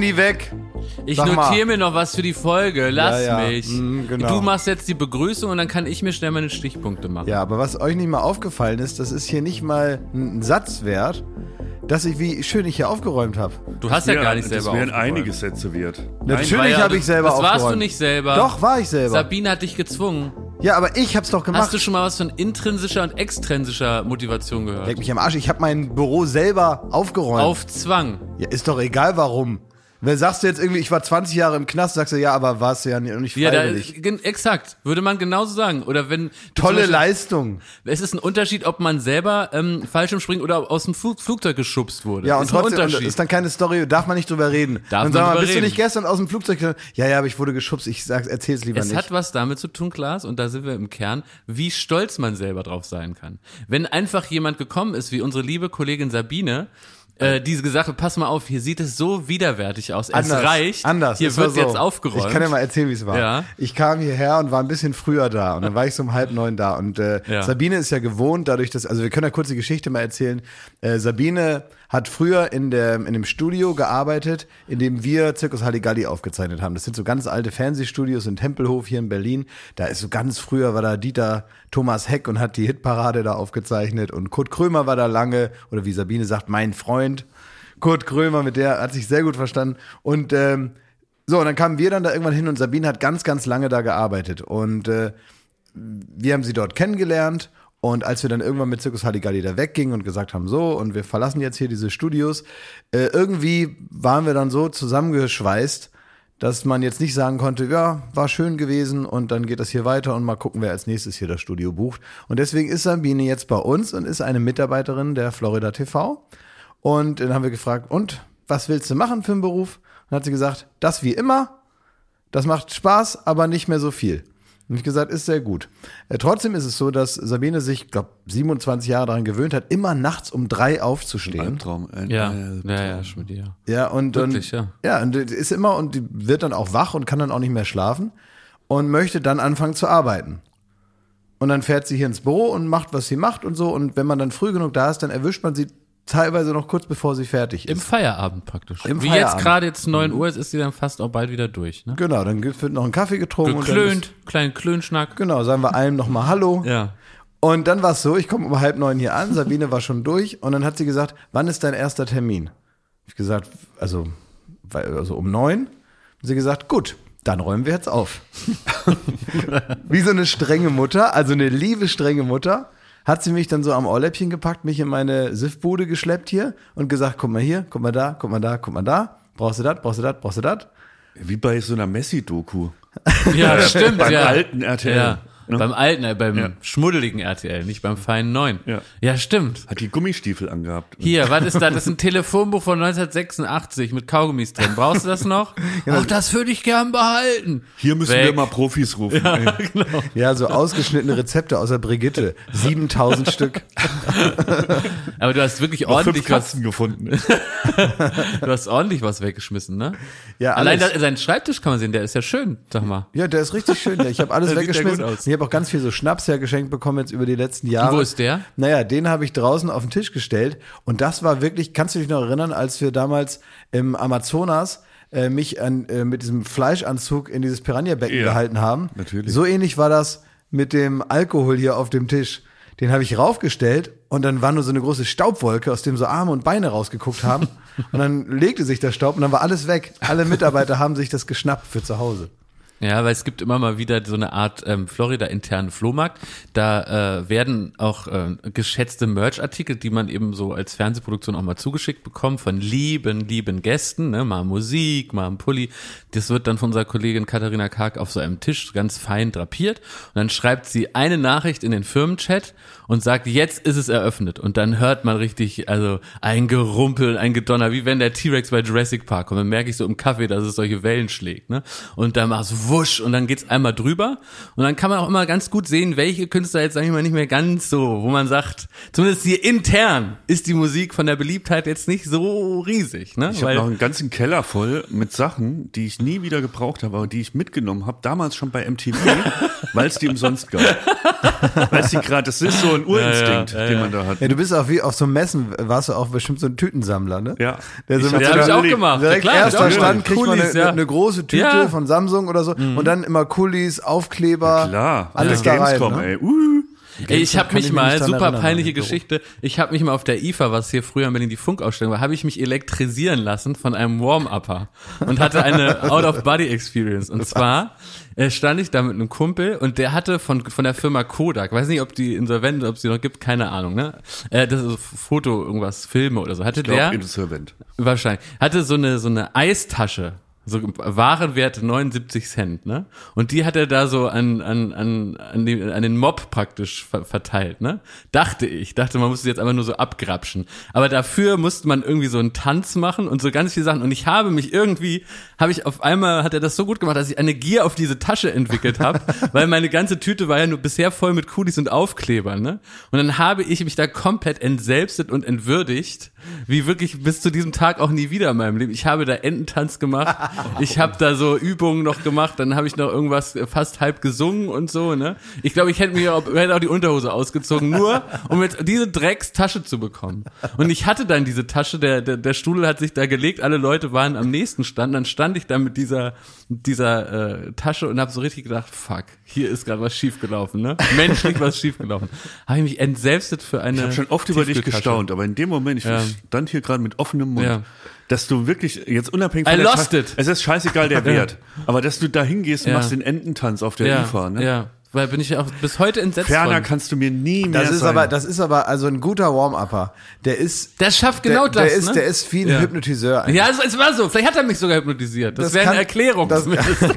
Handy weg. Ich notiere mir noch was für die Folge. Lass Ja, ja. mich. Mm, genau. Du machst jetzt die Begrüßung und dann kann ich mir schnell meine Stichpunkte machen. Ja, aber was euch nicht mal aufgefallen ist, das ist hier nicht mal ein Satz wert, dass ich, wie schön ich hier aufgeräumt habe. Du hast ja, gar nicht das selber wären aufgeräumt. einige Sätze wert. Natürlich ja- habe ich selber Das aufgeräumt. warst du nicht selber. Doch, war ich selber. Sabine hat dich gezwungen. ja, aber ich hab's doch gemacht. Hast du schon mal was von intrinsischer und extrinsischer Motivation gehört? Leck mich am Arsch, ich habe mein Büro selber aufgeräumt. Auf Zwang. Ja, ist doch egal warum. Wer sagst du jetzt irgendwie, ich war 20 Jahre im Knast, sagst du, ja, aber warst du ja nicht Ja, da, freiwillig. exakt. Würde man genauso sagen. Oder wenn. du Tolle Beispiel- Leistung. Es ist ein Unterschied, ob man selber ähm, Fallschirmspringen oder aus dem Flug, Flugzeug geschubst wurde. Ja, und ist trotzdem und ist dann keine Story, darf man nicht drüber reden. Darf und man sag mal, bist du reden. nicht gestern aus dem Flugzeug? Ja, ja, aber ich wurde geschubst, ich sag's, erzähl's lieber Es nicht. hat was damit zu tun, Klaas, und da sind wir im Kern, wie stolz man selber drauf sein kann. Wenn einfach jemand gekommen ist, wie unsere liebe Kollegin Sabine, äh, diese gesagt hat, pass mal auf, hier sieht es so widerwärtig aus. Es reicht. Anders. Hier wird so. jetzt aufgeräumt. Ich kann ja mal erzählen, wie es war. Ja. Ich kam hierher und war ein bisschen früher da und dann war ich so um halb neun da und äh, Ja. Sabine ist ja gewohnt, dadurch, dass, also wir können ja kurz die Geschichte mal erzählen. Äh, Sabine hat früher in der in dem Studio gearbeitet, in dem wir Zirkus Halligalli aufgezeichnet haben. Das sind so ganz alte Fernsehstudios in Tempelhof hier in Berlin. Da ist so ganz früher war da Dieter Thomas Heck und hat die Hitparade da aufgezeichnet und Kurt Krömer war da lange oder wie Sabine sagt, mein Freund. Kurt Krömer, mit der hat sich sehr gut verstanden. Und ähm, so, und dann kamen wir dann da irgendwann hin und Sabine hat ganz, ganz lange da gearbeitet. Und äh, wir haben sie dort kennengelernt. Und als wir dann irgendwann mit Zirkus Halligalli da weggingen und gesagt haben, so, und wir verlassen jetzt hier diese Studios, äh, irgendwie waren wir dann so zusammengeschweißt, dass man jetzt nicht sagen konnte, ja, war schön gewesen und dann geht das hier weiter und mal gucken, wer als nächstes hier das Studio bucht. Und deswegen ist Sabine jetzt bei uns und ist eine Mitarbeiterin der Florida TV. Und dann haben wir gefragt, und was willst du machen für einen Beruf? Und hat sie gesagt, das wie immer, das macht Spaß, aber nicht mehr so viel. Und ich gesagt, ist sehr gut. Äh, trotzdem ist es so, dass Sabine sich, glaube 27 Jahre daran gewöhnt hat, immer nachts um drei aufzustehen. Albtraum. Ein Ja, Albtraum. ja, ja, Schmidt, ja. Ja, und, Wirklich, und ja. ja, und die ist immer und die wird dann auch wach und kann dann auch nicht mehr schlafen und möchte dann anfangen zu arbeiten. Und dann fährt sie hier ins Büro und macht, was sie macht und so. Und wenn man dann früh genug da ist, dann erwischt man sie teilweise noch kurz bevor sie fertig ist. Im Feierabend praktisch. Im Wie Feierabend. jetzt gerade jetzt 9 Uhr ist, ist sie dann fast auch bald wieder durch. Ne? genau, dann wird noch ein Kaffee getrunken. Und Geklönt, ist, kleinen Klönschnack. genau, sagen wir allem nochmal Hallo. Ja. Und dann war es so, ich komme um halb neun hier an, Sabine war schon durch und dann hat sie gesagt, wann ist dein erster Termin? Ich gesagt, also, also um neun. Und sie gesagt, gut, dann räumen wir jetzt auf. Wie so eine strenge Mutter, also eine liebe strenge Mutter, hat sie mich dann so am Ohrläppchen gepackt, mich in meine Siffbude geschleppt hier und gesagt, guck mal hier, guck mal da, guck mal da, guck mal da. Brauchst du das, brauchst du das, brauchst du das? Wie bei so einer Messi-Doku. Ja, stimmt, Beim ja. alten RTL, Ja. Ne? Beim alten, äh, beim Ja. schmuddeligen RTL, nicht beim feinen neuen. Ja. ja, stimmt. Hat die Gummistiefel angehabt. Hier, was ist das? Das ist ein Telefonbuch von 1986 mit Kaugummis drin. Brauchst du das noch? Ach, das würde ich gern behalten. Hier müssen Weg. wir mal Profis rufen. ey. Ja, so ausgeschnittene Rezepte aus der Brigitte. 7000 Stück. Aber du hast wirklich Noch fünf ordentlich was, Katzen gefunden. du hast ordentlich was weggeschmissen, ne? Ja, Allein alles. da, seinen Schreibtisch kann man sehen, der ist ja schön, sag mal. Ja, der ist richtig schön. Ja, Ich habe alles ja weggeschmissen. gut aus. Ich habe auch ganz viel so Schnaps hergeschenkt bekommen jetzt über die letzten Jahre. Und wo ist der? Naja, den habe ich draußen auf den Tisch gestellt. Und das war wirklich, kannst du dich noch erinnern, als wir damals im Amazonas äh, mich an, äh, mit diesem Fleischanzug in dieses Piranha-Becken Ja, gehalten haben? natürlich. So ähnlich war das mit dem Alkohol hier auf dem Tisch. Den habe ich raufgestellt und dann war nur so eine große Staubwolke, aus dem so Arme und Beine rausgeguckt haben. und dann legte sich der Staub und dann war alles weg. Alle Mitarbeiter haben sich das geschnappt für zu Hause. Ja, weil es gibt immer mal wieder so eine Art ähm, Florida-internen Flohmarkt. Da äh, werden auch äh, geschätzte Merch-Artikel, die man eben so als Fernsehproduktion auch mal zugeschickt bekommt, von lieben, lieben Gästen, ne? mal Musik, mal ein Pulli. Das wird dann von unserer Kollegin Katharina Karg auf so einem Tisch ganz fein drapiert. Und dann schreibt sie eine Nachricht in den Firmenchat und sagt, jetzt ist es eröffnet. Und dann hört man richtig, also ein Gerumpel, ein Gedonner, wie wenn der T-Rex bei Jurassic Park kommt. Dann merke ich so im Kaffee, dass es solche Wellen schlägt. Ne? Und dann machst du wusch und dann geht's einmal drüber und dann kann man auch immer ganz gut sehen, welche Künstler jetzt sag ich mal nicht mehr ganz so, wo man sagt, zumindest hier intern ist die Musik von der Beliebtheit jetzt nicht so riesig, ne? Ich habe noch einen ganzen Keller voll mit Sachen, die ich nie wieder gebraucht habe, aber die ich mitgenommen habe, damals schon bei MTV, weil es die umsonst gab. weil es die gerade, das ist so ein Urinstinkt, Ja, ja, ja, den man da hat. Ja, du bist auch wie auf so Messen, warst du auch bestimmt so ein Tütensammler, ne? Ja. Der so Ich mit hab so ja, hab einer- ich auch gemacht. Direkt klar, hab ich erster Stand kriegt man eine, ja. eine große Tüte Ja. von Samsung oder so und dann immer Kulis, Aufkleber, Klar, alles ja. da rein. Gamescom, ne? ey. Uh. Ey, ich habe mich ich mich mal, dran super erinnern, peinliche Büro. Geschichte, ich habe mich mal auf der IFA, was hier früher in Berlin die Funkausstellung war, habe ich mich elektrisieren lassen von einem Warm-Upper und hatte eine Out-of-Body-Experience. Und zwar äh, stand ich da mit einem Kumpel und der hatte von, von der Firma Kodak, weiß nicht, ob die insolvent, ob sie noch gibt, keine Ahnung, ne? Äh, das ist so Foto, irgendwas, Filme oder so. Hatte Ich glaube, der, insolvent. Wahrscheinlich. Hatte so eine, so eine Eistasche. So Warenwert 79 Cent, ne? Und die hat er da so an, an, an, an, den, an den Mob praktisch ver verteilt, ne? Dachte ich. Dachte, man musste jetzt einfach nur so abgrapschen. Aber dafür musste man irgendwie so einen Tanz machen und so ganz viele Sachen. Und ich habe mich irgendwie, habe ich auf einmal, hat er das so gut gemacht, dass ich eine Gier auf diese Tasche entwickelt habe, weil meine ganze Tüte war ja nur bisher voll mit Kulis und Aufklebern, ne? Und dann habe ich mich da komplett entselbstet und entwürdigt, wie wirklich bis zu diesem Tag auch nie wieder in meinem Leben. Ich habe da Ententanz gemacht, ich habe da so Übungen noch gemacht, dann habe ich noch irgendwas fast halb gesungen und so, ne? Ich glaube, ich hätte mir auch, hätte auch die Unterhose ausgezogen, nur um jetzt diese Dreckstasche zu bekommen. Und ich hatte dann diese Tasche, der, der, der Stuhl hat sich da gelegt, alle Leute waren am nächsten Stand, dann stand ich da mit dieser, mit dieser äh, Tasche und habe so richtig gedacht, fuck, hier ist gerade was schiefgelaufen, ne? Menschlich was schiefgelaufen. Habe ich mich entselbstet für eine Ich habe schon oft über dich gestaunt, aber in dem Moment, ich Ja. stand hier gerade mit offenem Mund, Ja. Dass du wirklich jetzt unabhängig I von der lost Ta- it. Es ist scheißegal der Wert, aber dass du da hingehst und Ja. machst den Ententanz auf der ja, IFA, ne? Ja, weil bin ich auch bis heute entsetzt Ferner von. kannst du mir nie mehr Das ist sein. aber, das ist aber also ein guter Warm-Upper. Der ist, Der schafft genau der, das, der ist, ne? der ist wie ein Ja. Hypnotiseur. eigentlich. Ja, es, es war so. Vielleicht hat er mich sogar hypnotisiert. Das, wäre eine Erklärung. Das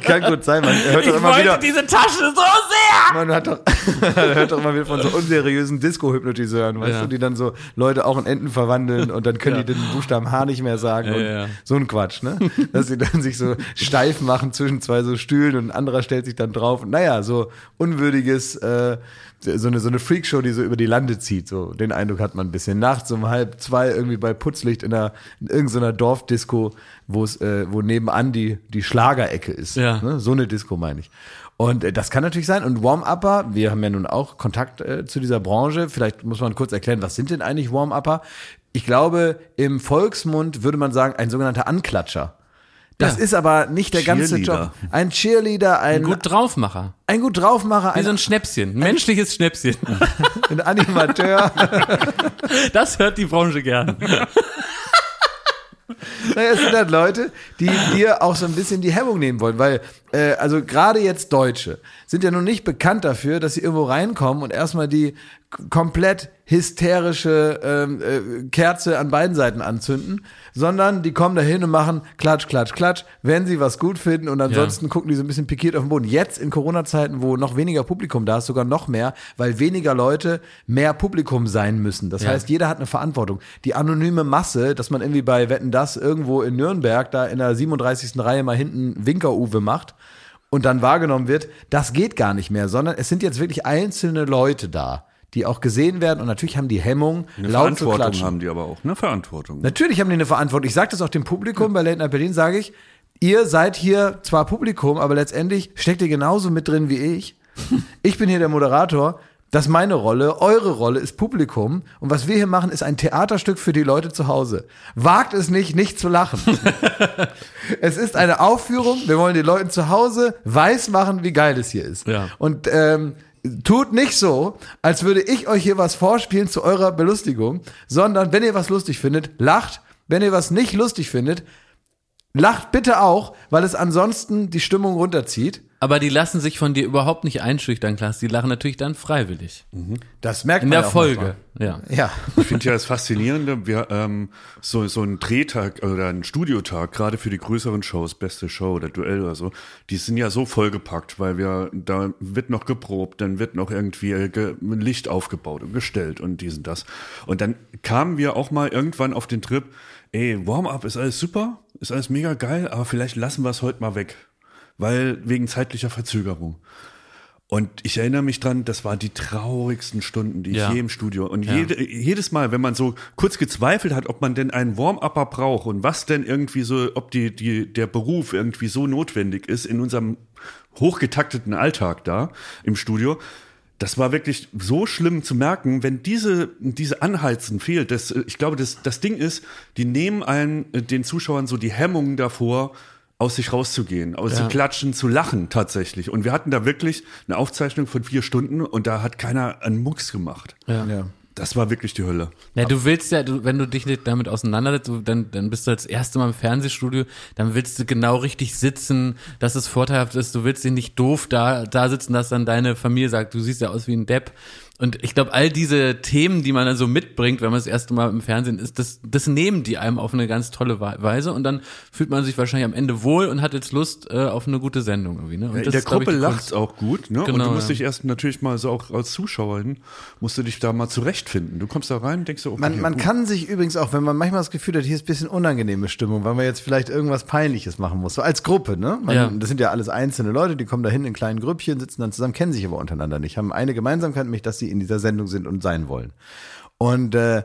kann gut sein, man hört doch ich immer wollte wieder, diese Tasche so sehr. man hat doch, man hört doch immer wieder von so unseriösen Disco-Hypnotiseuren, weißt Ja. du, die dann so Leute auch in Enten verwandeln und dann können Ja. die den Buchstaben H nicht mehr sagen Ja, und so ein Quatsch, ne? Dass sie dann sich so steif machen zwischen zwei so Stühlen und ein anderer stellt sich dann drauf. Und naja, so unwürdiges, äh, so eine, so eine Freakshow, die so über die Lande zieht. So, den Eindruck hat man ein bisschen. Nachts um halb zwei irgendwie bei Putzlicht in, einer, in irgendeiner Dorfdisco, wo es, äh, wo nebenan die, die Schlagerecke ist. Ja. Ne? So eine Disco meine ich. Und äh, das kann natürlich sein. Und Warm-Upper, wir haben ja nun auch Kontakt äh, zu dieser Branche. Vielleicht muss man kurz erklären, was sind denn eigentlich Warm-Upper? Ich glaube, im Volksmund würde man sagen, ein sogenannter Anklatscher. Das Ja. ist aber nicht der ganze. Job. Ein Cheerleader, ein, Gut draufmacher. ein gut draufmacher, Wie ein, so ein Schnäpschen. Ein menschliches Schnäpschen. ein Animateur. Das hört die Branche gern. Naja, es sind halt Leute, die dir auch so ein bisschen die Hemmung nehmen wollen, weil, äh, also gerade jetzt Deutsche sind ja nun nicht bekannt dafür, dass sie irgendwo reinkommen und erstmal die komplett hysterische ähm, äh, Kerze an beiden Seiten anzünden, sondern die kommen dahin und machen Klatsch, Klatsch, Klatsch, wenn sie was gut finden und ansonsten gucken die so ein bisschen pikiert auf den Boden. Jetzt in Corona-Zeiten, wo noch weniger Publikum da ist, sogar noch mehr, weil weniger Leute mehr Publikum sein müssen. Das Ja. heißt, jeder hat eine Verantwortung. Die anonyme Masse, dass man irgendwie bei Wetten das irgendwo in Nürnberg da in der 37. Reihe mal hinten Winker-Uwe macht und dann wahrgenommen wird, das geht gar nicht mehr, sondern es sind jetzt wirklich einzelne Leute da, die auch gesehen werden und natürlich haben die Hemmung, Eine laut zu Verantwortung klatschen. haben die aber auch, ne? Verantwortung. Natürlich haben die eine Verantwortung. Ich sage das auch dem Publikum bei Late Night Berlin, sage ich, ihr seid hier zwar Publikum, aber letztendlich steckt ihr genauso mit drin wie ich. Ich bin hier der Moderator. Das ist meine Rolle. Eure Rolle ist Publikum. Und was wir hier machen, ist ein Theaterstück für die Leute zu Hause. Wagt es nicht, nicht zu lachen. es ist eine Aufführung. Wir wollen den Leuten zu Hause weiß machen, wie geil es hier ist. Ja. Und ähm, tut nicht so, als würde ich euch hier was vorspielen zu eurer Belustigung, sondern wenn ihr was lustig findet, lacht. Wenn ihr was nicht lustig findet, lacht bitte auch, weil es ansonsten die Stimmung runterzieht. Aber die lassen sich von dir überhaupt nicht einschüchtern, Klaas. Die lachen natürlich dann freiwillig. Das merkt In man der auch Folge. Ja. Ja. Ich finde ja das Faszinierende, wir, ähm, so, so ein Drehtag oder ein Studiotag, gerade für die größeren Shows, beste Show oder Duell oder so, die sind ja so vollgepackt, weil wir, da wird noch geprobt, dann wird noch irgendwie äh, ge, Licht aufgebaut und gestellt und dies und das. Und dann kamen wir auch mal irgendwann auf den Trip, ey, Warm-up ist alles super, ist alles mega geil, aber vielleicht lassen wir es heute mal weg. Weil wegen zeitlicher Verzögerung. Und ich erinnere mich dran, das waren die traurigsten Stunden, die ich Ja. je im Studio. Und Ja. jede, jedes Mal, wenn man so kurz gezweifelt hat, ob man denn einen Warm-Upper braucht und was denn irgendwie so, ob die, die, der Beruf irgendwie so notwendig ist in unserem hochgetakteten Alltag da im Studio, das war wirklich so schlimm zu merken, wenn diese, diese Anheizen fehlt. Das, ich glaube, das, das Ding ist, die nehmen einen, äh, den Zuschauern so die Hemmungen davor, aus sich rauszugehen, aus zu Ja. klatschen, zu lachen tatsächlich. Und wir hatten da wirklich eine Aufzeichnung von vier Stunden und da hat keiner einen Mucks gemacht. Ja. Ja. Das war wirklich die Hölle. Ja, du willst ja, du, wenn du dich nicht damit auseinandersetzt, du, dann, dann bist du das erste Mal im Fernsehstudio, dann willst du genau richtig sitzen, dass es vorteilhaft ist, du willst dich nicht doof da, da sitzen, dass dann deine Familie sagt, du siehst ja aus wie ein Depp. Und ich glaube, all diese Themen, die man dann so mitbringt, wenn man das erste Mal im Fernsehen ist, das, das nehmen die einem auf eine ganz tolle Wei- Weise und dann fühlt man sich wahrscheinlich am Ende wohl und hat jetzt Lust äh, auf eine gute Sendung irgendwie. Ne? Und In das der ich, Gruppe lacht's Kunst. auch gut, ne? und Genau, du musst ja. dich erst natürlich mal so auch als Zuschauerin, musst du dich da mal zurechtfinden. Du kommst da rein und denkst so, okay, Man, man gut. kann sich übrigens auch, wenn man manchmal das Gefühl hat, hier ist ein bisschen unangenehme Stimmung, weil man jetzt vielleicht irgendwas Peinliches machen muss, so als Gruppe, ne? Man, Ja. Das sind ja alles einzelne Leute, die kommen da hin in kleinen Grüppchen, sitzen dann zusammen, kennen sich aber untereinander nicht, haben eine Gemeinsamkeit, nämlich, dass sie in dieser Sendung sind und sein wollen. Und, äh,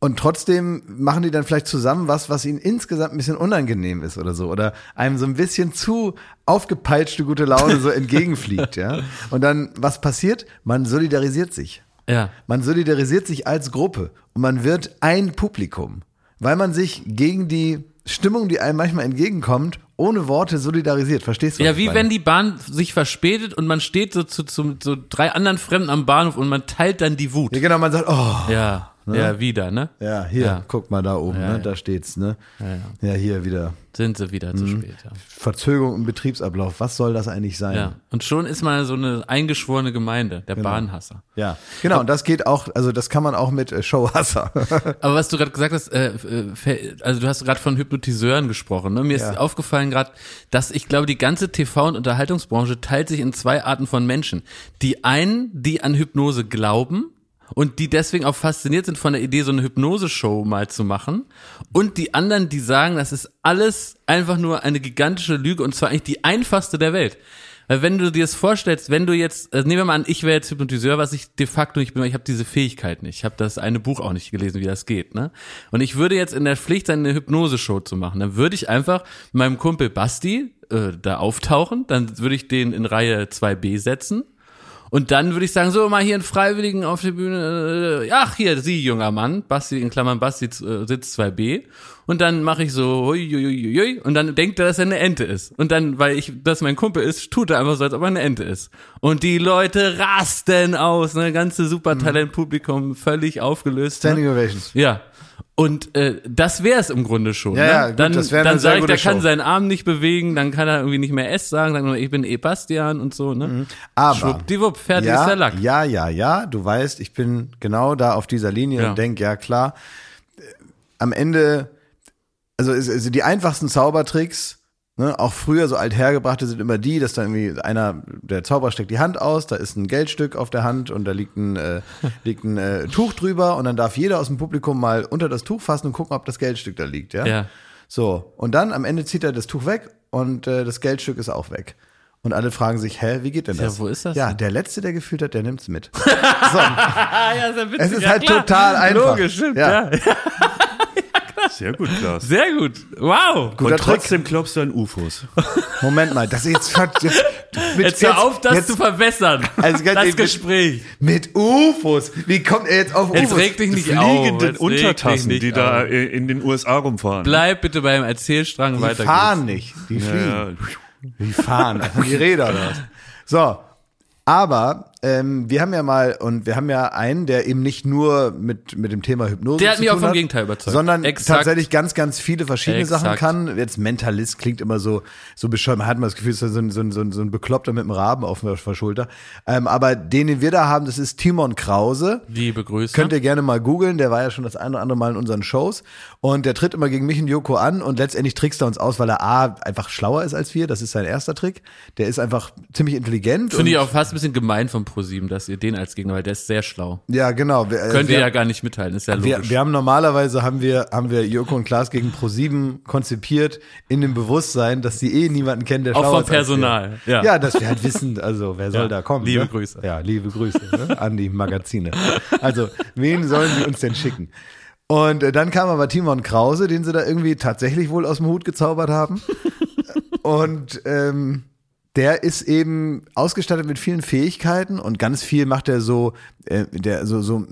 und trotzdem machen die dann vielleicht zusammen was, was ihnen insgesamt ein bisschen unangenehm ist oder so. Oder einem so ein bisschen zu aufgepeitschte gute Laune so entgegenfliegt, ja. Und dann, was passiert? Man solidarisiert sich. Ja. Man solidarisiert sich als Gruppe und man wird ein Publikum, weil man sich gegen die Stimmung, die einem manchmal entgegenkommt, ohne Worte solidarisiert. Verstehst du? Ja, wie meine? wenn die Bahn sich verspätet und man steht so zu, zu so drei anderen Fremden am Bahnhof und man teilt dann die Wut. Ja, genau, man sagt, oh, Ja, ja, wieder, ne? ja, hier, Ja. guck mal da oben, Ja, ne, da steht's, ne? Ja, hier wieder Sind sie wieder zu spät, ja. Verzögerung im Betriebsablauf. Was soll das eigentlich sein? ja. Und schon ist man so eine eingeschworene Gemeinde, der Bahnhasser. Ja, genau, und das geht auch, also das kann man auch mit äh, Showhasser. Aber was du gerade gesagt hast, äh, äh, also du hast gerade von Hypnotiseuren gesprochen. Ne? Mir ist aufgefallen gerade, dass ich glaube, die ganze TV- und Unterhaltungsbranche teilt sich in zwei Arten von Menschen. Die einen, die an Hypnose glauben und die deswegen auch fasziniert sind von der Idee, so eine Hypnose-Show mal zu machen. Und die anderen, die sagen, das ist alles einfach nur eine gigantische Lüge und zwar eigentlich die einfachste der Welt. Weil wenn du dir das vorstellst, wenn du jetzt, also nehmen wir mal an, ich wäre jetzt Hypnotiseur, was ich de facto nicht bin, weil ich habe diese Fähigkeit nicht. Ich habe das eine Buch auch nicht gelesen, wie das geht. Ne? Und ich würde jetzt in der Pflicht sein, eine Hypnose-Show zu machen. Dann würde ich einfach meinem Kumpel Basti äh, da auftauchen, dann würde ich den in Reihe 2b setzen. Und dann würde ich sagen, so mal hier einen Freiwilligen auf der Bühne. Äh, ach, hier, Sie, junger Mann. Basti, in Klammern Basti, äh, sitzt 2b. Und dann mache ich so, hui, hui, hui, hui, und dann denkt er, dass er eine Ente ist. Und dann, weil ich, das mein Kumpel ist, tut er einfach so, als ob er eine Ente ist. Und die Leute rasten aus, ne, ganze Supertalentpublikum völlig aufgelöst. Standing Ne? Ovations. Ja. Und äh, das wäre es im Grunde schon. Ja, ne? ja, gut, dann das dann sage ich, der kann Show. seinen Arm nicht bewegen, dann kann er irgendwie nicht mehr S sagen, sagt nur, ich bin eh Bastian und so, ne? Mhm. Aber Schwuppdiwupp, fertig ist der ja, Lack. ja, ja, ja, du weißt, ich bin genau da auf dieser Linie Ja. und denk, ja klar, äh, am Ende, also, es- also die einfachsten Zaubertricks, ne, auch früher so althergebrachte sind immer die, dass dann irgendwie einer, der Zauberer steckt die Hand aus, da ist ein Geldstück auf der Hand und da liegt ein, äh, liegt ein äh, Tuch drüber und dann darf jeder aus dem Publikum mal unter das Tuch fassen und gucken, ob das Geldstück da liegt, ja? Ja. So, und dann am Ende zieht er das Tuch weg und äh, das Geldstück ist auch weg. Und alle fragen sich, hä, wie geht denn Ja, das? wo ist das Ja, denn? der Letzte, der gefühlt hat, der nimmt's mit. So, Ah, ja, ist ja witzig. es ist ja, halt klar. total einfach. Logisch, stimmt, Ja. ja. Sehr gut, Klaas. Sehr gut. Wow. Guter und Trick. trotzdem glaubst du an UFOs. Moment mal, das ist jetzt, jetzt, mit, Jetzt hör auf, das jetzt, zu verbessern. Also das ehrlich, Gespräch. mit UFOs. Wie kommt er jetzt auf Jetzt UFOs? reg dich nicht Die auf. fliegenden Jetzt Untertassen, die da auf. äh, in den USA rumfahren. Bleib bitte beim Erzählstrang die weiter. fahren nicht, die fliegen. ja, ja. Die fahren, die Räder oder was. So, aber ähm, wir haben ja mal, und wir haben ja einen, der eben nicht nur mit, mit dem Thema Hypnose Der hat mich auch vom Gegenteil überzeugt. Sondern Exakt. tatsächlich ganz, ganz viele verschiedene Sachen Exakt. kann. Jetzt Mentalist klingt immer so, so bescheuert. Man hat immer das Gefühl, es ist so ein, so ein, so ein, so ein Bekloppter mit einem Raben auf der, auf der Schulter. Ähm, aber den, den wir da haben, das ist Timon Krause. Liebe Grüße. Könnt ihr gerne mal googeln, der war ja schon das eine oder andere Mal in unseren Shows und der tritt immer gegen mich und Joko an und letztendlich trickst er uns aus, weil er A, einfach schlauer ist als wir, das ist sein erster Trick. Der ist einfach ziemlich intelligent. Finde ich auch fast ein bisschen gemein vom ProSieben, dass ihr den als Gegner, weil der ist sehr schlau. Ja, genau. Wir, äh, Könnt wir, ihr ja gar nicht mitteilen, ist ja wir, logisch. wir haben normalerweise haben wir haben wir Joko und Klaas gegen Pro7 konzipiert in dem Bewusstsein, dass sie eh niemanden kennen, der Auch schlauer vom ist als wir. Personal, ja. ja, dass wir halt wissen, also wer soll Ja, da kommen? liebe ne? Grüße. Ja, liebe Grüße ne? an die Magazine. Also wen sollen sie uns denn schicken? Und äh, dann kam aber Timon Krause, den sie da irgendwie tatsächlich wohl aus dem Hut gezaubert haben. Und ähm, der ist eben ausgestattet mit vielen Fähigkeiten und ganz viel macht er so, äh, der so so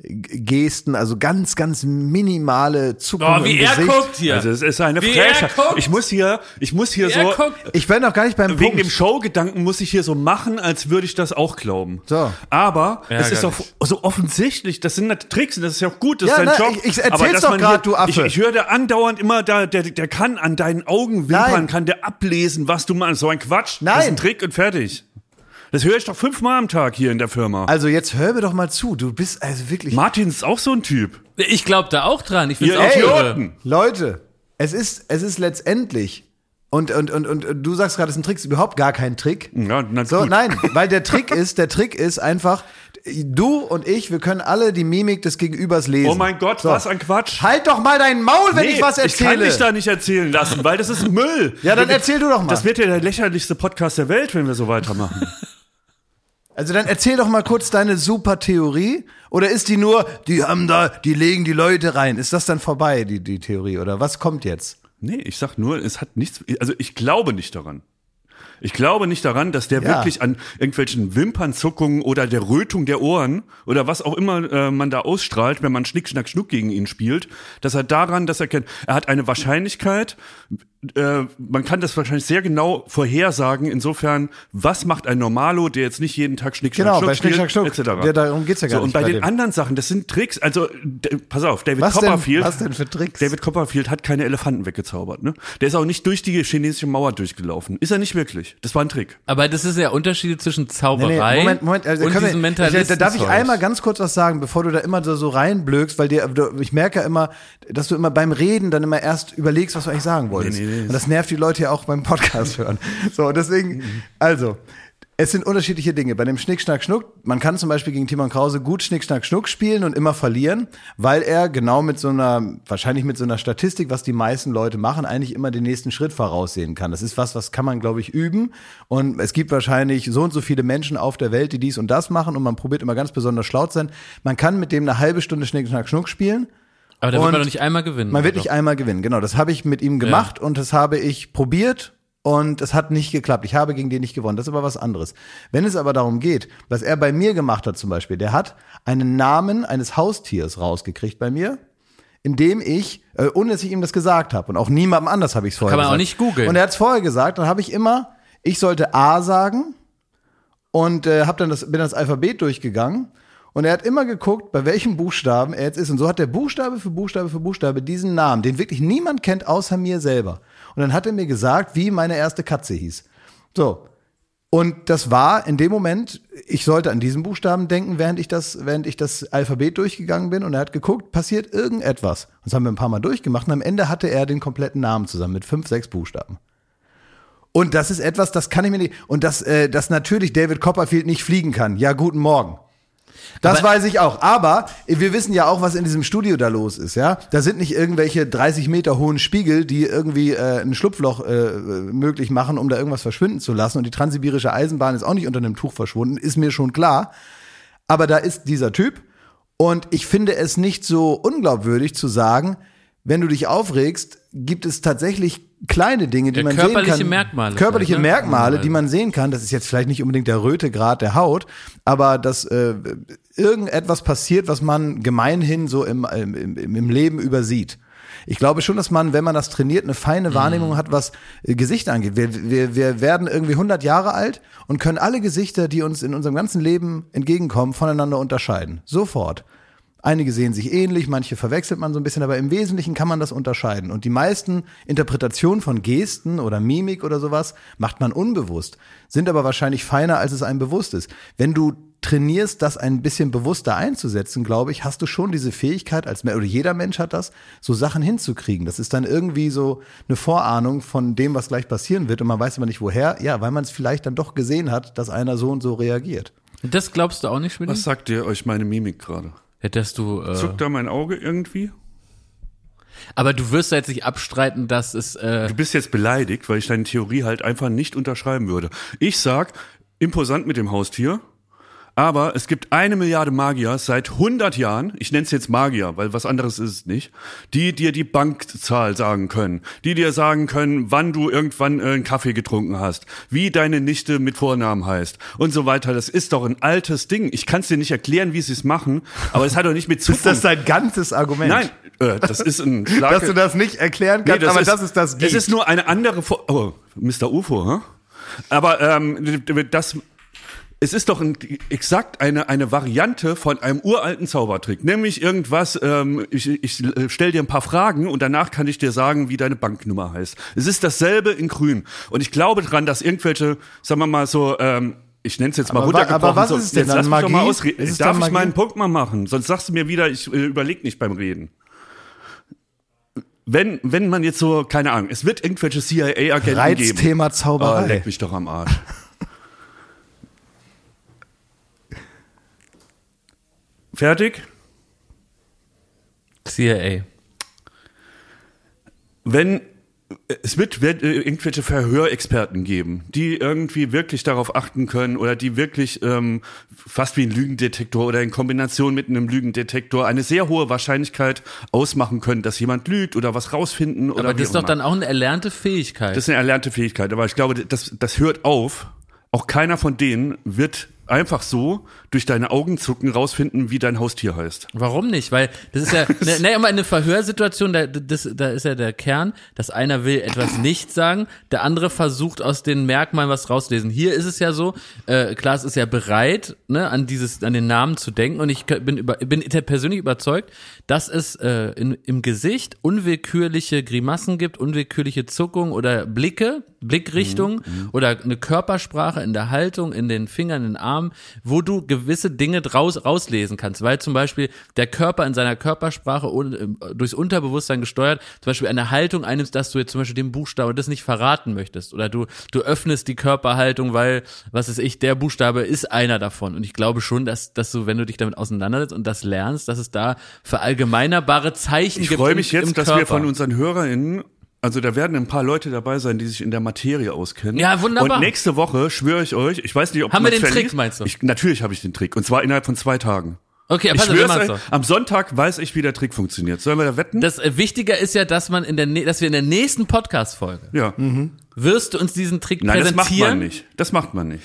Mikrogesten, also ganz ganz minimale Zuckungen Oh, wie im er Gesicht. guckt hier. Also es ist eine Wie er Frechheit. guckt. Ich muss hier, ich muss hier Wie er so, guckt. Ich bin noch gar nicht beim wegen Punkt. dem Showgedanken muss ich hier so machen, als würde ich das auch glauben. So. Aber es ist doch so offensichtlich, das sind Tricks und das ist ja auch gut, das Ja, ist dein na, Job. ich- ich erzähl's doch hier- du Affe. Ich, ich höre da andauernd immer, da, der, der kann an deinen Augenwimpern, Nein. kann der ablesen, was du meinst. So ein Quatsch. Das ist Nein. ein Trick und fertig. Das höre ich doch fünfmal am Tag hier in der Firma. Also jetzt hör mir doch mal zu. Du bist also wirklich. Martin ist auch so ein Typ. Ich glaube da auch dran. Ich finde Ihr auch. Idioten. Leute, es ist es ist letztendlich und und und und du sagst gerade, es ist ein Trick, es ist überhaupt gar kein Trick. Ja, na So, gut. nein, weil der Trick ist, der Trick ist einfach, du und ich, wir können alle die Mimik des Gegenübers lesen. Oh mein Gott, So. was ein Quatsch. Halt doch mal dein Maul, wenn ich was Ich erzähle. kann dich da nicht erzählen lassen, weil das ist Müll. Ja, dann erzähl du doch mal. Das wird ja der lächerlichste Podcast der Welt, wenn wir so weitermachen. Also dann erzähl doch mal kurz deine super Theorie. Oder ist die nur, die haben da, die legen die Leute rein. Ist das dann vorbei, die, die Theorie? Oder was kommt jetzt? nee, ich sag nur, es hat nichts, also ich glaube nicht daran. Ich glaube nicht daran, dass der Ja. wirklich an irgendwelchen Wimpernzuckungen oder der Rötung der Ohren oder was auch immer äh, man da ausstrahlt, wenn man Schnick, Schnack, Schnuck gegen ihn spielt, dass er daran, dass er kennt, er hat eine Wahrscheinlichkeit, äh, man kann das wahrscheinlich sehr genau vorhersagen, insofern, was macht ein Normalo, der jetzt nicht jeden Tag Schnick, Schnack, Genau, Schnuck bei Schnick, Schnack, Schnuck. etc. Ja, darum geht's ja gar so, nicht Und bei, bei den dem. anderen Sachen, das sind Tricks, also, pass auf, David Was denn, Copperfield. was denn für Tricks? David Copperfield hat keine Elefanten weggezaubert, ne? Der ist auch nicht durch die chinesische Mauer durchgelaufen. Ist er nicht wirklich. Das war ein Trick. Aber das ist ja Unterschiede zwischen Nee, nee, Zauberei Moment, Moment, also und diesem wir, ich, Mentalisten. da darf ich einmal ganz kurz was sagen, bevor du da immer so, so reinblökst, weil dir, ich merke ja immer, dass du immer beim Reden dann immer erst überlegst, was du eigentlich sagen wolltest. Nee, nee, nee. Und das nervt die Leute ja auch beim Podcast hören. So, deswegen, also, es sind unterschiedliche Dinge. Bei dem Schnick, Schnack, Schnuck, man kann zum Beispiel gegen Timon Krause gut Schnick, Schnack, Schnuck spielen und immer verlieren, weil er genau mit so einer, wahrscheinlich mit so einer Statistik, was die meisten Leute machen, eigentlich immer den nächsten Schritt voraussehen kann. Das ist was, was kann man, glaube ich, üben. Und es gibt wahrscheinlich so und so viele Menschen auf der Welt, die dies und das machen und man probiert immer ganz besonders schlau zu sein. Man kann mit dem eine halbe Stunde Schnick, Schnack, Schnuck spielen. Aber da wird und man doch nicht einmal gewinnen. Man wird nicht einmal gewinnen, genau. Das habe ich mit ihm gemacht und das habe ich probiert und es hat nicht geklappt. Ich habe gegen den nicht gewonnen. Das ist aber was anderes. Wenn es aber darum geht, was er bei mir gemacht hat zum Beispiel, der hat einen Namen eines Haustiers rausgekriegt bei mir, indem ich, äh, ohne dass ich ihm das gesagt habe und auch niemandem anders habe ich es vorher Kann man auch gesagt. nicht googeln. Und er hat es vorher gesagt, dann habe ich immer, ich sollte A sagen und äh, hab dann das, bin das Alphabet durchgegangen und er hat immer geguckt, bei welchem Buchstaben er jetzt ist. Und so hat er Buchstabe für Buchstabe für Buchstabe diesen Namen, den wirklich niemand kennt außer mir selber. Und dann hat er mir gesagt, wie meine erste Katze hieß. So. Und das war in dem Moment, ich sollte an diesen Buchstaben denken, während ich das, während ich das Alphabet durchgegangen bin. Und er hat geguckt, passiert irgendetwas. Das haben wir ein paar Mal durchgemacht. Und am Ende hatte er den kompletten Namen zusammen mit fünf, sechs Buchstaben. Und das ist etwas, das kann ich mir nicht. Und dass, äh, dass natürlich David Copperfield nicht fliegen kann. Ja, guten Morgen. Das Aber- weiß ich auch. Aber wir wissen ja auch, was in diesem Studio da los ist, ja. Da sind nicht irgendwelche 30 Meter hohen Spiegel, die irgendwie äh, ein Schlupfloch äh, möglich machen, um da irgendwas verschwinden zu lassen. Und die transsibirische Eisenbahn ist auch nicht unter einem Tuch verschwunden, ist mir schon klar. Aber da ist dieser Typ. Und ich finde es nicht so unglaubwürdig zu sagen, wenn du dich aufregst, gibt es tatsächlich kleine Dinge, die Ja, man körperliche sehen kann. Merkmale Körperliche ne? Merkmale, die man sehen kann. Das ist jetzt vielleicht nicht unbedingt der Rötegrad der Haut, aber dass äh, irgendetwas passiert, was man gemeinhin so im, im, im Leben übersieht. Ich glaube schon, dass man, wenn man das trainiert, eine feine Wahrnehmung hat, was äh, Gesichter angeht. Wir, wir, wir werden irgendwie 100 Jahre alt und können alle Gesichter, die uns in unserem ganzen Leben entgegenkommen, voneinander unterscheiden. Sofort. Einige sehen sich ähnlich, manche verwechselt man so ein bisschen, aber im Wesentlichen kann man das unterscheiden. Und die meisten Interpretationen von Gesten oder Mimik oder sowas macht man unbewusst, sind aber wahrscheinlich feiner, als es einem bewusst ist. Wenn du trainierst, das ein bisschen bewusster einzusetzen, glaube ich, hast du schon diese Fähigkeit, als oder jeder Mensch hat das, so Sachen hinzukriegen. Das ist dann irgendwie so eine Vorahnung von dem, was gleich passieren wird und man weiß aber nicht woher. Ja, weil man es vielleicht dann doch gesehen hat, dass einer so und so reagiert. Das glaubst du auch nicht, Schmidt? Was sagt dir euch meine Mimik gerade? Hättest du. Äh, Zuckt da mein Auge irgendwie? aber du wirst jetzt nicht abstreiten, dass es. Äh, Du bist jetzt beleidigt, weil ich deine Theorie halt einfach nicht unterschreiben würde. Ich sag, imposant mit dem Haustier, aber es gibt eine Milliarde Magier seit 100 Jahren, ich nenne es jetzt Magier, weil was anderes ist es nicht, die dir die Bankzahl sagen können, die dir sagen können, wann du irgendwann äh, einen Kaffee getrunken hast, wie deine Nichte mit Vornamen heißt und so weiter. Das ist doch ein altes Ding. Ich kann es dir nicht erklären, wie sie es machen, aber es hat doch nicht mit Ist Zukunft. das dein ganzes Argument? Nein, äh, das ist ein Schlag. Dass du das nicht erklären Nee, kannst, aber das ist das Es ist nur eine andere Form. Oh, Mr. UFO, hä? Aber ähm, das. Es ist doch ein, exakt eine, eine Variante von einem uralten Zaubertrick. Nämlich irgendwas, ähm, ich, ich stell dir ein paar Fragen und danach kann ich dir sagen, wie deine Banknummer heißt. Es ist dasselbe in grün. Und ich glaube dran, dass irgendwelche, sagen wir mal so, ähm, ich nenne es jetzt mal Aber runtergebrochen. aber was ist denn jetzt dann? doch mal Magie? ausreden. Ist es Darf ich Magie? meinen Punkt mal machen? Sonst sagst du mir wieder, ich äh, überleg nicht beim Reden wenn, wenn man jetzt so, keine Ahnung, es wird irgendwelche CIA-Agenten geben. Reizthema Oh, Zauberei. leck mich doch am Arsch. Fertig? CIA. Wenn es wird, wird äh, irgendwelche Verhörexperten geben, die irgendwie wirklich darauf achten können oder die wirklich ähm, fast wie ein Lügendetektor oder in Kombination mit einem Lügendetektor eine sehr hohe Wahrscheinlichkeit ausmachen können, dass jemand lügt oder was rausfinden oder Aber das ist doch immer. dann auch eine erlernte Fähigkeit. Das ist eine erlernte Fähigkeit, aber ich glaube, das, das hört auf. Auch keiner von denen wird einfach so durch deine Augenzucken rausfinden, wie dein Haustier heißt. Warum nicht? Weil das ist ja, ne, ne, immer eine Verhörsituation, da, das, da ist ja der Kern, dass einer will etwas nicht sagen, der andere versucht aus den Merkmalen was rauszulesen. Hier ist es ja so, äh, Klaas ist ja bereit, ne, an dieses, an den Namen zu denken und ich bin, über, bin persönlich überzeugt, dass es äh, in, im Gesicht unwillkürliche Grimassen gibt, unwillkürliche Zuckungen oder Blicke, Blickrichtungen oder eine Körpersprache in der Haltung, in den Fingern, in den Armen, wo du gewisse Dinge draus rauslesen kannst, weil zum Beispiel der Körper in seiner Körpersprache un, äh, durchs Unterbewusstsein gesteuert, zum Beispiel eine Haltung einnimmst, dass du jetzt zum Beispiel den Buchstabe das nicht verraten möchtest. Oder du du öffnest die Körperhaltung, weil was ist ich, der Buchstabe ist einer davon. Und ich glaube schon, dass dass du, wenn du dich damit auseinandersetzt und das lernst, dass es da verallgemeinerbare Zeichen Ich gibt. freue im- mich im jetzt, dass wir von unseren HörerInnen also da werden ein paar Leute dabei sein, die sich in der Materie auskennen. Ja, wunderbar. Und nächste Woche schwöre ich euch, ich weiß nicht, ob Haben wir den Trick, verliest. meinst du? Ich, natürlich habe ich den Trick. Und zwar innerhalb von zwei Tagen. Okay, Ich machen's euch, doch. am Sonntag weiß ich, wie der Trick funktioniert. Sollen wir da wetten? Das äh, Wichtiger ist ja, dass man in der, dass wir in der nächsten Podcast-Folge ja. wirst du uns diesen Trick Nein, das macht präsentieren. man nicht. Das macht man nicht.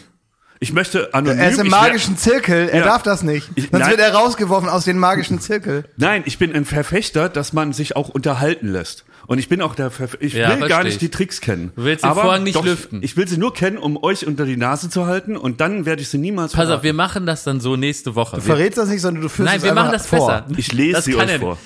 Ich möchte anonym. Er ist im magischen Zirkel, er Ja. darf das nicht. Ich- Sonst nein. wird er rausgeworfen aus dem magischen Zirkel. Nein, ich bin ein Verfechter, dass man sich auch unterhalten lässt. Und ich bin auch der Verf ich Ja, will gar nicht ich. die Tricks kennen. Du willst den Vorhang nicht lüften. Ich will sie nur kennen, um euch unter die Nase zu halten und dann werde ich sie niemals Pass auf, verraten. wir machen das dann so nächste Woche. Du Wir, verrätst das nicht, sondern du führst nein, es wir machen das vor. besser. Ich lese das sie kann euch er vor.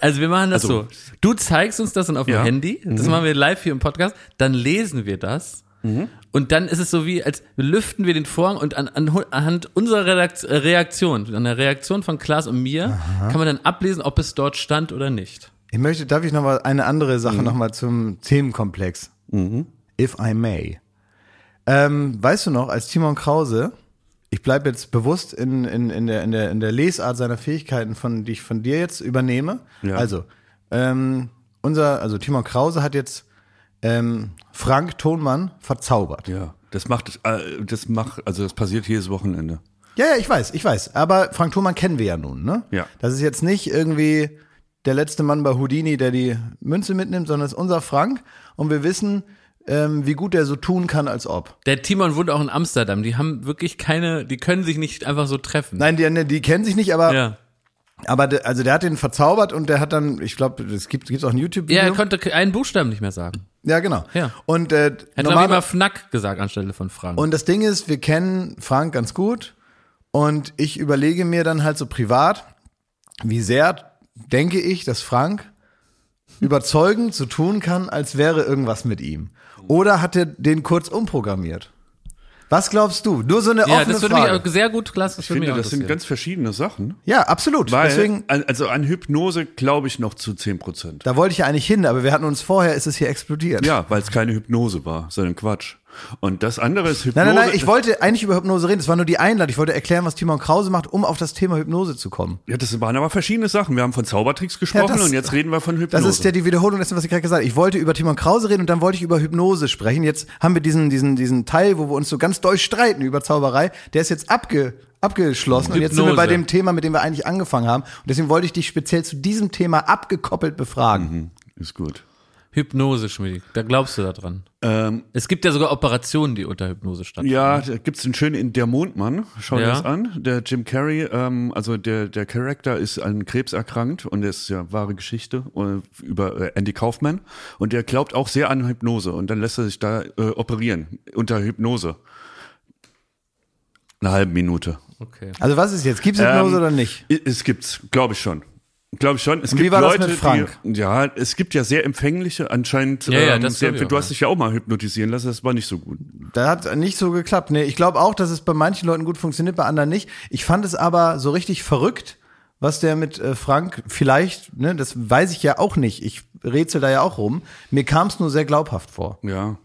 Also wir machen das Also- so. Du zeigst uns das dann auf dem Ja. Handy, das machen wir live hier im Podcast, dann lesen wir das. Mhm. Und dann ist es so wie, als lüften wir den Vorhang und an, an, anhand unserer äh, Reaktion, an der Reaktion von Klaas und mir, kann man dann ablesen, ob es dort stand oder nicht. Ich möchte, darf ich noch mal eine andere Mhm. Sache noch mal zum Themenkomplex? If I may. Ähm, weißt du noch, als Timon Krause, ich bleibe jetzt bewusst in, in, in, der, in, der, in der Lesart seiner Fähigkeiten, von, die ich von dir jetzt übernehme. Ja. Also, ähm, unser, also Timon Krause hat jetzt ähm, Frank Thonmann verzaubert. Ja, das macht, äh, das macht, also das passiert jedes Wochenende. Ja, ja, ich weiß, ich weiß. Aber Frank Thunmann kennen wir ja nun, ne? Ja. Das ist jetzt nicht irgendwie der letzte Mann bei Houdini, der die Münze mitnimmt, sondern es ist unser Frank. Und wir wissen, ähm, wie gut er so tun kann, als ob. Der Timon wohnt auch in Amsterdam. Die haben wirklich keine, die können sich nicht einfach so treffen. Nein, die, die kennen sich nicht, aber, Ja. aber der, also der hat den verzaubert und der hat dann, ich glaube, es gibt gibt's auch ein YouTube-Video. Ja, er konnte einen Buchstaben nicht mehr sagen. Ja, genau. Ja. Und, äh, ich, normal- immer Fnack gesagt anstelle von Frank. Und das Ding ist, wir kennen Frank ganz gut und ich überlege mir dann halt so privat, wie sehr denke ich, dass Frank überzeugend so tun kann, als wäre irgendwas mit ihm. Oder hat er den kurz umprogrammiert? Was glaubst du? Nur so eine Ja, offene das würde Frage. mich sehr gut klasse. Ich finde, das sind ganz verschiedene Sachen. ja, absolut. Weil, Deswegen, also an Hypnose glaube ich noch zu 10 Prozent. da wollte ich ja eigentlich hin, aber wir hatten uns vorher, ist es hier explodiert. Ja, weil es keine Hypnose war, sondern Quatsch. Und das andere ist Hypnose. Nein, nein, nein, ich wollte eigentlich über Hypnose reden. Das war nur die Einladung. Ich wollte erklären, was Timon Krause macht, um auf das Thema Hypnose zu kommen. Ja, das waren aber verschiedene Sachen. Wir haben von Zaubertricks gesprochen das- und jetzt reden wir von Das Hypnose. ist ja die Wiederholung dessen, was ich gerade gesagt habe. Ich wollte über Timon Krause reden und dann wollte ich über Hypnose sprechen. Jetzt haben wir diesen, diesen, diesen Teil, wo wir uns so ganz doll streiten über Zauberei. Der ist jetzt abge, abgeschlossen und jetzt sind wir Hypnose. bei dem Thema, mit dem wir eigentlich angefangen haben. Und deswegen wollte ich dich speziell zu diesem Thema abgekoppelt befragen. ist gut. Hypnose, Schmidt. Da glaubst du da dran. Ähm, Es gibt ja sogar Operationen, die unter Hypnose stattfinden. ja, da gibt's einen schönen in Der Mondmann. Schau dir Ja. das an. Der Jim Carrey, ähm, also der, der Charakter ist an Krebs erkrankt und das ist ja wahre Geschichte äh, über äh, Andy Kaufman. Und der glaubt auch sehr an Hypnose und dann lässt er sich da äh, operieren unter Hypnose. Eine halbe Minute. Okay. Also was ist jetzt? Gibt's Hypnose Ähm, oder nicht? Es gibt's, glaube ich schon. Glaube ich schon. Es Und gibt wie war das Leute, mit Frank? die ja, es gibt ja sehr empfängliche, anscheinend. Ja, ja, ähm, das sehr, du hast ja. dich ja auch mal hypnotisieren lassen, das war nicht so gut. Da hat nicht so geklappt. Nee, ich glaube auch, dass es bei manchen Leuten gut funktioniert, bei anderen nicht. Ich fand es aber so richtig verrückt, was der mit äh, Frank vielleicht, ne, das weiß ich ja auch nicht. Ich rätsel da ja auch rum. Mir kam es nur sehr glaubhaft vor. Ja.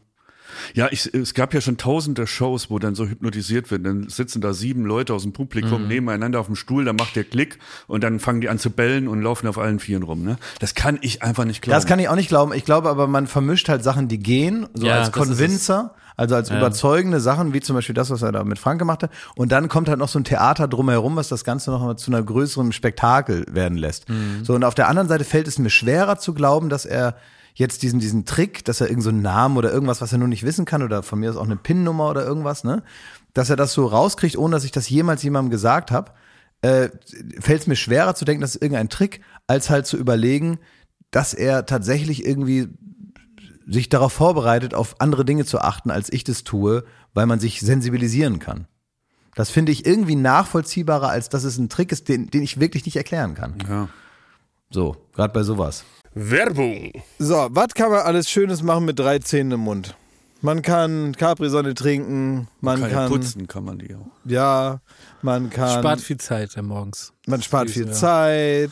Ja, ich, es gab ja schon tausende Shows, wo dann so hypnotisiert wird. Dann sitzen da sieben Leute aus dem Mhm. Publikum nebeneinander auf dem Stuhl, dann macht der Klick und dann fangen die an zu bellen und laufen auf allen Vieren rum. Ne? Das kann ich einfach nicht glauben. Das kann ich auch nicht glauben. Ich glaube aber, man vermischt halt Sachen, die gehen, so Ja, als. Convincer, also als überzeugende Sachen, wie zum Beispiel das, was er da mit Frank gemacht hat. Und dann kommt halt noch so ein Theater drumherum, was das Ganze noch mal zu einer größeren Spektakel werden lässt. Mhm. So, und auf der anderen Seite fällt es mir schwerer zu glauben, dass er jetzt diesen, diesen Trick, dass er irgendeinen so einen Namen oder irgendwas, was er nur nicht wissen kann, oder von mir aus auch eine PIN-Nummer oder irgendwas, ne? Dass er das so rauskriegt, ohne dass ich das jemals jemandem gesagt habe, äh, fällt es mir schwerer zu denken, das ist irgendein Trick, als halt zu überlegen, dass er tatsächlich irgendwie sich darauf vorbereitet, auf andere Dinge zu achten, als ich das tue, weil man sich sensibilisieren kann. Das finde ich irgendwie nachvollziehbarer, als dass es ein Trick ist, den, den ich wirklich nicht erklären kann. Ja. So, gerade bei sowas. Werbung. So, was kann man alles Schönes machen mit drei Zähnen im Mund? Man kann Capri-Sonne trinken, man Kann kann, ja putzen kann man die auch. ja, man kann, Spart viel Zeit ja, morgens. man spart viel ja. Zeit.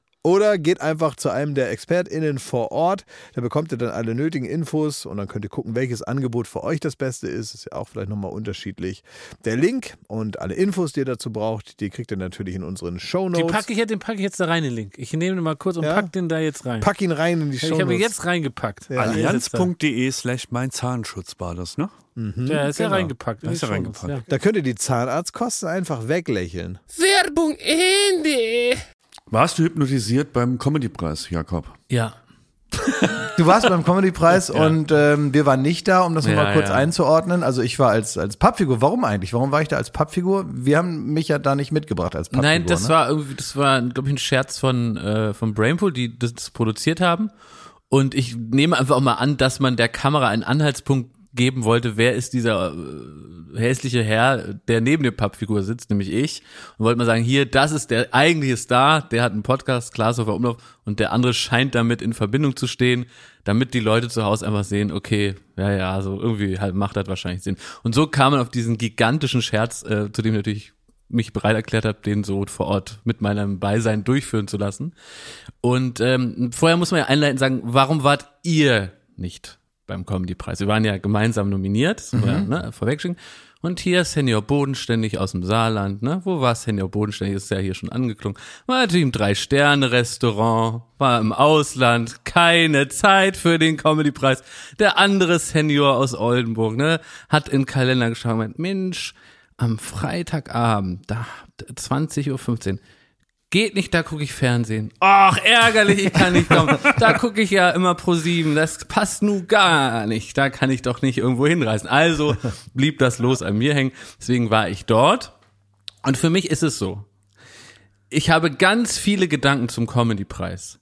Oder geht einfach zu einem der ExpertInnen vor Ort. Da bekommt ihr dann alle nötigen Infos und dann könnt ihr gucken, welches Angebot für euch das Beste ist. Ist ja auch vielleicht nochmal unterschiedlich. Der Link und alle Infos, die ihr dazu braucht, die kriegt ihr natürlich in unseren Den Shownotes. packe ich, jetzt- den packe ich jetzt da rein, den Link. Ich nehme den mal kurz und Ja? pack den da jetzt rein. Pack ihn rein in die ich habe ihn jetzt reingepackt. Ja. Allianz.de slash mein Zahnschutz war das, ne? Ja, ist ja genau. reingepackt. in Da ist die er Shownotes, reingepackt. Da könnt ihr die Zahnarztkosten einfach weglächeln. Werbung Ende. Warst du hypnotisiert beim Comedy-Preis, Jakob? Ja. Du warst beim Comedy-Preis und ähm, wir waren nicht da, um das nochmal Ja, kurz ja. einzuordnen. Also ich war als, als Pappfigur. Warum eigentlich? Warum war ich da als Pappfigur? Wir haben mich ja da nicht mitgebracht als Pappfigur. Nein, das ne? war irgendwie, das war, glaube ich, ein Scherz von, äh, von Brainpool, die das produziert haben. Und ich nehme einfach auch mal an, dass man der Kamera einen Anhaltspunkt geben wollte, wer ist dieser äh, hässliche Herr, der neben der Pappfigur sitzt, nämlich ich. Und wollte mal sagen, hier, das ist der eigentliche Star, der hat einen Podcast, Glashofer Umlauf, und der andere scheint damit in Verbindung zu stehen, damit die Leute zu Hause einfach sehen, okay, ja, ja, so irgendwie halt macht das wahrscheinlich Sinn. Und so kam man auf diesen gigantischen Scherz, äh, zu dem natürlich mich bereit erklärt habe, den so vor Ort mit meinem Beisein durchführen zu lassen. Und ähm, vorher muss man ja einleitend sagen, warum wart ihr nicht beim Comedy-Preis? Wir waren ja gemeinsam nominiert, man ja, ne, vorwegschicken. Und hier Senior Bodenständig aus dem Saarland, ne? Wo war Senior Bodenständig? Ist ja hier schon angeklungen. War natürlich im Drei-Sterne-Restaurant, war im Ausland, keine Zeit für den Comedy-Preis. Der andere Senior aus Oldenburg, ne? Hat in den Kalender geschaut und meint, Mensch, am Freitagabend, da 20.15 Uhr, geht nicht, da gucke ich Fernsehen. Ach, ärgerlich, ich kann nicht kommen. Da gucke ich ja immer pro sieben. Das passt nu gar nicht. Da kann ich doch nicht irgendwo hinreisen. Also blieb das los an mir hängen. Deswegen war ich dort. Und für mich ist es so. Ich habe ganz viele Gedanken zum Comedy-Preis.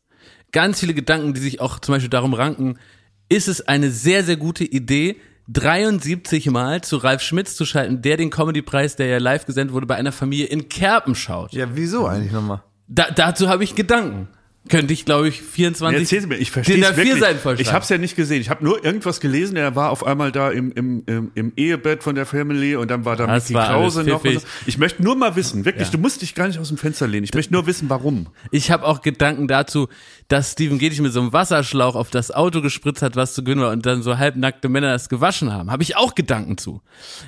Ganz viele Gedanken, die sich auch zum Beispiel darum ranken, ist es eine sehr, sehr gute Idee, 73 Mal zu Ralf Schmitz zu schalten, der den Comedy-Preis, der ja live gesendet wurde, bei einer Familie in Kerpen schaut. Ja, wieso eigentlich nochmal? Da, dazu habe ich Gedanken. Könnte ich, glaube ich, 24 Erzähl mir, ich verstehe es A4 wirklich. Ich habe es ja nicht gesehen. Ich habe nur irgendwas gelesen. Er war auf einmal da im, im, im, im Ehebett von der Family und dann war da Das Mickey Krause noch. So. Ich möchte nur mal wissen, wirklich, Ja. du musst dich gar nicht aus dem Fenster lehnen. Ich möchte nur wissen, warum. Ich habe auch Gedanken dazu, dass Steven Gätich mit so einem Wasserschlauch auf das Auto gespritzt hat, was zu gewinnen war und dann so halbnackte Männer das gewaschen haben. Habe ich auch Gedanken zu.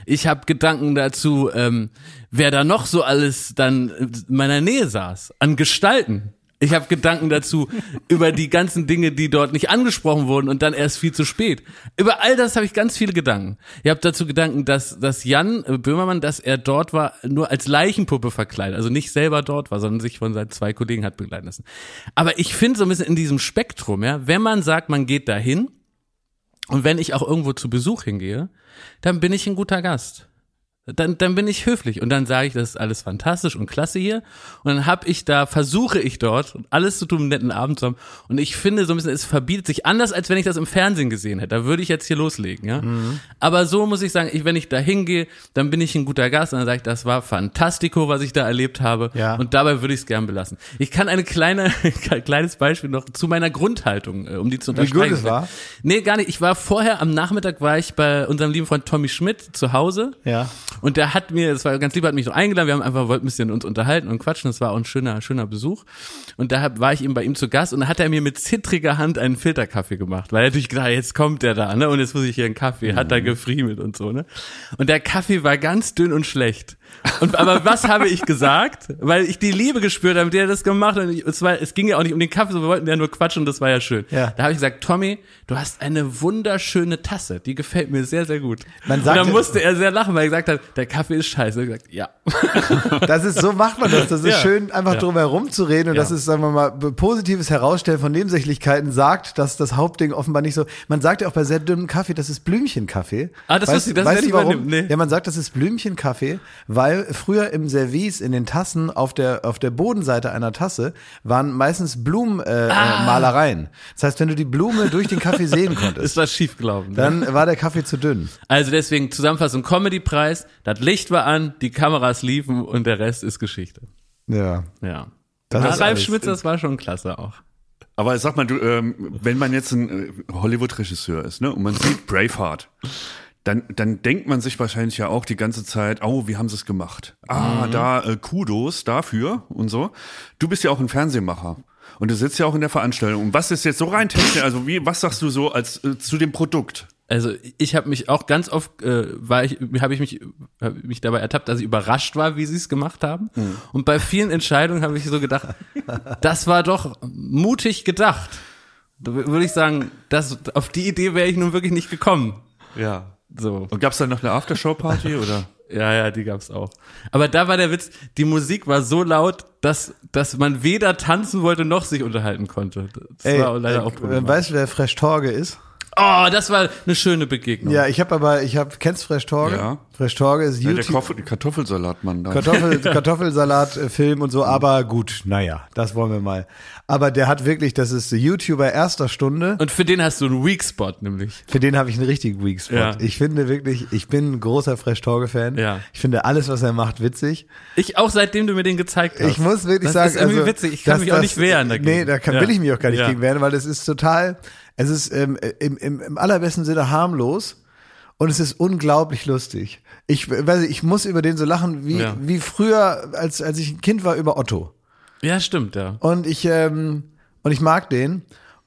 Ich habe Gedanken dazu, ähm, wer da noch so alles dann in meiner Nähe saß, an Gestalten. Ich habe Gedanken dazu über die ganzen Dinge, die dort nicht angesprochen wurden und dann erst viel zu spät. Über all das habe ich ganz viele Gedanken. Ich habe dazu Gedanken, dass, dass Jan Böhmermann, dass er dort war, nur als Leichenpuppe verkleidet, also nicht selber dort war, sondern sich von seinen zwei Kollegen hat begleiten lassen. Aber ich finde so ein bisschen in diesem Spektrum, ja, wenn man sagt, man geht dahin und wenn ich auch irgendwo zu Besuch hingehe, dann bin ich ein guter Gast. Dann, dann bin ich höflich und dann sage ich, das ist alles fantastisch und klasse hier. Und dann hab ich da, versuche ich dort alles zu tun, einen netten Abend zu haben. Und ich finde so ein bisschen, es verbietet sich anders, als wenn ich das im Fernsehen gesehen hätte. Da würde ich jetzt hier loslegen, ja. Aber so muss ich sagen, ich, wenn ich da hingehe, dann bin ich ein guter Gast und dann sage ich, das war fantastico, was ich da erlebt habe. Ja. Und dabei würde ich es gern belassen. Ich kann eine kleine, ein kleines Beispiel noch zu meiner Grundhaltung, äh, um die zu Wie unterstreichen. gut es war? Nee, gar nicht. Ich war vorher am Nachmittag war ich bei unserem lieben Freund Tommy Schmidt zu Hause. Ja. Und der hat mir, das war ganz lieb, hat mich so eingeladen, wir haben einfach wollten ein bisschen uns unterhalten und quatschen, das war auch ein schöner, schöner Besuch. Und da war ich eben bei ihm zu Gast und da hat er mir mit zittriger Hand einen Filterkaffee gemacht, weil er natürlich gedacht, jetzt kommt der da, ne, und jetzt muss ich hier einen Kaffee, hat er gefriemelt und so, ne. Und der Kaffee war ganz dünn und schlecht. Und, aber was habe ich gesagt? Weil ich die Liebe gespürt habe, mit der er das gemacht hat. Und es, war, es ging ja auch nicht um den Kaffee, sondern wir wollten ja nur quatschen und das war ja schön. Ja. Da habe ich gesagt, Tommy, du hast eine wunderschöne Tasse. Die gefällt mir sehr, sehr gut. Man und sagt dann ja- musste er sehr lachen, weil er gesagt hat, der Kaffee ist scheiße. Ich gesagt, ja. Das ist, so macht man das. Das ist Ja. schön, einfach Ja. drum herum zu reden und Ja. das ist, sagen wir mal, positives Herausstellen von Nebensächlichkeiten sagt, dass das Hauptding offenbar nicht so, man sagt ja auch bei sehr dünnem Kaffee, das ist Blümchenkaffee. Ah, das weißt, wusste ich, das weißt du warum? nee. Ja, man sagt, das ist Blümchenkaffee, weil früher im Service in den Tassen auf der, auf der Bodenseite einer Tasse waren meistens Blumenmalereien. Äh, Ah. Malereien. das heißt, wenn du die Blume durch den Kaffee sehen konntest, Ist was schiefgelaufen. Ne? dann war der Kaffee zu dünn. Also deswegen Zusammenfassung Comedy-Preis, das Licht war an, die Kameras liefen und der Rest ist Geschichte. Ja. Ja. Das ist Ralf. Schmitz, das war schon klasse auch. Aber sag mal, du, ähm, wenn man jetzt ein äh, Hollywood-Regisseur ist, ne, und man sieht Braveheart, dann, dann denkt man sich wahrscheinlich ja auch die ganze Zeit, oh, wie haben sie es gemacht? Ah, da äh, Kudos dafür und so. Du bist ja auch ein Fernsehmacher. Und du sitzt ja auch in der Veranstaltung. Und was ist jetzt so rein technisch? Also wie, was sagst du so als äh, zu dem Produkt? Also ich habe mich auch ganz oft, äh, war ich, habe ich mich, hab mich dabei ertappt, dass ich überrascht war, wie sie es gemacht haben. Und bei vielen Entscheidungen habe ich so gedacht, das war doch mutig gedacht. Da wür- würde ich sagen, das, auf die Idee wäre ich nun wirklich nicht gekommen. Ja. So. Und gab's dann noch eine Aftershow-Party oder? Ja, ja, die gab's auch. Aber da war der Witz, die Musik war so laut, dass, dass man weder tanzen wollte noch sich unterhalten konnte. Das Ey, war leider äh, auch weißt du, wer Fresh Torge ist? Oh, das war eine schöne Begegnung. Ja, ich habe aber, ich habe, kennst Fresh Torge? Ja. Fresh Torge ist Ja, der YouTube. Kartoffel Kartoffelsalatmann da. Kartoffel, Kartoffelsalat, äh, Film und so, aber gut, naja, das wollen wir mal. Aber der hat wirklich, das ist YouTuber erster Stunde. Und für den hast du einen Weak Spot, nämlich. Für den habe ich einen richtigen Weak Spot. Ja. Ich finde wirklich, ich bin ein großer Fresh Torge Fan. Ja. Ich finde alles, was er macht, witzig. Ich auch, seitdem du mir den gezeigt hast. Ich muss wirklich das sagen, ist irgendwie also, witzig. Ich kann das- mich auch das- nicht wehren dagegen. Nee, da kann, Ja. will ich mich auch gar nicht Ja. gegen wehren, weil es ist total, es ist ähm, im, im, im allerbesten Sinne harmlos und es ist unglaublich lustig. Ich weiß, nicht, ich muss über den so lachen wie Ja. wie früher, als als ich ein Kind war über Otto. Ja, stimmt, ja. Und ich ähm, und ich mag den.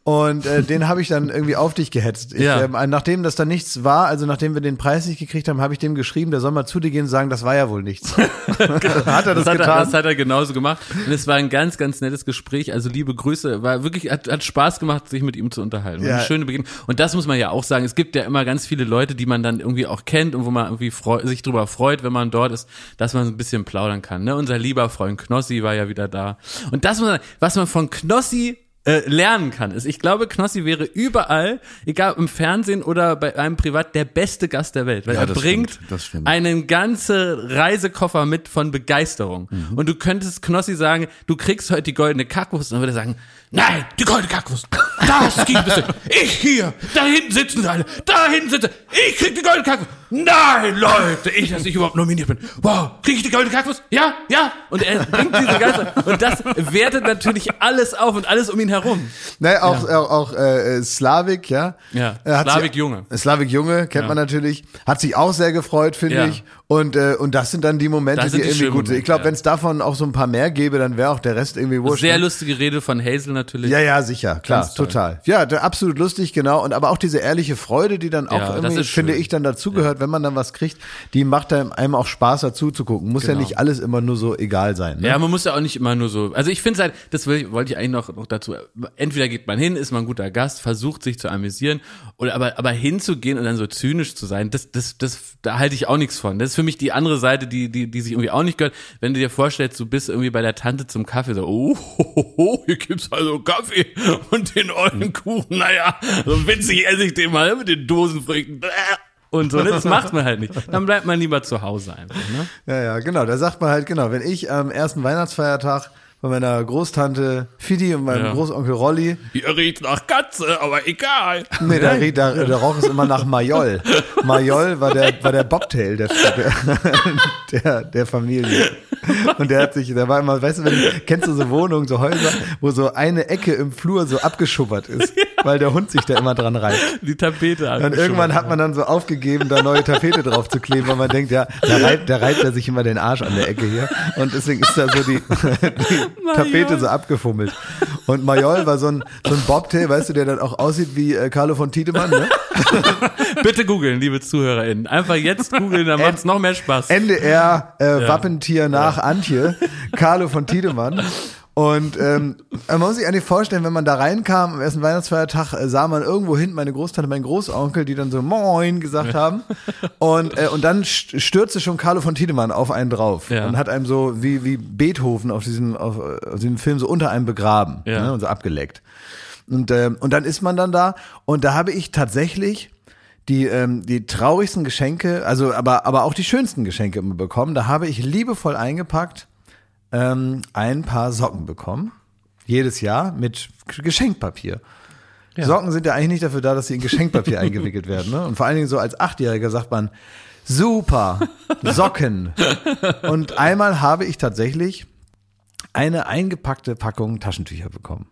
Und äh, den habe ich dann irgendwie auf dich gehetzt. Ich, Ja. ähm, nachdem das dann nichts war, also nachdem wir den Preis nicht gekriegt haben, habe ich dem geschrieben, der soll mal zu dir gehen und sagen, das war ja wohl nichts. hat er das, Das hat, er, getan? das hat er genauso gemacht. Und es war ein ganz, ganz nettes Gespräch. Also liebe Grüße. War wirklich, hat, hat Spaß gemacht, sich mit ihm zu unterhalten. Ja. Eine schöne Begegnung. Und das muss man ja auch sagen. Es gibt ja immer ganz viele Leute, die man dann irgendwie auch kennt und wo man irgendwie freu, sich drüber freut, wenn man dort ist, dass man ein bisschen plaudern kann. Ne? Unser lieber Freund Knossi war ja wieder da. Und das was man von Knossi äh, lernen kann, ist, ich glaube, Knossi wäre überall, egal im Fernsehen oder bei einem Privat, der beste Gast der Welt, weil Ja, er bringt stimmt, stimmt. einen ganze Reisekoffer mit von Begeisterung. Mhm. Und du könntest Knossi sagen, du kriegst heute die goldene Kackwurst und dann würde er sagen, nein, die goldene Kackwurst, das gibt es nicht. Ich hier, da hinten sitzen sie alle, da hinten sitzen ich krieg die goldene Kackwurst. Nein, Leute, ich, dass ich überhaupt nominiert bin. Wow, krieg ich die goldene Kackwurst? Ja, ja. Und er bringt diese ganze, und das wertet natürlich alles auf und alles um ihn herum. Ne, auch, auch, auch äh, Slavik, ja. Ja, Er hat Slavik sich- Junge. Slavik Junge kennt Ja. man natürlich. Hat sich auch sehr gefreut, finde Ja. ich. Und, äh, und das sind dann die Momente, die die irgendwie gut sind. Ich glaube, ja. wenn es davon auch so ein paar mehr gäbe, dann wäre auch der Rest irgendwie wurscht. Sehr ne? lustige Rede von Hazel natürlich. Ja, ja, sicher, klar, total. Ja, da, absolut lustig, genau. Und aber auch diese ehrliche Freude, die dann auch Ja, irgendwie, finde ich, dann dazugehört, wenn man dann was kriegt, die macht einem, einem auch Spaß dazu zu gucken. Muss ja Genau. nicht alles immer nur so egal sein. Ne? Ja, man muss ja auch nicht immer nur so. Also ich finde halt, das wollte ich eigentlich noch, noch dazu. Entweder geht man hin, ist man ein guter Gast, versucht sich zu amüsieren, oder aber aber hinzugehen und dann so zynisch zu sein, das das das da halte ich auch nichts von. Das ist für mich die andere Seite, die die die sich irgendwie auch nicht gehört. Wenn du dir vorstellst, du bist irgendwie bei der Tante zum Kaffee, so oh, ho, ho, ho, hier gibt's also Kaffee und den ollen Kuchen. Naja, so witzig esse ich den mal mit den Dosenfrüchten. Und so, ne? das macht man halt nicht. Dann bleibt man lieber zu Hause einfach. Ne? Ja, ja, genau. Da sagt man halt, genau, wenn ich am ersten Weihnachtsfeiertag bei meiner Großtante Fidi und meinem Ja. Großonkel Rolli, Ihr riecht nach Katze, aber egal. nee, da, da, da roch es immer nach Majol. Majol war der, war der Bobtail der, der, der Familie. Und der hat sich, der war immer, weißt du, wenn, kennst du so Wohnungen, so Häuser, wo so eine Ecke im Flur so abgeschubbert ist, weil der Hund sich da immer dran reibt. Die Tapete Und irgendwann hat man dann so aufgegeben, da neue Tapete drauf zu kleben, weil man denkt, ja, da reibt, da reibt er sich immer den Arsch an der Ecke hier. Und deswegen ist da so die, die Tapete so abgefummelt. Und Majol war so ein, so ein Bobtail, weißt du, der dann auch aussieht wie äh, Carlo von Tiedemann, ne? Bitte googeln, liebe ZuhörerInnen. Einfach jetzt googeln, dann macht's noch mehr Spaß. NDR äh, Wappentier nach Antje, Carlo von Tiedemann. Und ähm, man muss sich eigentlich vorstellen, wenn man da reinkam am ersten Weihnachtsfeiertag, äh, sah man irgendwo hinten meine Großtante, mein Großonkel, die dann so Moin gesagt haben. Und, äh, und dann st- stürzte schon Carlo von Tiedemann auf einen drauf Ja. und hat einem so wie, wie Beethoven auf diesem, auf, äh, auf diesem Film so unter einem begraben Ja. ne, und so abgeleckt. Und, ähm, und dann ist man dann da und da habe ich tatsächlich die, ähm, die traurigsten Geschenke, also aber, aber auch die schönsten Geschenke immer bekommen. Da habe ich liebevoll eingepackt ähm, ein paar Socken bekommen. Jedes Jahr mit Geschenkpapier. Socken sind ja eigentlich nicht dafür da, dass sie in Geschenkpapier eingewickelt werden. Ne? Und vor allen Dingen so als Achtjähriger sagt man, super, Socken. Und einmal habe ich tatsächlich eine eingepackte Packung Taschentücher bekommen.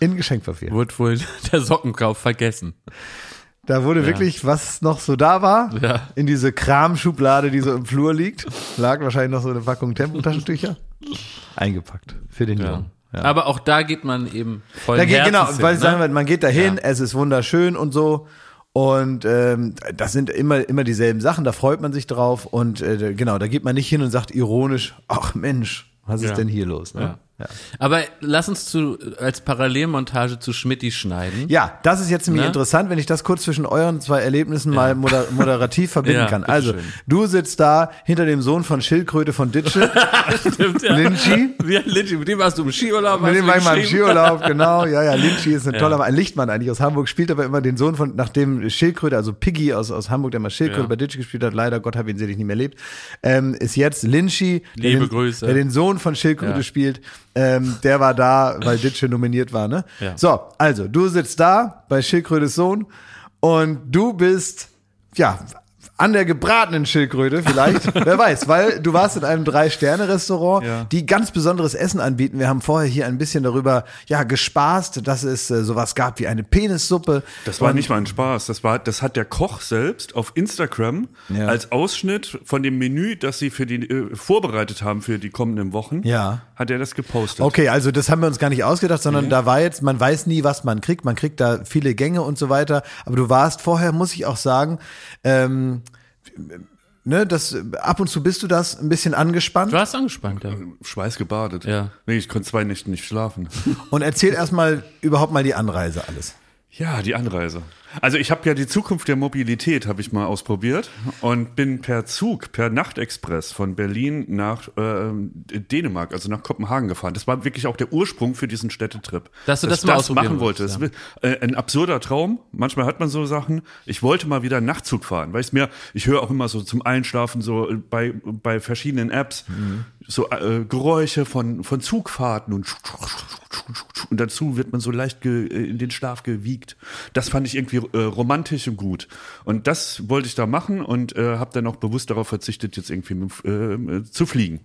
In Geschenkpapier. Wurde wohl der Sockenkauf vergessen. Da wurde wirklich, was noch so da war, Ja. in diese Kramschublade, die so im Flur liegt, lag wahrscheinlich noch so eine Packung Tempotaschentücher, eingepackt für den Ja. Jungen. Aber auch da geht man eben voll Da geht, genau, weil hin, sagen wir, ne? man geht dahin, Ja. es ist wunderschön und so. Und ähm, das sind immer immer dieselben Sachen, da freut man sich drauf und äh, genau, da geht man nicht hin und sagt ironisch, ach Mensch, was ist Ja. denn hier los? Ne? Ja. Aber lass uns zu, als Parallelmontage zu Schmidti schneiden. Ja, das ist jetzt nämlich Ne? interessant, wenn ich das kurz zwischen euren zwei Erlebnissen mal moder moderativ verbinden Ja, kann. Also, bitteschön. du sitzt da hinter dem Sohn von Schildkröte von Ditsche, Stimmt, ja. Linchi. Ja, Linchi, mit dem warst du im Skiurlaub. Mit dem war ich mal im. Skiurlaub, genau. Ja, ja, Linchi ist ein Ja. toller, ein Lichtmann eigentlich aus Hamburg, spielt aber immer den Sohn von, nachdem Schildkröte, also Piggy aus, aus Hamburg, der mal Schildkröte Ja. bei Ditsche gespielt hat, leider, Gott hab ihn selig nicht mehr lebt, ähm, ist jetzt Linchi, der, Liebe den, Grüße. der den Sohn von Schildkröte Ja. spielt. Ähm, der war da, weil Ditsche nominiert war, ne? Ja. So, also, du sitzt da bei Schildkrötes Sohn und du bist, ja, an der gebratenen Schildkröte vielleicht, wer weiß, weil du warst in einem Drei-Sterne-Restaurant, Ja. die ganz besonderes Essen anbieten. Wir haben vorher hier ein bisschen darüber, ja, gespaßt, dass es äh, sowas gab wie eine Penissuppe. Das war Und- nicht mal ein Spaß. Das war, das hat der Koch selbst auf Instagram Ja. als Ausschnitt von dem Menü, das sie für die äh, vorbereitet haben für die kommenden Wochen. Ja. Hat er das gepostet. Okay, also das haben wir uns gar nicht ausgedacht, sondern da war jetzt, man weiß nie, was man kriegt. Man kriegt da viele Gänge und so weiter. Aber du warst vorher, muss ich auch sagen, ähm, ne, das ab und zu bist du das ein bisschen angespannt. Du warst angespannt, ja. Schweiß gebadet. Ja. Nee, ich konnte zwei Nächte nicht schlafen. Und erzähl erstmal überhaupt mal die Anreise alles. Ja, die Anreise. Also ich habe ja die Zukunft der Mobilität habe ich mal ausprobiert und bin per Zug, per Nachtexpress von Berlin nach äh, Dänemark, also nach Kopenhagen gefahren. Das war wirklich auch der Ursprung für diesen Städtetrip. Dass du das ich mal das ausprobieren machen wollte. wolltest, Das ist äh, ein absurder Traum. Manchmal hat man so Sachen. Ich wollte mal wieder Nachtzug fahren, weil ich mir, ich höre auch immer so zum Einschlafen so äh, bei bei verschiedenen Apps so äh, Geräusche von von Zugfahrten und und dazu wird man so leicht ge, äh, in den Schlaf gewiegt. Das fand ich irgendwie äh, romantisch und gut. Und das wollte ich da machen und äh, habe dann auch bewusst darauf verzichtet, jetzt irgendwie äh, äh, zu fliegen.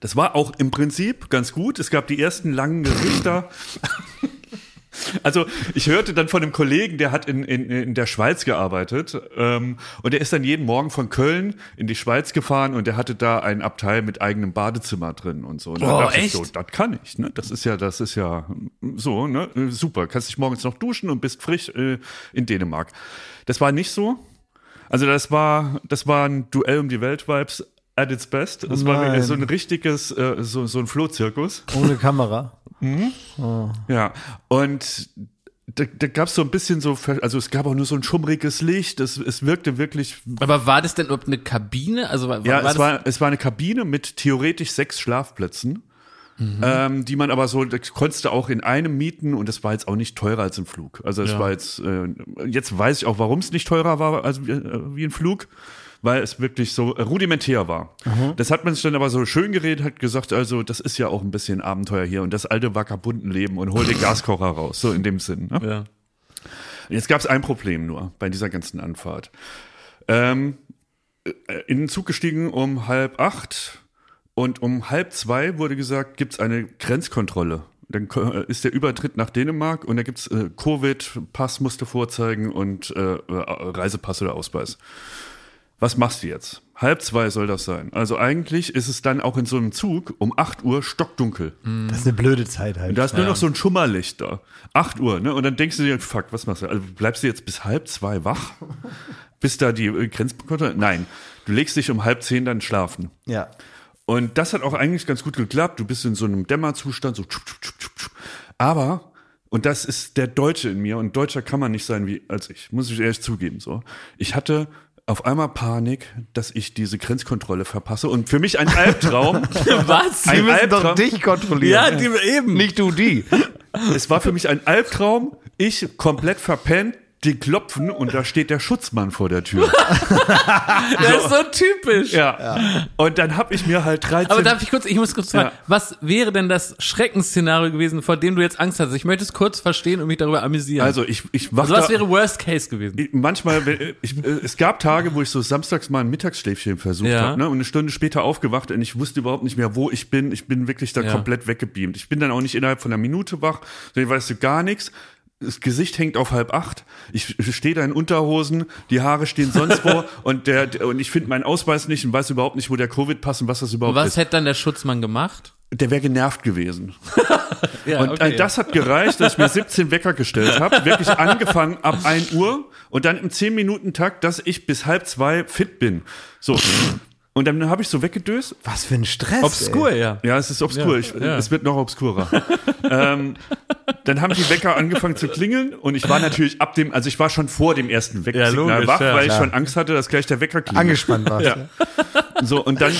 Das war auch im Prinzip ganz gut. Es gab die ersten langen Gesichter. Also ich hörte dann von einem Kollegen, der hat in, in, in der Schweiz gearbeitet ähm, und der ist dann jeden Morgen von Köln in die Schweiz gefahren und der hatte da ein Abteil mit eigenem Badezimmer drin und so. Und Oh, dachte ich echt? so, das kann ich. Ne? Das ist ja, das ist ja so, ne? Super. Kannst dich morgens noch duschen und bist frisch äh, in Dänemark. Das war nicht so. Also das war, das war ein Duell um die Welt-Vibes at its best. Es war so ein richtiges, äh, so, so ein Flohzirkus. Ohne Kamera. Ja, und da, da gab es so ein bisschen so, also es gab auch nur so ein schummriges Licht, es, es wirkte wirklich, Aber war das denn überhaupt eine Kabine? Also war, ja, war es das, war, es war eine Kabine mit theoretisch sechs Schlafplätzen. Ähm, die man aber so, das konntest du auch in einem mieten und das war jetzt auch nicht teurer als ein Flug. Also es Ja. war jetzt, äh, jetzt weiß ich auch, warum es nicht teurer war als wie, äh, wie ein Flug, weil es wirklich so rudimentär war. Das hat man sich dann aber so schön geredet, hat gesagt, also das ist ja auch ein bisschen Abenteuer hier und das alte Vagabundenleben und hol den Gaskocher raus, so in dem Sinn. Ne? ja. Jetzt gab es ein Problem nur bei dieser ganzen Anfahrt. Ähm, äh, in den Zug gestiegen um halb acht und um halb zwei wurde gesagt, gibt es eine Grenzkontrolle. Dann äh, ist der Übertritt nach Dänemark und da gibt's äh, Covid, Pass musst du vorzeigen und äh, äh, Reisepass oder Ausweis. Was machst du jetzt? Halb zwei soll das sein. Also eigentlich ist es dann auch in so einem Zug um 8 Uhr stockdunkel. Das ist eine blöde Zeit halt. Und da ist nur noch so ein Schummerlicht da. 8 Uhr, ne? Und dann denkst du dir, fuck, was machst du? Also bleibst du jetzt bis halb zwei wach? bis da die äh, Grenzkontrolle? Nein. Du legst dich um halb zehn dann schlafen. Ja. Und das hat auch eigentlich ganz gut geklappt. Du bist in so einem Dämmerzustand, so tschup, tschup, tschup. Aber, und das ist der Deutsche in mir, und Deutscher kann man nicht sein wie als ich, muss ich ehrlich zugeben, so. Ich hatte auf einmal Panik, dass ich diese Grenzkontrolle verpasse und für mich ein Albtraum. Was? Ein Die müssen doch Albtraum. dich kontrollieren. Ja, die eben. Nicht du die. Es war für mich ein Albtraum. Ich komplett verpennt, die klopfen und da steht der Schutzmann vor der Tür. Das ist so typisch. Ja. Und dann habe ich mir halt 13. Aber darf ich kurz, ich muss kurz fragen, Ja. was wäre denn das Schreckensszenario gewesen, vor dem du jetzt Angst hast? Ich möchte es kurz verstehen und mich darüber amüsieren. also ich, ich wach also was da- wäre Worst Case gewesen? Ich- Manchmal, wenn- ich, äh, es gab Tage, wo ich so samstags mal ein Mittagsschläfchen versucht Ja. habe, ne? Und eine Stunde später aufgewacht und ich wusste überhaupt nicht mehr, wo ich bin. Ich bin wirklich da Ja. komplett weggebeamt. Ich bin dann auch nicht innerhalb von einer Minute wach, sondern weißt du gar nichts. Das Gesicht hängt auf halb acht. Ich stehe da in Unterhosen, die Haare stehen sonst wo und der, und ich finde meinen Ausweis nicht und weiß überhaupt nicht, wo der Covid-Pass und was das überhaupt Was ist. hätte dann der Schutzmann gemacht? der wäre genervt gewesen. Ja, Und okay. äh, das hat gereicht, dass ich mir 17 Wecker gestellt habe. Wirklich angefangen ab 1 Uhr und dann im 10-Minuten-Takt, dass ich bis halb zwei fit bin. So. Und dann habe ich so weggedöst. Was für ein Stress. Obskur, ey. ja. Ja, es ist obskur. ich, ja. Es wird noch obskurer. ähm, dann haben die Wecker angefangen zu klingeln und ich war natürlich ab dem, also ich war schon vor dem ersten Wecksignal logisch, wach, ja, weil ich schon Angst hatte, dass gleich der Wecker klingelt. Angespannt warst. Ja. So, und dann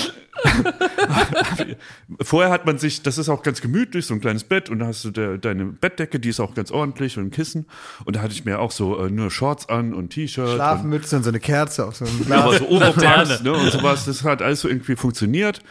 vorher hat man sich, das ist auch ganz gemütlich, so ein kleines Bett und da hast du de, deine Bettdecke, die ist auch ganz ordentlich und ein Kissen. Und da hatte ich mir auch so äh, nur Shorts an und T-Shirt. und- Schlafmütze und so eine Kerze auf so einem ja, Glas. aber so Laterne. ne, und sowas, das hat alles so irgendwie funktioniert.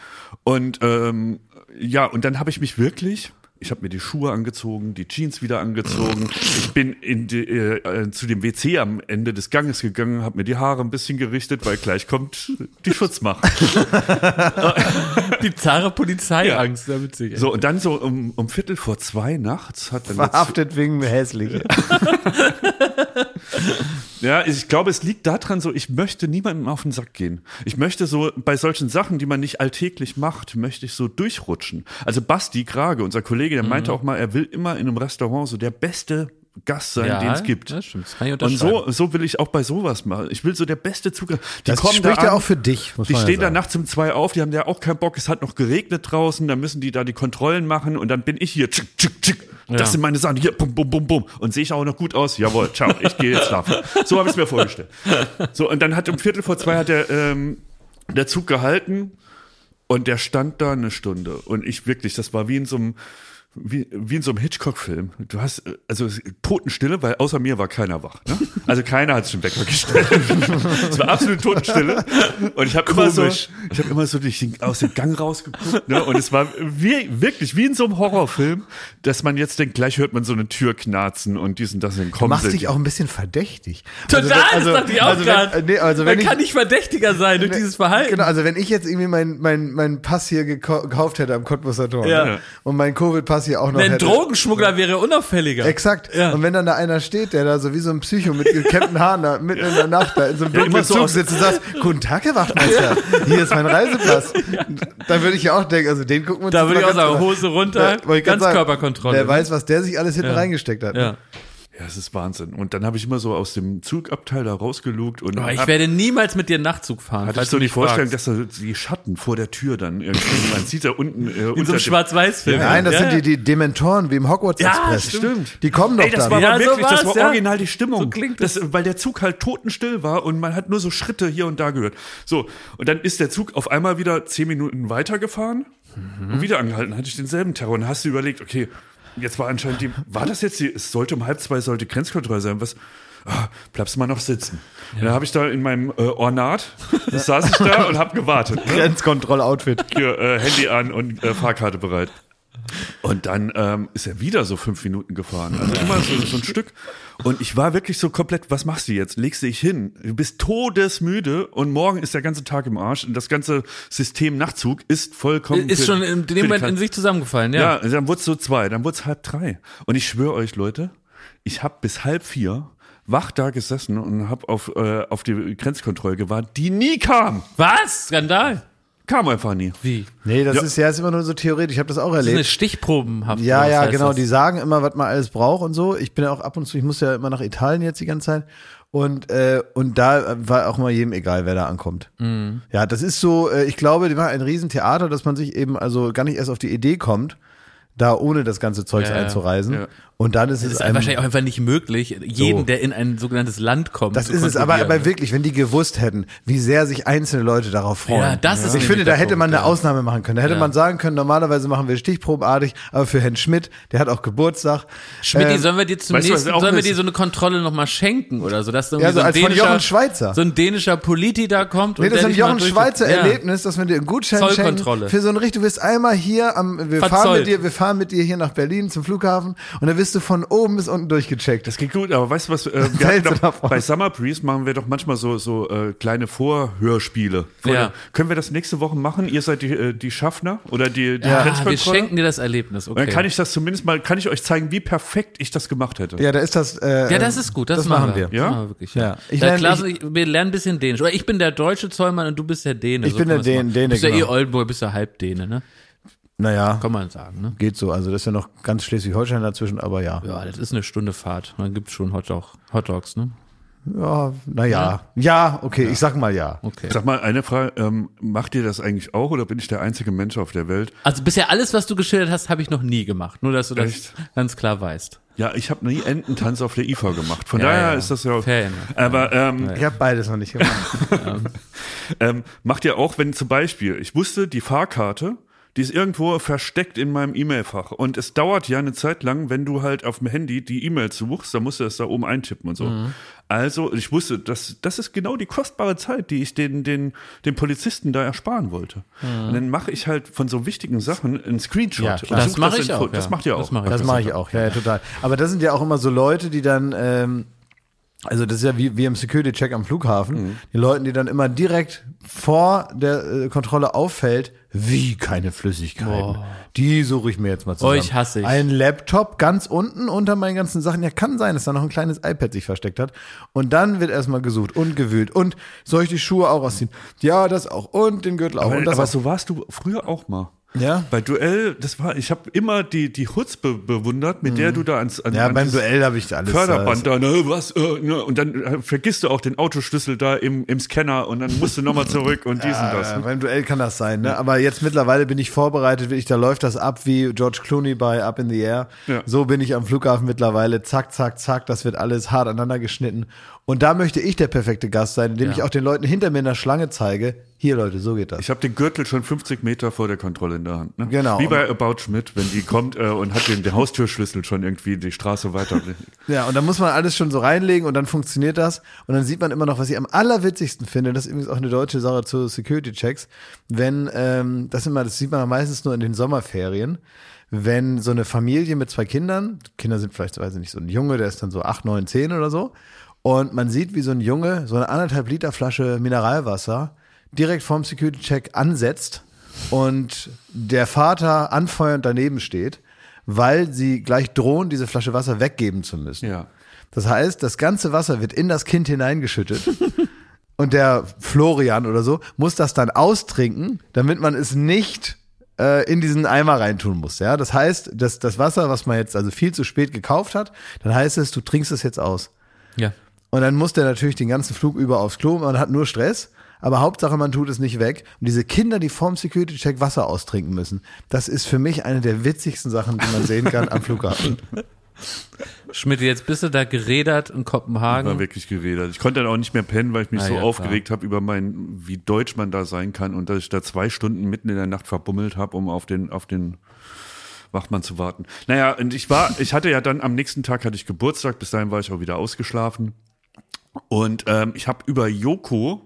Und ähm, ja, und dann habe ich mich wirklich, ich habe mir die Schuhe angezogen, die Jeans wieder angezogen. Ich bin in die, äh, äh, zu dem WC am Ende des Ganges gegangen, habe mir die Haare ein bisschen gerichtet, weil gleich kommt die Schutzmacht. Bizarre Polizeiangst, ja. witzig. ey. So, und dann so um, um Viertel vor zwei nachts hat dann Verhaftet wegen hässlich. Ja, ich glaube, es liegt daran so, ich möchte niemandem auf den Sack gehen. Ich möchte so bei solchen Sachen, die man nicht alltäglich macht, möchte ich so durchrutschen. Also Basti Krage, unser Kollege, der Mhm. meinte auch mal, er will immer in einem Restaurant so der beste Gast sein, Ja, den es gibt. das stimmt, das kann ich Und so, so will ich auch bei sowas machen. Ich will so der beste Zugang. Die Das kommen spricht da ja an, auch für dich, muss Die man ja stehen da nachts um zwei auf, die haben ja auch keinen Bock, es hat noch geregnet draußen, dann müssen die da die Kontrollen machen und dann bin ich hier, tschick, tschick, tschick. Das Ja. sind meine Sachen, hier, bum, bum, bum, bum. Und sehe ich auch noch gut aus? Jawohl, ciao, ich gehe jetzt schlafen. So habe ich es mir vorgestellt. So, und dann hat um Viertel vor zwei hat der, ähm, der Zug gehalten und der stand da eine Stunde. Und ich wirklich, das war wie in so einem, wie, wie in so einem Hitchcock-Film. Du hast, äh, also Totenstille, weil außer mir war keiner wach. Ne? Also keiner hat sich den Wecker gestellt. es war absolut Totenstille. Und ich habe immer so, ich habe immer so durch den, aus dem Gang rausgeguckt. Ne? Und es war wie, wirklich wie in so einem Horrorfilm, dass man jetzt denkt, gleich hört man so eine Tür knarzen und dies und das in Du Kommen machst sind. dich auch ein bisschen verdächtig. Total, Also, das dachte ich auch also, gerade. äh, nee, also Man ich, kann nicht verdächtiger sein durch dieses Verhalten. Genau, also wenn ich jetzt irgendwie meinen mein, mein Pass hier gekau gekauft hätte am Cottbusser Tor Ja. ne? und mein Covid-Pass hier auch noch Ein hätte. Drogenschmuggler wäre unauffälliger. Exakt. Ja. Und wenn dann da einer steht, der da so wie so ein Psycho mit gekämmten Haaren da mitten in der Nacht da in so einem Ja, dunklen so Zug sitzt und sagt, guten Tag, Herr Wachtmeister, hier ist mein Reisepass. Dann würde ich ja auch denken, also den gucken wir uns Da würde ich auch ganz sagen, Hose runter, Ja, wollte ich grad sagen, Ganzkörperkontrolle. Der weiß, was der sich alles hinten Ja. reingesteckt hat. ne? Ja. Ja, es ist Wahnsinn. Und dann habe ich immer so aus dem Zugabteil da rausgelugt und Aber ich hab- werde niemals mit dir Nachtzug fahren. Hatte falls ich so du die Vorstellung, dass da die Schatten vor der Tür dann irgendwie, man sieht da unten äh, in so einem Schwarz-Weiß-Film. Nein, das Ja, sind ja. die, die Dementoren wie im Hogwarts Ja, Express. stimmt. Die kommen doch Ey, das dann. war Ja, aber so wirklich, das war ja. original die Stimmung. So klingt das, weil der Zug halt totenstill war und man hat nur so Schritte hier und da gehört. So, und dann ist der Zug auf einmal wieder zehn Minuten weitergefahren und wieder angehalten, hatte ich denselben Terror. Und dann hast du überlegt, okay, jetzt war anscheinend die, war das jetzt die, es sollte um halb zwei, sollte Grenzkontrolle sein, was, ah, bleibst mal noch sitzen. Und dann habe ich da in meinem äh, Ornat, saß ich da und habe gewartet. Ne? Grenzkontroll-Outfit. hier äh, Handy an und äh, Fahrkarte bereit. Und dann ähm, ist er wieder so fünf Minuten gefahren. Also immer so, so ein Stück. Und ich war wirklich so komplett, was machst du jetzt? Legst du dich hin? Du bist todesmüde und morgen ist der ganze Tag im Arsch und das ganze System Nachtzug ist vollkommen. Ist für- schon in dem Moment in sich zusammengefallen, ja, ja. dann wurde es so zwei, dann wurde es halb drei. Und ich schwöre euch, Leute, ich habe bis halb vier wach da gesessen und habe auf, äh, auf die Grenzkontrolle gewartet, die nie kam. Was? Skandal? Kam einfach nie. Wie? Nee, das Ja. ist ja ist immer nur so theoretisch. Ich habe das auch Das ist eine erlebt. Stichprobenhaft. Ja, ja, genau. das? Die sagen immer, was man alles braucht und so. Ich bin ja auch ab und zu, ich muss ja immer nach Italien jetzt die ganze Zeit. Und, äh, und da war auch mal jedem egal, wer da ankommt. Mhm. Ja, das ist so, äh, ich glaube, die machen ein Riesentheater, dass man sich eben also gar nicht erst auf die Idee kommt, da ohne das ganze Zeugs Ja, ja. einzureisen. Ja. Und dann ist Das es ist einem, wahrscheinlich auch einfach nicht möglich, jeden, So. der in ein sogenanntes Land kommt. Das zu ist es, aber, aber wirklich, wenn die gewusst hätten, wie sehr sich einzelne Leute darauf freuen. Ja, das ist ich finde, da hätte man eine ja. Ausnahme machen können. Da hätte Ja. man sagen können, normalerweise machen wir stichprobenartig, aber für Herrn Schmidt, der hat auch Geburtstag. Schmidt, ähm, sollen wir dir zum weißt du, nächsten, auch sollen wir dir so eine Kontrolle nochmal schenken oder so, dass irgendwie Ja, so ein als von dänischer, Jochen Schweizer. so ein dänischer Politi da kommt Nee, und das ist ein Jochen Schweizer Ja. Erlebnis, dass wir dir einen Gutschein schenken Zollkontrolle. für so ein richtig, du wirst einmal hier am, wir fahren mit dir, wir fahren mit dir hier nach Berlin zum Flughafen und dann wirst du von oben bis unten durchgecheckt. Das geht gut, aber weißt du was, äh, wir doch, bei Summer Breeze machen wir doch manchmal so, so äh, kleine Vorhörspiele. Vor Ja. Können wir das nächste Woche machen? Ihr seid die, äh, die Schaffner oder die, die Ja, wir schenken dir das Erlebnis, okay. Dann kann ich das zumindest mal, kann ich euch zeigen, wie perfekt ich das gemacht hätte. Ja, da ist das. Äh, ja, das ist gut, das, das machen wir. Das Ja? machen wir wirklich, ja. Ja. Ich lerne- Klaas, ich, wir lernen ein bisschen Dänisch. Oder ich bin der deutsche Zollmann und du bist der Däne. Ich bin kann der man's Dän- machen. Däne, Du bist ja eh genau. Oldenburg, bist ja halb Däne, ne? Naja, Kann man sagen, ne? geht so. Also das ist ja noch ganz Schleswig-Holstein dazwischen, aber ja. Ja, das ist eine Stunde Fahrt. Dann gibt's schon Hotdog, Hotdogs, ne? Ja, naja. Ja, okay, ich sag mal ja. Okay. Sag mal, eine Frage, ähm, macht ihr das eigentlich auch oder bin ich der einzige Mensch auf der Welt? Also bisher alles, was du geschildert hast, habe ich noch nie gemacht. Nur, dass du das Echt? ganz klar weißt. Ja, ich habe nie Ententanz auf der IFA gemacht. Von Ja, daher ja. ist das ja. Fair. Aber ähm, Ich habe beides noch nicht gemacht. ähm, macht ihr auch, wenn zum Beispiel, ich wusste, die Fahrkarte, die ist irgendwo versteckt in meinem E-Mail-Fach. Und es dauert ja eine Zeit lang, wenn du halt auf dem Handy die E-Mails suchst, dann musst du das da oben eintippen und so. Also, ich wusste, das, das ist genau die kostbare Zeit, die ich den, den, den Polizisten da ersparen wollte. Und dann mache ich halt von so wichtigen Sachen einen Screenshot. Ja. Das mache ich auch. Das macht ihr auch. Das mache ich, Das ich auch, ja, ja, total. Aber das sind ja auch immer so Leute, die dann, ähm, also das ist ja wie, wie im Security-Check am Flughafen, Mhm. die Leuten, die dann immer direkt vor der äh, Kontrolle auffällt, wie keine Flüssigkeiten. Die suche ich mir jetzt mal zusammen. Euch hasse ich. Ein Laptop ganz unten unter meinen ganzen Sachen. Ja, kann sein, dass da noch ein kleines iPad sich versteckt hat. Und dann wird erstmal gesucht und gewühlt. Und soll ich die Schuhe auch ausziehen? Ja, das auch. Und den Gürtel auch. Aber, und das aber auch. so warst du früher auch mal. Ja? Bei Duell, das war, ich habe immer die, die Chutzpe bewundert, mit der du da ans, an, Mhm. Ja, an beim Duell habe ich alles. Förderband da, ne, was, äh, ne, und dann äh, vergisst du auch den Autoschlüssel da im, im Scanner und dann musst du nochmal zurück und dies und das. Ja, beim Duell kann das sein, ne? Aber jetzt mittlerweile bin ich vorbereitet, wirklich, da läuft das ab wie George Clooney bei Up in the Air. Ja. So bin ich am Flughafen mittlerweile. Zack, zack, zack, das wird alles hart aneinander geschnitten. Und da möchte ich der perfekte Gast sein, indem Ja. ich auch den Leuten hinter mir in der Schlange zeige, hier Leute, so geht das. Ich habe den Gürtel schon 50 Meter vor der Kontrolle in der Hand. Ne? Genau. Wie bei About Schmidt, wenn die kommt äh, und hat den, den Haustürschlüssel schon irgendwie die Straße weiter. Ja, und dann muss man alles schon so reinlegen und dann funktioniert das. Und dann sieht man immer noch, was ich am allerwitzigsten finde, das ist übrigens auch eine deutsche Sache zu Security-Checks, wenn, ähm, das immer, das sieht man meistens nur in den Sommerferien, wenn so eine Familie mit zwei Kindern, Kinder sind vielleicht, weiß ich nicht, so ein Junge, der ist dann so acht, neun, zehn oder so, und man sieht, wie so ein Junge so eine anderthalb Liter Flasche Mineralwasser direkt vorm Security-Check ansetzt und der Vater anfeuernd daneben steht, weil sie gleich drohen, diese Flasche Wasser weggeben zu müssen. Ja. Das heißt, das ganze Wasser wird in das Kind hineingeschüttet. Und der Florian oder so muss das dann austrinken, damit man es nicht äh, in diesen Eimer reintun muss. Ja, das heißt, dass das Wasser, was man jetzt also viel zu spät gekauft hat, dann heißt es, du trinkst es jetzt aus. Ja. Und dann muss der natürlich den ganzen Flug über aufs Klo, man hat nur Stress. Aber Hauptsache, man tut es nicht weg. Und diese Kinder, die vorm Security-Check Wasser austrinken müssen, das ist für mich eine der witzigsten Sachen, die man sehen kann am Flughafen. Schmidt, jetzt bist du da gerädert in war Kopenhagen. wirklich geredet. Ich konnte dann auch nicht mehr pennen, weil ich mich Ah, so ja, aufgeregt habe über mein, wie deutsch man da sein kann und dass ich da zwei Stunden mitten in der Nacht verbummelt habe, um auf den, auf den Wachmann zu warten. Naja, und ich war, ich hatte ja dann am nächsten Tag hatte ich Geburtstag, bis dahin war ich auch wieder ausgeschlafen. Und ähm, ich habe über Joko,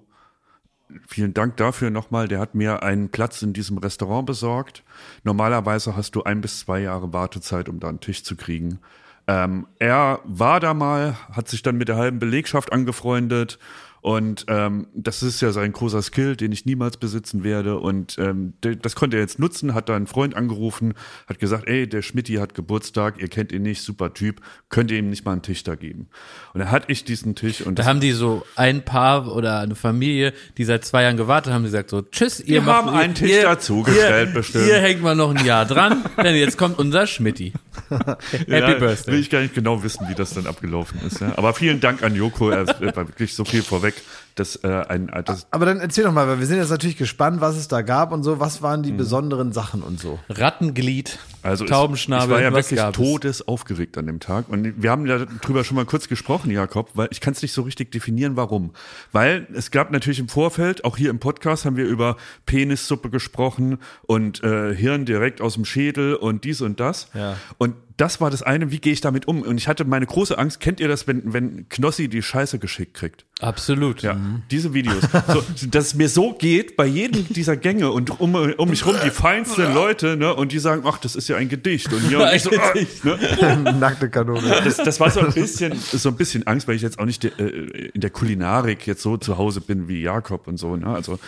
vielen Dank dafür nochmal, der hat mir einen Platz in diesem Restaurant besorgt. Normalerweise hast du ein bis zwei Jahre Wartezeit, um da einen Tisch zu kriegen. Ähm, er war da mal, hat sich dann mit der halben Belegschaft angefreundet und ähm, das ist ja sein großer Skill, den ich niemals besitzen werde. Und ähm, das konnte er jetzt nutzen, hat da einen Freund angerufen, hat gesagt, ey, der Schmidti hat Geburtstag, ihr kennt ihn nicht, super Typ, könnt ihr ihm nicht mal einen Tisch da geben? Und dann hatte ich diesen Tisch und Da haben die so ein Paar oder eine Familie, die seit zwei Jahren gewartet haben, die gesagt so, tschüss, ihr Wir macht, haben einen ihr, Tisch dazugestellt, ihr, bestimmt. Ihr hängt mal noch ein Jahr dran, denn jetzt kommt unser Schmidti. Happy ja, Birthday. Will ich gar nicht genau wissen, wie das dann abgelaufen ist. Ja. Aber vielen Dank an Joko, er war wirklich so viel vorweg, dass äh, ein das, Aber dann erzähl doch mal, weil wir sind jetzt natürlich gespannt, was es da gab und so. Was waren Mhm. die besonderen Sachen und so? Rattenglied, Also Taubenschnabel, ich war ja was wirklich gab es? todesaufgeregt an dem Tag. Und wir haben ja drüber schon mal kurz gesprochen, Jakob, weil ich kann es nicht so richtig definieren, warum. Weil es gab natürlich im Vorfeld, auch hier im Podcast haben wir über Penissuppe gesprochen und äh, Hirn direkt aus dem Schädel und dies und das. Ja. Und das war das eine, wie gehe ich damit um? Und ich hatte meine große Angst, kennt ihr das, wenn, wenn Knossi die Scheiße geschickt kriegt? Absolut. Ja, diese Videos. So, dass es mir so geht bei jedem dieser Gänge und um, um mich rum die feinsten Leute, ne, und die sagen, ach, das ist ja ein Gedicht. Und, ja, und ich so, ah, ne? Nackte Kanone. das, das war so ein bisschen, so ein bisschen Angst, weil ich jetzt auch nicht äh, in der Kulinarik jetzt so zu Hause bin wie Jakob und so. Ne? Also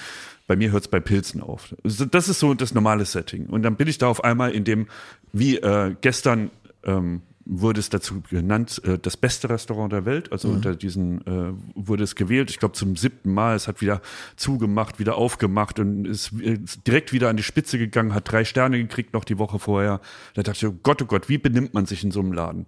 bei mir hört es bei Pilzen auf. Das ist so das normale Setting. Und dann bin ich da auf einmal in dem, wie äh, gestern ähm, wurde es dazu genannt, äh, das beste Restaurant der Welt. Also unter diesen äh, wurde es gewählt. Ich glaube zum siebten Mal. Es hat wieder zugemacht, wieder aufgemacht und ist, ist direkt wieder an die Spitze gegangen, hat drei Sterne gekriegt noch die Woche vorher. Da dachte ich, oh Gott, oh Gott, wie benimmt man sich in so einem Laden?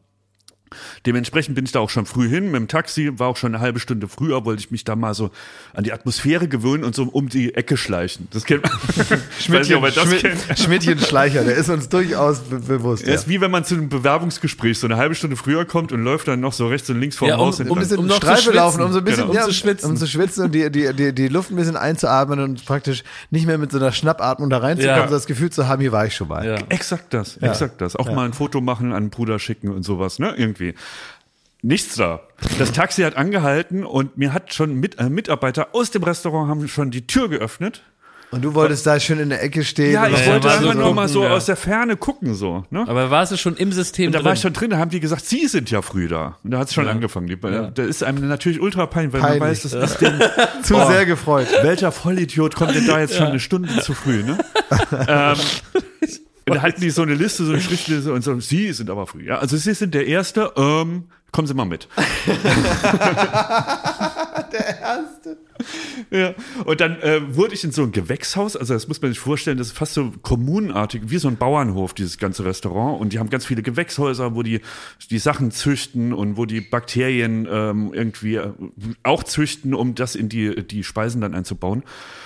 Dementsprechend bin ich da auch schon früh hin mit dem Taxi, war auch schon eine halbe Stunde früher, wollte ich mich da mal so an die Atmosphäre gewöhnen und so um die Ecke schleichen. Das kennt man. Nicht, das Schmidt, kennt. Schmidtchen Schleicher, der ist uns durchaus be bewusst. Ja. ist wie wenn man zu einem Bewerbungsgespräch so eine halbe Stunde früher kommt und läuft dann noch so rechts und links vorm Ja, um- Haus. um ein bisschen Um Streife schwitzen. laufen, um so ein bisschen Genau. ja, Um zu schwitzen. um zu schwitzen und die, die, die, die Luft ein bisschen einzuatmen und praktisch nicht mehr mit so einer Schnappatmung da reinzukommen, Ja. sondern das Gefühl zu haben, hier war ich schon mal. Ja. Exakt das, exakt das. Auch mal ein Foto machen, an den Bruder schicken und sowas, ne? Irgendwie. Nichts da. Das Taxi hat angehalten und mir hat schon mit, äh, Mitarbeiter aus dem Restaurant haben schon die Tür geöffnet. Und du wolltest da schön in der Ecke stehen. Ja, ich ja, wollte einfach so nur mal so gucken, ja. aus der Ferne gucken, so. Ne? Aber warst du schon im System Und da drin? war ich schon drin, da haben die gesagt, sie sind ja früh da. Und da hat es schon angefangen. Die, Da ist einem natürlich ultra peinlich, weil Peinlich. man weiß, das ist dem, zu Oh. sehr gefreut. welcher Vollidiot kommt denn da jetzt schon eine Stunde zu früh, ne? ähm, und da halten die so eine Liste, so eine Schriftliste und so, sie sind aber früh. Ja, also sie sind der Erste, ähm, kommen Sie mal mit. Der Erste. Ja. Und dann äh, wurde ich in so ein Gewächshaus, also das muss man sich vorstellen, das ist fast so kommunenartig, wie so ein Bauernhof, dieses ganze Restaurant. Und die haben ganz viele Gewächshäuser, wo die die Sachen züchten und wo die Bakterien ähm, irgendwie äh, auch züchten, um das in die, die Speisen dann einzubauen.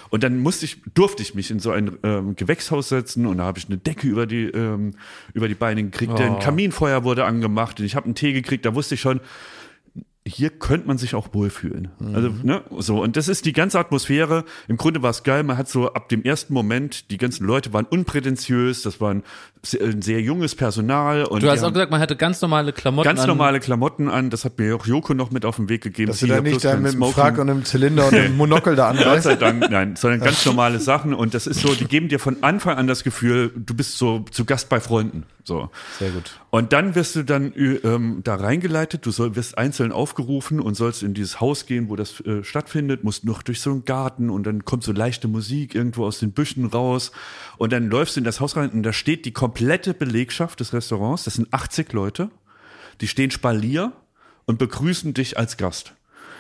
Und dann musste ich, durfte ich mich in so ein ähm, Gewächshaus setzen und da habe ich eine Decke über die, ähm, über die Beine gekriegt. Ein Kaminfeuer wurde angemacht und ich habe einen Tee gekriegt, da wusste ich schon, hier könnte man sich auch wohlfühlen. Also, ne, so. Und das ist die ganze Atmosphäre. Im Grunde war es geil. Man hat so ab dem ersten Moment, die ganzen Leute waren unprätentiös. Das war ein sehr, ein sehr junges Personal. Und du hast auch gesagt, man hatte ganz normale Klamotten ganz an. normale Klamotten an. Das hat mir auch Joko noch mit auf den Weg gegeben. Dass du Sie da ja nicht da mit einem. Frack und einem Zylinder und einem Monokel da Gott anreist. sei Dank, nein, sondern ganz normale Sachen. Und das ist so, die geben dir von Anfang an das Gefühl, du bist so zu Gast bei Freunden. So. Sehr gut. Und dann wirst du dann ü- ähm, da reingeleitet, du soll, wirst einzeln aufgerufen und sollst in dieses Haus gehen, wo das äh, stattfindet, musst noch durch so einen Garten und dann kommt so leichte Musik irgendwo aus den Büschen raus und dann läufst du in das Haus rein und da steht die komplette Belegschaft des Restaurants, das sind 80 Leute, die stehen Spalier und begrüßen dich als Gast.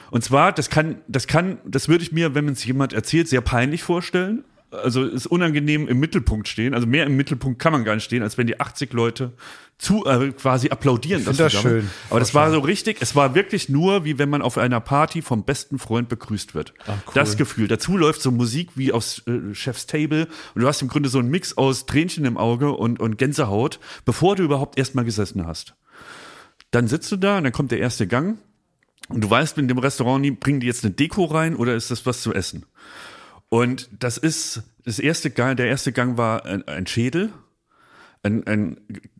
Und zwar, das kann, das kann, das würde ich mir, wenn es jemand erzählt, sehr peinlich vorstellen. Also ist unangenehm im Mittelpunkt stehen. Also mehr im Mittelpunkt kann man gar nicht stehen, als wenn die 80 Leute zu äh, quasi applaudieren. dass das du da bist. schön. Aber das war so richtig. Es war wirklich nur, wie wenn man auf einer Party vom besten Freund begrüßt wird. Das Gefühl. Dazu läuft so Musik wie aus äh, Chef's Table und du hast im Grunde so einen Mix aus Tränchen im Auge und, und Gänsehaut, bevor du überhaupt erstmal gesessen hast. Dann sitzt du da und dann kommt der erste Gang und du weißt in dem Restaurant bringen die jetzt eine Deko rein oder ist das was zu essen? Und das ist, das erste Gang, der erste Gang war ein, ein Schädel, ein, ein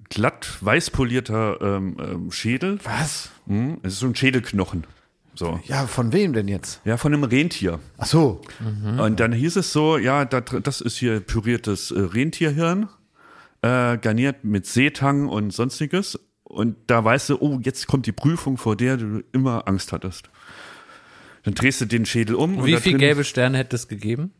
glatt weiß polierter ähm, ähm, Schädel. Was? Hm, Es ist so ein Schädelknochen. So. Ja, von wem denn jetzt? Ja, von einem Rentier. Ach so. Und dann hieß es so, ja, da, das ist hier püriertes äh, Rentierhirn, äh, garniert mit Seetang und sonstiges. Und da weißt du, oh, jetzt kommt die Prüfung, vor der du immer Angst hattest. Dann drehst du den Schädel um. und Wie da viel drin- gelbe Sterne hätte es gegeben?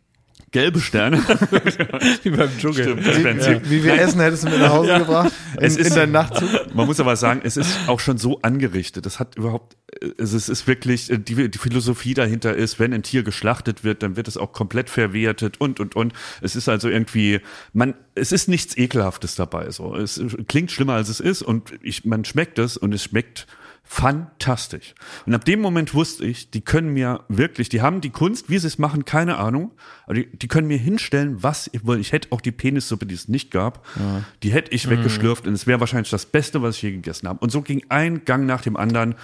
gelbe Sterne? Wie beim Dschungel. Stimmt, sie. Wie viel Essen hättest du mit nach Hause gebracht? In, Es ist- in deinen Nachtzug? Man muss aber sagen, es ist auch schon so angerichtet. Das hat überhaupt, also es ist wirklich, äh, die, die Philosophie dahinter ist, wenn ein Tier geschlachtet wird, dann wird es auch komplett verwertet und, und, und. Es ist also irgendwie, man, es ist nichts Ekelhaftes dabei, so. Es klingt schlimmer als es ist und ich, man schmeckt es und es schmeckt fantastisch. Und ab dem Moment wusste ich, die können mir wirklich, die haben die Kunst, wie sie es machen, keine Ahnung, aber die, die können mir hinstellen, was ich wollte. Ich hätte auch die Penissuppe, die es nicht gab, die hätte ich weggeschlürft und es wäre wahrscheinlich das Beste, was ich je gegessen habe. Und so ging ein Gang nach dem anderen,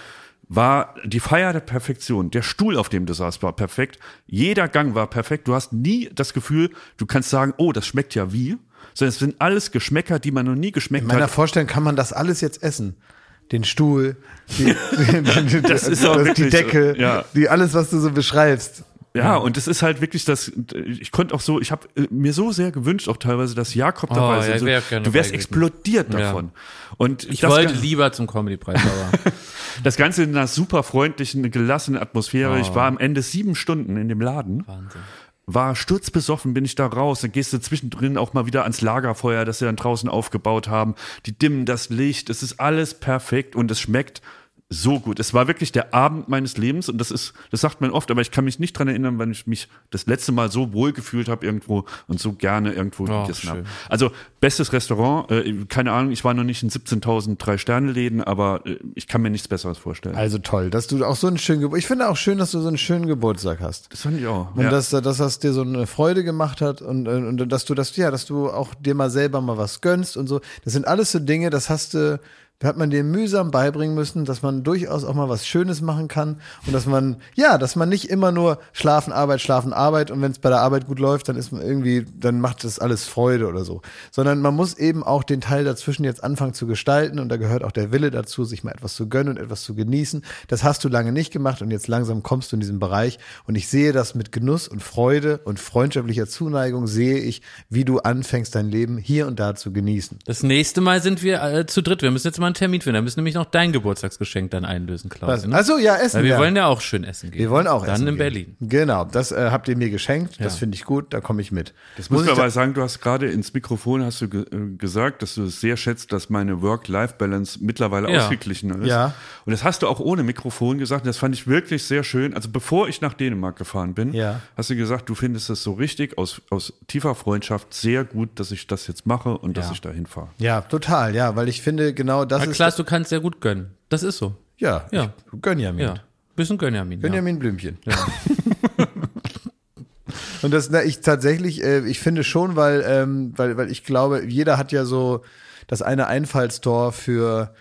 war die Feier der Perfektion. Der Stuhl, auf dem du saßt, war perfekt. Jeder Gang war perfekt. Du hast nie das Gefühl, du kannst sagen, oh, das schmeckt ja wie, sondern es sind alles Geschmäcker, die man noch nie geschmeckt In meiner hat. Vorstellung kann man das alles jetzt essen. Den Stuhl, die, die, Das ist auch die wirklich so, Decke, ja. die alles, was du so beschreibst. Ja, und es ist halt wirklich das, ich konnte auch so, ich habe mir so sehr gewünscht auch teilweise, dass Jakob Oh, dabei ja, ist. ich Also, wär gerne du wärst gewesen. explodiert Ja. davon. Und Ich das, wollte lieber zum Comedy-Preis, aber das Ganze in einer super freundlichen, gelassenen Atmosphäre. Ich Oh. war am Ende sieben Stunden in dem Laden. Wahnsinn. War sturzbesoffen, bin ich da raus. Dann gehst du zwischendrin auch mal wieder ans Lagerfeuer, das sie dann draußen aufgebaut haben. Die dimmen das Licht, es ist alles perfekt und es schmeckt so gut. Es war wirklich der Abend meines Lebens und das ist, das sagt man oft, aber ich kann mich nicht dran erinnern, wann ich mich das letzte Mal so wohl gefühlt habe irgendwo und so gerne irgendwo Oh, gegessen habe. Also bestes Restaurant, äh, keine Ahnung, ich war noch nicht in 17.000 Drei-Sterne-Läden, aber äh, ich kann mir nichts Besseres vorstellen. Also toll, dass du auch so einen schönen Geburtstag, ich finde auch schön, dass du so einen schönen Geburtstag hast. das fand ich auch. Und ja. dass, dass das dir so eine Freude gemacht hat und, und, und dass du das, ja, dass du auch dir mal selber mal was gönnst und so. Das sind alles so Dinge, das hast du, hat man dir mühsam beibringen müssen, dass man durchaus auch mal was Schönes machen kann und dass man, ja, dass man nicht immer nur schlafen, Arbeit, schlafen, Arbeit und wenn es bei der Arbeit gut läuft, dann ist man irgendwie, dann macht das alles Freude oder so. Sondern man muss eben auch den Teil dazwischen jetzt anfangen zu gestalten und da gehört auch der Wille dazu, sich mal etwas zu gönnen und etwas zu genießen. Das hast du lange nicht gemacht und jetzt langsam kommst du in diesen Bereich und ich sehe das mit Genuss und Freude und freundschaftlicher Zuneigung sehe ich, wie du anfängst dein Leben hier und da zu genießen. Das nächste Mal sind wir äh, zu dritt. Wir müssen jetzt mal einen Termin finden. Wir müssen nämlich noch dein Geburtstagsgeschenk dann einlösen, Klaus. Ne? Also ja, essen Weil wir ja. wollen ja auch schön essen gehen. wir wollen auch Dann essen in gehen. Berlin. Genau, das äh, habt ihr mir geschenkt. Das Ja. finde ich gut. Da komme ich mit. Das muss ich man da- aber sagen, du hast gerade ins Mikrofon hast du ge äh, gesagt, dass du es sehr schätzt, dass meine Work-Life-Balance mittlerweile Ja. ausgeglichener ist. Ja. Und das hast du auch ohne Mikrofon gesagt. Das fand ich wirklich sehr schön. Also bevor ich nach Dänemark gefahren bin, Ja. hast du gesagt, du findest es so richtig aus, aus tiefer Freundschaft sehr gut, dass ich das jetzt mache und dass ich da hinfahre. Ja, total, ja, weil ich finde, genau das Ja, ist. Klaas, du kannst sehr gut gönnen. Das ist so. ja, Ja. Gönjamin. Ja. Bisschen Gönjamin. Ja. Benjamin Blümchen. Und das, na, ich tatsächlich, äh, ich finde schon, weil, ähm, weil, weil ich glaube, jeder hat ja so das eine Einfallstor für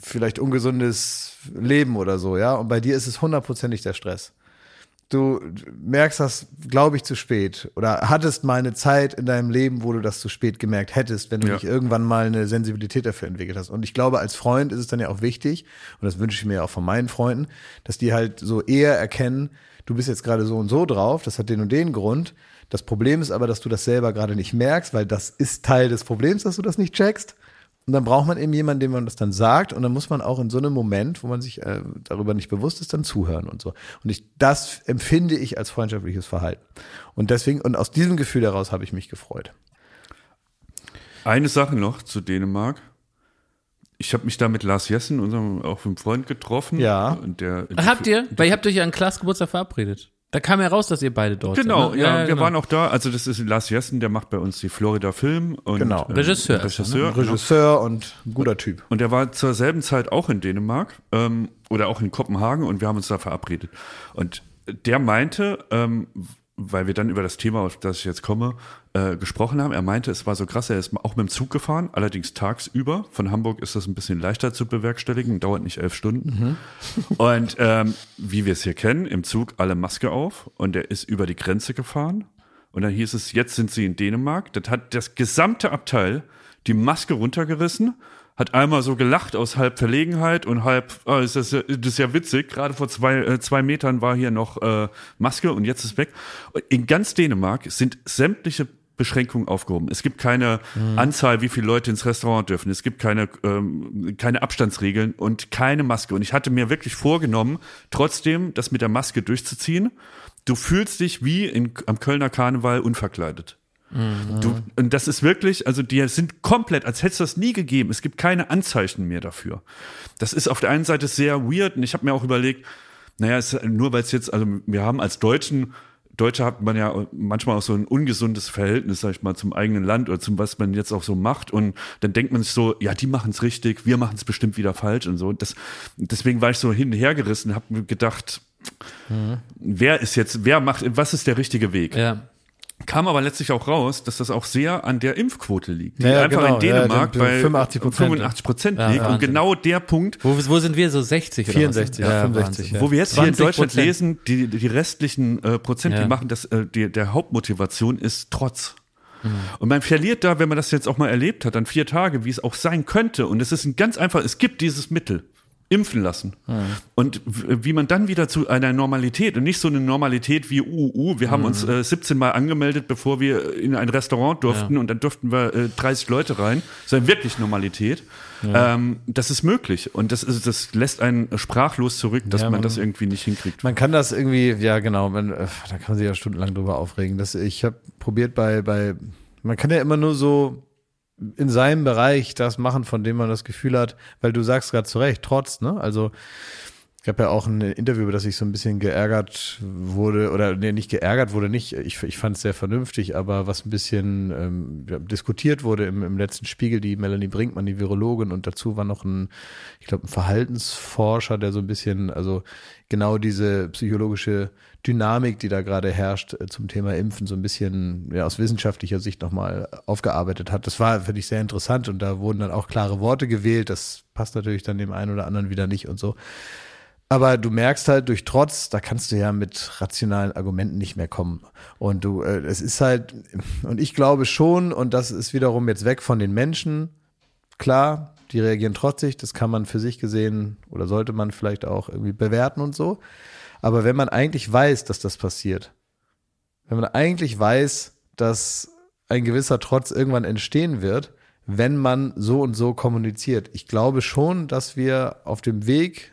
vielleicht ungesundes Leben oder so, ja. Und bei dir ist es hundertprozentig der Stress. Du merkst das, glaube ich, zu spät oder hattest mal eine Zeit in deinem Leben, wo du das zu spät gemerkt hättest, wenn du Ja. nicht irgendwann mal eine Sensibilität dafür entwickelt hast. Und ich glaube, als Freund ist es dann ja auch wichtig, und das wünsche ich mir ja auch von meinen Freunden, dass die halt so eher erkennen, du bist jetzt gerade so und so drauf, das hat den und den Grund. Das Problem ist aber, dass du das selber gerade nicht merkst, weil das ist Teil des Problems, dass du das nicht checkst. Und dann braucht man eben jemanden, dem man das dann sagt. Und dann muss man auch in so einem Moment, wo man sich äh, darüber nicht bewusst ist, dann zuhören und so. Und ich, das empfinde ich als freundschaftliches Verhalten. Und deswegen, und aus diesem Gefühl heraus habe ich mich gefreut. Eine Sache noch zu Dänemark. Ich habe mich da mit Lars Jessen, unserem auch einem Freund, getroffen. Ja. Und der, Habt ihr? Weil ihr habt euch ja an Klaas Geburtstag verabredet. Da kam ja raus, dass ihr beide dort Genau, seid. ne? ja, wir genau. waren auch da. Also das ist Lars Jessen, der macht bei uns die Florida Film und Genau. ähm, Regisseur er, Regisseur, Ein genau. Regisseur und ein guter Typ. Und er war zur selben Zeit auch in Dänemark ähm, oder auch in Kopenhagen und wir haben uns da verabredet. Und der meinte, ähm, weil wir dann über das Thema, auf das ich jetzt komme, äh, gesprochen haben, er meinte, es war so krass, er ist auch mit dem Zug gefahren, allerdings tagsüber. Von Hamburg ist das ein bisschen leichter zu bewerkstelligen, dauert nicht elf Stunden. Und ähm, wie wir es hier kennen, im Zug alle Maske auf und er ist über die Grenze gefahren. Und dann hieß es, jetzt sind sie in Dänemark. Das hat das gesamte Abteil die Maske runtergerissen, hat einmal so gelacht aus halb Verlegenheit und halb, oh, ist das, ja, das ist ja witzig, gerade vor zwei, äh, zwei Metern war hier noch äh, Maske und jetzt ist weg. In ganz Dänemark sind sämtliche Beschränkungen aufgehoben. Es gibt keine Anzahl, wie viele Leute ins Restaurant dürfen. Es gibt keine, ähm, keine Abstandsregeln und keine Maske. Und ich hatte mir wirklich vorgenommen, trotzdem das mit der Maske durchzuziehen. Du fühlst dich wie in, am Kölner Karneval unverkleidet. Du, und das ist wirklich, also die sind komplett, als hätte es das nie gegeben. Es gibt keine Anzeichen mehr dafür. Das ist auf der einen Seite sehr weird und ich habe mir auch überlegt, naja, es, nur weil es jetzt, also wir haben als Deutschen, Deutsche hat man ja manchmal auch so ein ungesundes Verhältnis, sag ich mal, zum eigenen Land oder zum, was man jetzt auch so macht. Und dann denkt man sich so, ja, die machen es richtig, wir machen es bestimmt wieder falsch und so. Und das, deswegen war ich so hin und her gerissen, habe mir gedacht, wer ist jetzt, wer macht, was ist der richtige Weg? Ja. Kam aber letztlich auch raus, dass das auch sehr an der Impfquote liegt, die Ja, ja, einfach genau. in Dänemark Ja, bei 85 Prozent. 85 Prozent Ja, liegt. Und genau der Punkt, Wo, wo sind wir so 60 oder 64, was? ja, 65, Wahnsinn. ja. wo wir jetzt hier in 20%. Deutschland lesen, die, die restlichen äh, Prozent, Ja. die machen das, äh, die, der Hauptmotivation ist Trotz. Und man verliert da, wenn man das jetzt auch mal erlebt hat, dann vier Tage, wie es auch sein könnte. Und es ist ein ganz einfach, es gibt dieses Mittel. Impfen lassen. Und w- wie man dann wieder zu einer Normalität und nicht so eine Normalität wie UU, wir haben uns äh, 17 Mal angemeldet, bevor wir in ein Restaurant durften Ja. und dann durften wir äh, 30 Leute rein, sondern wirklich Normalität. Ähm, das ist möglich und das, ist, das lässt einen sprachlos zurück, dass Ja, man man- das irgendwie nicht hinkriegt. Man kann das irgendwie, ja genau, man, äh, da kann man sich ja stundenlang drüber aufregen. Das, ich habe probiert bei, bei, man kann ja immer nur so in seinem Bereich das machen, von dem man das Gefühl hat, weil du sagst gerade zu Recht, trotz, ne? Also ich habe ja auch ein Interview, über das ich so ein bisschen geärgert wurde, oder nee, nicht geärgert wurde, nicht. Ich, ich fand es sehr vernünftig, aber was ein bisschen ähm, diskutiert wurde im, im letzten Spiegel, die Melanie Brinkmann, die Virologin, und dazu war noch ein, ich glaube, ein Verhaltensforscher, der so ein bisschen, also genau diese psychologische Dynamik, die da gerade herrscht äh, zum Thema Impfen, so ein bisschen ja, aus wissenschaftlicher Sicht nochmal aufgearbeitet hat. Das war, finde ich, sehr interessant und da wurden dann auch klare Worte gewählt. Das passt natürlich dann dem einen oder anderen wieder nicht und so. Aber du merkst halt durch Trotz, da kannst du ja mit rationalen Argumenten nicht mehr kommen. Und du, äh, es ist halt, und ich glaube schon, und das ist wiederum jetzt weg von den Menschen, klar, die reagieren trotzig, das kann man für sich gesehen oder sollte man vielleicht auch irgendwie bewerten und so. Aber wenn man eigentlich weiß, dass das passiert, wenn man eigentlich weiß, dass ein gewisser Trotz irgendwann entstehen wird, wenn man so und so kommuniziert. Ich glaube schon, dass wir auf dem Weg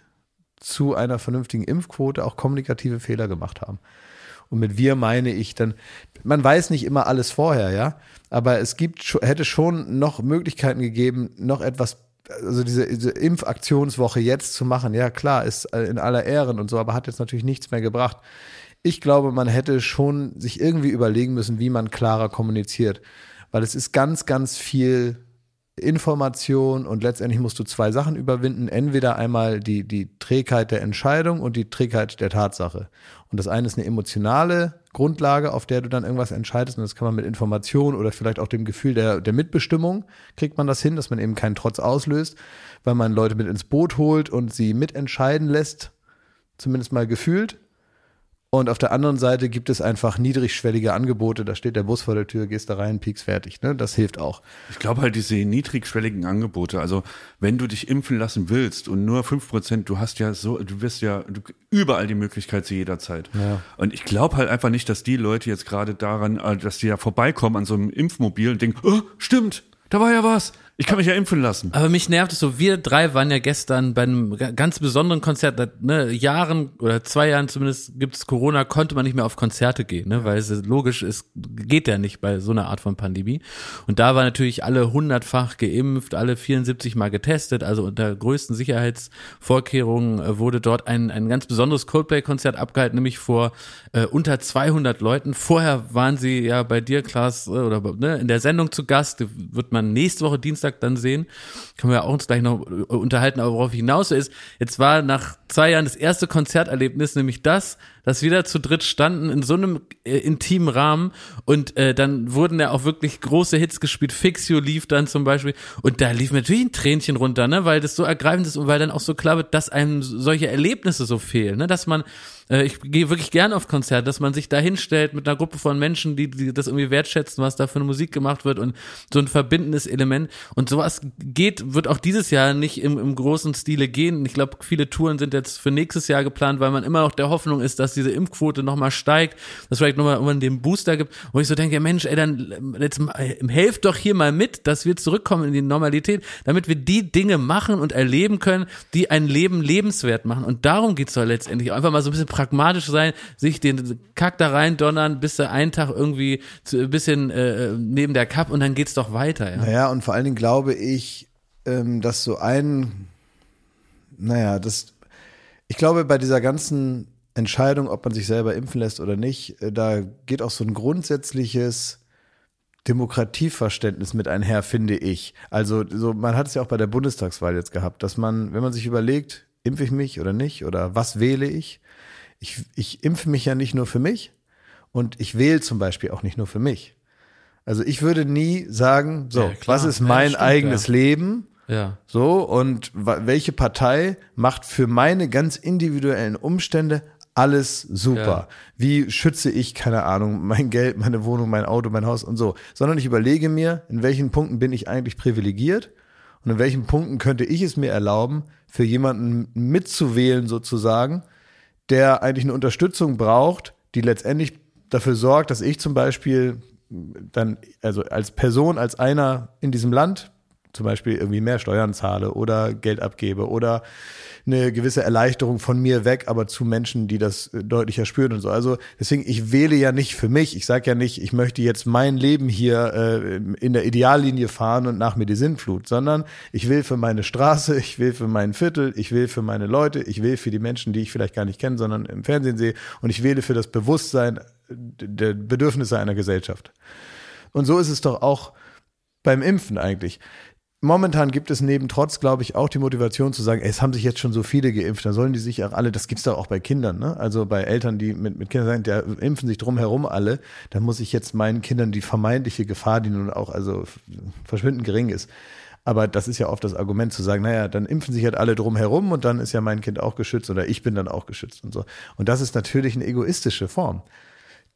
zu einer vernünftigen Impfquote auch kommunikative Fehler gemacht haben. Und mit wir meine ich dann, man weiß nicht immer alles vorher, ja, aber es gibt, hätte schon noch Möglichkeiten gegeben, noch etwas, also diese, diese Impfaktionswoche jetzt zu machen. Ja, klar, ist äh, in aller Ehren und so, aber hat jetzt natürlich nichts mehr gebracht. Ich glaube, man hätte schon sich irgendwie überlegen müssen, wie man klarer kommuniziert, weil es ist ganz, ganz viel Information und letztendlich musst du zwei Sachen überwinden. Entweder einmal die, die Trägheit der Entscheidung und die Trägheit der Tatsache. Und das eine ist eine emotionale Grundlage, auf der du dann irgendwas entscheidest. Und das kann man mit Information oder vielleicht auch dem Gefühl der, der Mitbestimmung kriegt man das hin, dass man eben keinen Trotz auslöst, weil man Leute mit ins Boot holt und sie mitentscheiden lässt, zumindest mal gefühlt. Und auf der anderen Seite gibt es einfach niedrigschwellige Angebote. Da steht der Bus vor der Tür, gehst da rein, pieks fertig. Ne? Das hilft auch. Ich glaube halt diese niedrigschwelligen Angebote, also wenn du dich impfen lassen willst und nur fünf Prozent, du hast ja so, du wirst ja du, überall die Möglichkeit zu jeder Zeit. Ja. Und ich glaube halt einfach nicht, dass die Leute jetzt gerade daran, äh, dass die ja vorbeikommen an so einem Impfmobil und denken, oh, stimmt, da war ja was, ich kann mich ja impfen lassen. Aber mich nervt es so, wir drei waren ja gestern bei einem ga- ganz besonderen Konzert, ne, Jahren oder zwei Jahren zumindest gibt's Corona, konnte man nicht mehr auf Konzerte gehen, ne, weil es logisch ist, geht ja nicht bei so einer Art von Pandemie. Und da war natürlich alle hundertfach geimpft, alle 74 mal getestet, also unter größten Sicherheitsvorkehrungen äh, wurde dort ein, ein ganz besonderes Coldplay-Konzert abgehalten, nämlich vor äh, unter 200 Leuten. Vorher waren sie ja bei dir, Klaas, äh, oder ne, in der Sendung zu Gast, wird man nächste Woche Dienstag dann sehen. Können wir auch uns gleich noch äh, unterhalten, aber worauf ich hinaus ist, jetzt war nach zwei Jahren das erste Konzerterlebnis, nämlich das, dass wir da zu dritt standen in so einem äh, intimen Rahmen und äh, dann wurden ja auch wirklich große Hits gespielt. Fix You lief dann zum Beispiel und da lief mir natürlich ein Tränchen runter, ne, weil das so ergreifend ist und weil dann auch so klar wird, dass einem solche Erlebnisse so fehlen, ne, dass man äh, ich gehe wirklich gern auf Konzerte, dass man sich da hinstellt mit einer Gruppe von Menschen, die, die das irgendwie wertschätzen, was da für eine Musik gemacht wird und so ein verbindendes Element. Und sowas geht, wird auch dieses Jahr nicht im, im großen Stile gehen. Ich glaube, viele Touren sind jetzt für nächstes Jahr geplant, weil man immer noch der Hoffnung ist, dass diese Impfquote nochmal steigt, dass vielleicht nochmal irgendwann den Booster gibt, wo ich so denke, Mensch, ey, dann jetzt mal, äh, helft doch hier mal mit, dass wir zurückkommen in die Normalität, damit wir die Dinge machen und erleben können, die ein Leben lebenswert machen. Und darum geht's doch letztendlich. Einfach mal so ein bisschen pragmatisch sein, sich den Kack da rein donnern, bis der einen Tag irgendwie zu, ein bisschen äh, neben der Cup und dann geht's doch weiter. Ja. Naja, und vor allen Dingen glaube ich, ähm, dass so ein, naja, das, ich glaube, bei dieser ganzen Entscheidung, ob man sich selber impfen lässt oder nicht, äh, da geht auch so ein grundsätzliches Demokratieverständnis mit einher, finde ich. Also, so, man hat es ja auch bei der Bundestagswahl jetzt gehabt, dass man, wenn man sich überlegt, impfe ich mich oder nicht oder was wähle ich, ich, ich impfe mich ja nicht nur für mich und ich wähle zum Beispiel auch nicht nur für mich. Also ich würde nie sagen, so, Ja, was ist Ja, mein stimmt, eigenes ja. Leben? Ja. So, und welche Partei macht für meine ganz individuellen Umstände alles super? Ja. Wie schütze ich, keine Ahnung, mein Geld, meine Wohnung, mein Auto, mein Haus und so? Sondern ich überlege mir, in welchen Punkten bin ich eigentlich privilegiert Und in welchen Punkten könnte ich es mir erlauben, für jemanden mitzuwählen sozusagen, der eigentlich eine Unterstützung braucht, die letztendlich dafür sorgt, dass ich zum Beispiel dann, also als Person, als einer in diesem Land zum Beispiel irgendwie mehr Steuern zahle oder Geld abgebe oder eine gewisse Erleichterung von mir weg, aber zu Menschen, die das äh, deutlicher spüren und so. Also deswegen, ich wähle ja nicht für mich. Ich sage ja nicht, ich möchte jetzt mein Leben hier äh, in der Ideallinie fahren und nach mir die Sinnflut, sondern ich will für meine Straße, ich will für mein Viertel, ich will für meine Leute, ich will für die Menschen, die ich vielleicht gar nicht kenne, sondern im Fernsehen sehe und ich wähle für das Bewusstsein der Bedürfnisse einer Gesellschaft. Und so ist es doch auch beim Impfen eigentlich momentan gibt es neben trotz, glaube ich, auch die Motivation zu sagen, ey, es haben sich jetzt schon so viele geimpft, da sollen die sich auch alle, das gibt's doch auch bei Kindern, ne? Also bei Eltern, die mit, mit Kindern sagen, der impfen sich drumherum alle, dann muss ich jetzt meinen Kindern die vermeintliche Gefahr, die nun auch also verschwindend gering ist. Aber das ist ja oft das Argument zu sagen, naja, dann impfen sich halt alle drumherum und dann ist ja mein Kind auch geschützt oder ich bin dann auch geschützt und so. Und das ist natürlich eine egoistische Form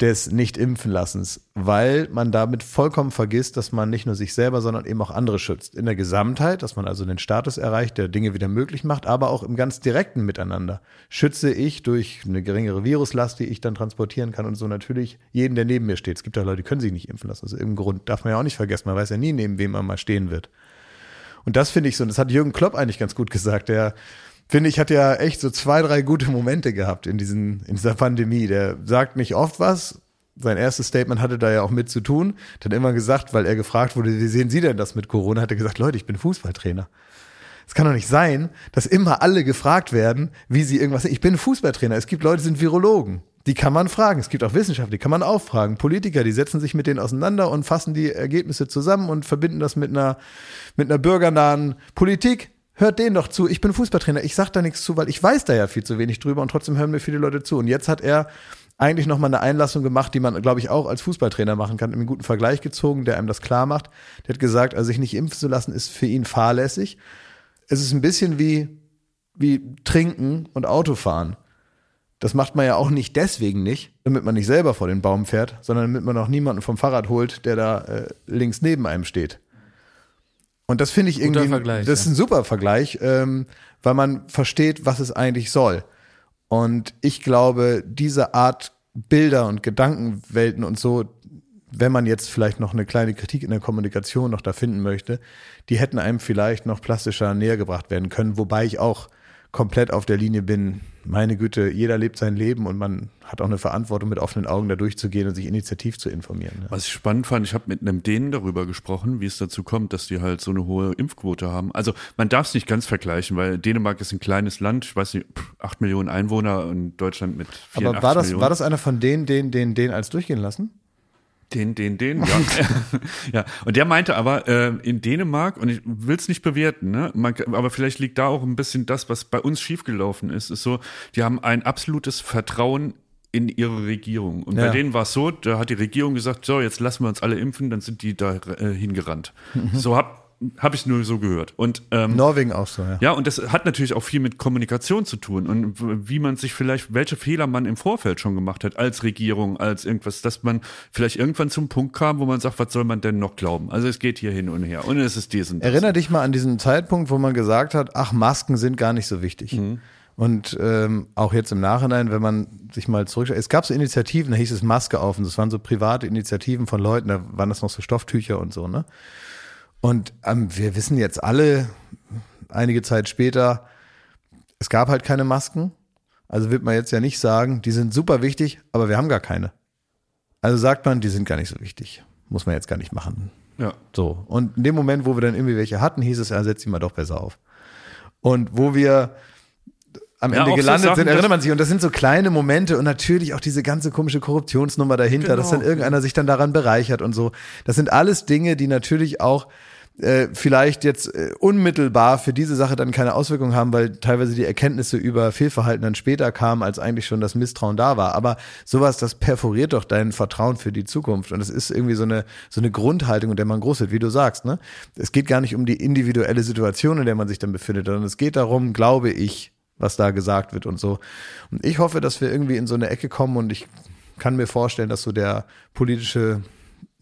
des Nicht-Impfen-Lassens, weil man damit vollkommen vergisst, dass man nicht nur sich selber, sondern eben auch andere schützt. In der Gesamtheit, dass man also den Status erreicht, der Dinge wieder möglich macht, aber auch im ganz direkten Miteinander. Schütze ich durch eine geringere Viruslast, die ich dann transportieren kann und so natürlich jeden, der neben mir steht. Es gibt ja Leute, die können sich nicht impfen lassen. Also im Grund darf man ja auch nicht vergessen. Man weiß ja nie, neben wem man mal stehen wird. Und das finde ich so, und das hat Jürgen Klopp eigentlich ganz gut gesagt, der finde ich, hat ja echt so zwei, drei gute Momente gehabt in, diesen, in dieser Pandemie. Der sagt nicht oft was. Sein erstes Statement hatte da ja auch mit zu tun. Hat immer gesagt, weil er gefragt wurde, wie sehen Sie denn das mit Corona? Hat er gesagt, Leute, ich bin Fußballtrainer. Es kann doch nicht sein, dass immer alle gefragt werden, wie sie irgendwas. Ich bin Fußballtrainer. Es gibt Leute, die sind Virologen. Die kann man fragen. Es gibt auch Wissenschaftler, die kann man auch fragen. Politiker, die setzen sich mit denen auseinander und fassen die Ergebnisse zusammen und verbinden das mit einer, mit einer bürgernahen Politik. Hört denen doch zu. Ich bin Fußballtrainer. Ich sag da nichts zu, weil ich weiß da ja viel zu wenig drüber und trotzdem hören mir viele Leute zu. Und jetzt hat er eigentlich nochmal eine Einlassung gemacht, die man, glaube ich, auch als Fußballtrainer machen kann, einen guten Vergleich gezogen, der einem das klar macht. Der hat gesagt, also sich nicht impfen zu lassen, ist für ihn fahrlässig. Es ist ein bisschen wie, wie trinken und Autofahren. Das macht man ja auch nicht deswegen nicht, damit man nicht selber vor den Baum fährt, sondern damit man auch niemanden vom Fahrrad holt, der da äh, links neben einem steht. Und das finde ich Guter irgendwie, das ist ein super Vergleich, ähm, weil man versteht, was es eigentlich soll. Und ich glaube, diese Art Bilder und Gedankenwelten und so, wenn man jetzt vielleicht noch eine kleine Kritik in der Kommunikation noch da finden möchte, die hätten einem vielleicht noch plastischer näher gebracht werden können, wobei ich auch komplett auf der Linie bin, meine Güte, jeder lebt sein Leben und man hat auch eine Verantwortung, mit offenen Augen da durchzugehen und sich initiativ zu informieren. Ne? Was ich spannend fand, ich habe mit einem Dänen darüber gesprochen, wie es dazu kommt, dass die halt so eine hohe Impfquote haben. Also man darf es nicht ganz vergleichen, weil Dänemark ist ein kleines Land, ich weiß nicht, acht Millionen Einwohner und Deutschland mit 84 Aber war das, Millionen. war das einer von denen, den, den, den als durchgehen lassen? Den, den, den, ja. ja. Und der meinte aber, äh, in Dänemark, und ich will es nicht bewerten, ne? Man, aber vielleicht liegt da auch ein bisschen das, was bei uns schiefgelaufen ist, ist so, die haben ein absolutes Vertrauen in ihre Regierung. Und Ja. bei denen war es so, da hat die Regierung gesagt, so, jetzt lassen wir uns alle impfen, dann sind die da äh, hingerannt. So hab, hab ich nur so gehört. Und ähm, Norwegen auch so, ja. ja, und das hat natürlich auch viel mit Kommunikation zu tun und wie man sich vielleicht, welche Fehler man im Vorfeld schon gemacht hat, als Regierung, als irgendwas, dass man vielleicht irgendwann zum Punkt kam, wo man sagt, was soll man denn noch glauben? Also es geht hier hin und her und es ist dies und das. Erinner dich mal an diesen Zeitpunkt, wo man gesagt hat, ach, Masken sind gar nicht so wichtig. Und ähm, auch jetzt im Nachhinein, wenn man sich mal zurückschaut, es gab so Initiativen, da hieß es Maske auf und das waren so private Initiativen von Leuten, da waren das noch so Stofftücher und so, ne? Und ähm, wir wissen jetzt alle, einige Zeit später, es gab halt keine Masken. Also wird man jetzt ja nicht sagen, die sind super wichtig, aber wir haben gar keine. Also sagt man, die sind gar nicht so wichtig. Muss man jetzt gar nicht machen. Ja. So. Und in dem Moment, wo wir dann irgendwie welche hatten, hieß es, ja, setz die mal doch besser auf. Und wo wir am Ja, Ende auch so gelandet Sachen, sind, erinnert man sich. Und das sind so kleine Momente und natürlich auch diese ganze komische Korruptionsnummer dahinter, dass dann Genau. irgendeiner sich dann daran bereichert und so. Das sind alles Dinge, die natürlich auch äh, vielleicht jetzt äh, unmittelbar für diese Sache dann keine Auswirkungen haben, weil teilweise die Erkenntnisse über Fehlverhalten dann später kamen, als eigentlich schon das Misstrauen da war. Aber sowas, das perforiert doch dein Vertrauen für die Zukunft. Und es ist irgendwie so eine, so eine Grundhaltung, in der man groß wird, wie du sagst. Ne? Es geht gar nicht um die individuelle Situation, in der man sich dann befindet, sondern es geht darum, glaube ich, was da gesagt wird und so. Und ich hoffe, dass wir irgendwie in so eine Ecke kommen und ich kann mir vorstellen, dass so der politische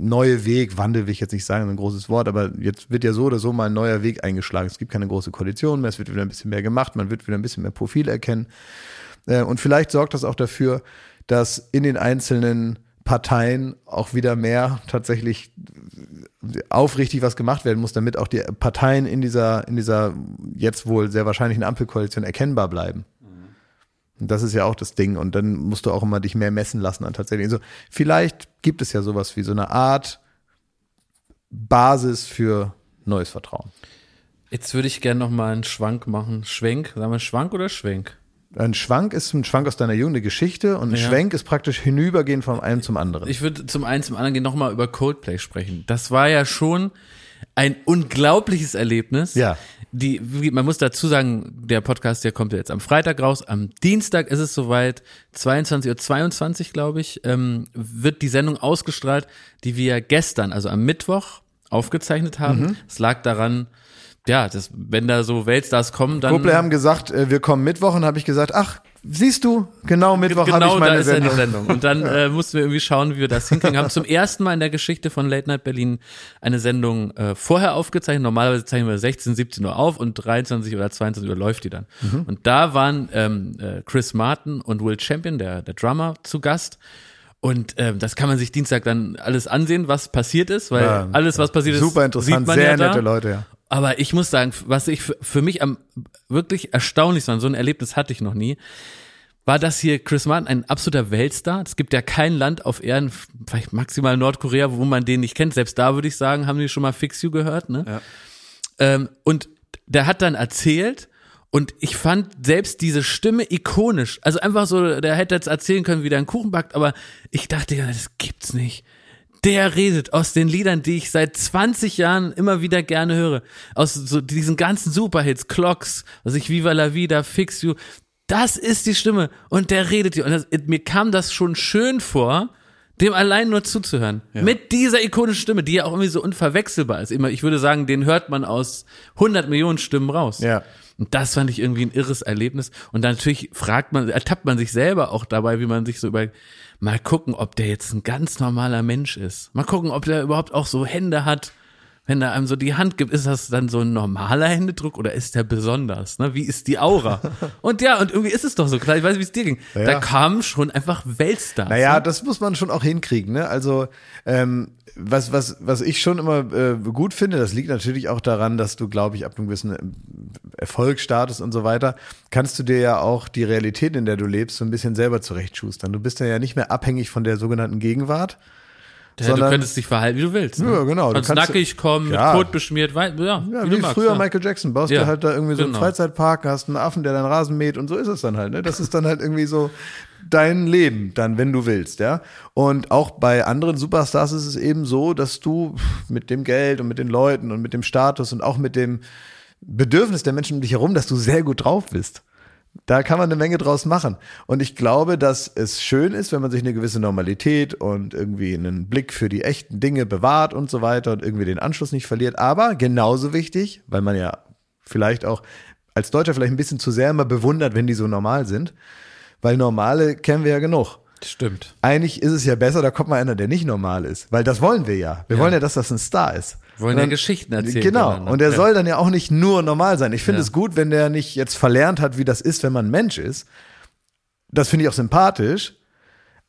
neue Weg, Wandel will ich jetzt nicht sagen, ein großes Wort, aber jetzt wird ja so oder so mal ein neuer Weg eingeschlagen. Es gibt keine große Koalition mehr, es wird wieder ein bisschen mehr gemacht, man wird wieder ein bisschen mehr Profil erkennen. Äh, und vielleicht sorgt das auch dafür, dass in den einzelnen Parteien auch wieder mehr tatsächlich aufrichtig was gemacht werden muss, damit auch die Parteien in dieser, in dieser jetzt wohl sehr wahrscheinlichen Ampelkoalition erkennbar bleiben. Und das ist ja auch das Ding. Und dann musst du auch immer dich mehr messen lassen an tatsächlich. Also vielleicht gibt es ja sowas wie so eine Art Basis für neues Vertrauen. Jetzt würde ich gerne noch mal einen Schwank machen. Schwenk, sagen wir Schwank oder Schwenk? Ein Schwank ist ein Schwank aus deiner Jugend, eine Geschichte und ein Ja. Schwenk ist praktisch hinübergehen von einem zum anderen. Ich würde zum einen zum anderen gehen noch mal über Coldplay sprechen. Das war ja schon ein unglaubliches Erlebnis. Ja. Die, man muss dazu sagen, der Podcast, der kommt ja jetzt am Freitag raus. Am Dienstag ist es soweit, 22.22 Uhr, glaube ich, ähm, wird die Sendung ausgestrahlt, die wir gestern, also am Mittwoch, aufgezeichnet haben. Mhm. Es lag daran, ja, dass, wenn da so Weltstars kommen, dann. Coldplay haben gesagt, äh, wir kommen Mittwoch und habe ich gesagt, ach, siehst du, genau Mittwoch habe genau ich da meine ist ja die Sendung. Sendung. Und dann äh, mussten wir irgendwie schauen, wie wir das hinkriegen. Haben zum ersten Mal in der Geschichte von Late Night Berlin eine Sendung äh, vorher aufgezeichnet. Normalerweise zeichnen wir 16, 17 Uhr auf und 23 oder 22 Uhr läuft die dann. Mhm. Und da waren ähm, äh, Chris Martin und Will Champion, der, der Drummer, zu Gast. Und ähm, das kann man sich Dienstag dann alles ansehen, was passiert ist, weil Ja, alles, was passiert ist, Super interessant, man sehr ja da. nette Leute, ja. Aber ich muss sagen, was ich für, mich am wirklich erstaunlich war, so ein Erlebnis hatte ich noch nie, war das hier Chris Martin ein absoluter Weltstar. Es gibt ja kein Land auf Erden, vielleicht maximal Nordkorea, wo man den nicht kennt. Selbst da würde ich sagen, haben die schon mal Fix You gehört, ne? Ja. Ähm, und der hat dann erzählt, und ich fand selbst diese Stimme ikonisch. Also einfach so, der hätte jetzt erzählen können, wie der einen Kuchen backt, aber ich dachte, ja, das gibt's nicht. Der redet aus den Liedern, die ich seit 20 Jahren immer wieder gerne höre. Aus so diesen ganzen Superhits, Clocks, was ich Viva la Vida, Fix You. Das ist die Stimme. Und der redet hier. Und das, mir kam das schon schön vor, dem allein nur zuzuhören. Mit dieser ikonischen Stimme, die ja auch irgendwie so unverwechselbar ist. Immer, ich würde sagen, den hört man aus 100 Millionen Stimmen raus. Ja. Und das fand ich irgendwie ein irres Erlebnis. Und dann natürlich fragt man, ertappt man sich selber auch dabei, wie man sich so über, mal gucken, ob der jetzt ein ganz normaler Mensch ist. Mal gucken, ob der überhaupt auch so Hände hat. Wenn er einem so die Hand gibt, ist das dann so ein normaler Händedruck oder ist der besonders? Ne? Wie ist die Aura? und ja, und irgendwie ist es doch so klar. Ich weiß, wie es dir ging. Ja. Da kamen schon einfach Weltstars. Naja, ne? das muss man schon auch hinkriegen. Ne? Also ähm, was, was, was ich schon immer äh, gut finde, das liegt natürlich auch daran, dass du, glaube ich, ab einem gewissen ähm, Erfolgsstatus und so weiter, kannst du dir ja auch die Realität, in der du lebst, so ein bisschen selber zurechtschustern. Du bist ja nicht mehr abhängig von der sogenannten Gegenwart. Ja, du sondern- könntest dich verhalten, wie du willst. Ne? Ja, genau. Du Kannst nackig kommen, Ja. mit Kot beschmiert, ja, Ja, wie, wie, du magst, früher ja. Michael Jackson, baust Ja, du halt da irgendwie so einen genau. Freizeitpark, hast einen Affen, der deinen Rasen mäht und so ist es dann halt. Ne? Das ist dann halt irgendwie so dein Leben, dann, wenn du willst, ja. Und auch bei anderen Superstars ist es eben so, dass du mit dem Geld und mit den Leuten und mit dem Status und auch mit dem Bedürfnis der Menschen um dich herum, dass du sehr gut drauf bist. Da kann man eine Menge draus machen. Und ich glaube, dass es schön ist, wenn man sich eine gewisse Normalität und irgendwie einen Blick für die echten Dinge bewahrt und so weiter und irgendwie den Anschluss nicht verliert. Aber genauso wichtig, weil man ja vielleicht auch als Deutscher vielleicht ein bisschen zu sehr immer bewundert, wenn die so normal sind. Weil normale kennen wir ja genug. Stimmt. Eigentlich ist es ja besser, da kommt mal einer, der nicht normal ist. Weil das wollen wir ja. Wir wollen ja, dass das ein Star ist. Wir wollen Und ja dann- Geschichten erzählen Genau. Und Ja. soll dann ja auch nicht nur normal sein. Ich finde Ja. es gut, wenn der nicht jetzt verlernt hat, wie das ist, wenn man ein Mensch ist. Das finde ich auch sympathisch.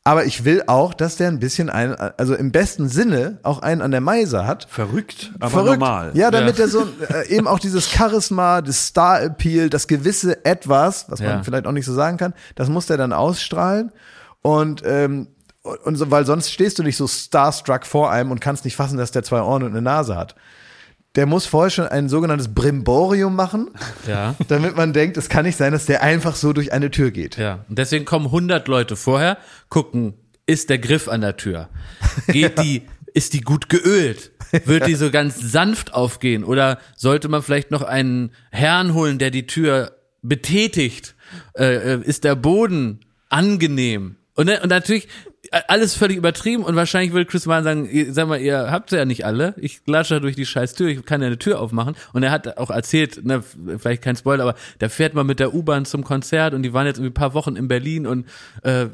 Aber ich will auch, dass der ein bisschen ein, also im besten Sinne auch einen an der Meise hat. Verrückt, aber Verrückt. normal. Ja, damit Ja. er so äh, eben auch dieses Charisma, das Star-Appeal, das gewisse Etwas, was man Ja. vielleicht auch nicht so sagen kann, das muss der dann ausstrahlen. Und, ähm, und so, weil sonst stehst du nicht so starstruck vor einem und kannst nicht fassen, dass der zwei Ohren und eine Nase hat. Der muss vorher schon ein sogenanntes Brimborium machen, Ja. damit man denkt, es kann nicht sein, dass der einfach so durch eine Tür geht. Ja, und deswegen kommen 100 Leute vorher, gucken, ist der Griff an der Tür? Geht die, ist die gut geölt? Wird die so ganz sanft aufgehen? Oder sollte man vielleicht noch einen Herrn holen, der die Tür betätigt? Äh, äh, ist der Boden angenehm? Und, ne- und natürlich alles völlig übertrieben und wahrscheinlich will Chris Martin sagen, ihr, sag mal, ihr habt ja nicht alle. Ich latsche da durch die scheiß Tür, ich kann ja eine Tür aufmachen. Und er hat auch erzählt, ne, vielleicht kein Spoiler, aber der fährt mal mit der U-Bahn zum Konzert und die waren jetzt irgendwie ein paar Wochen in Berlin und äh,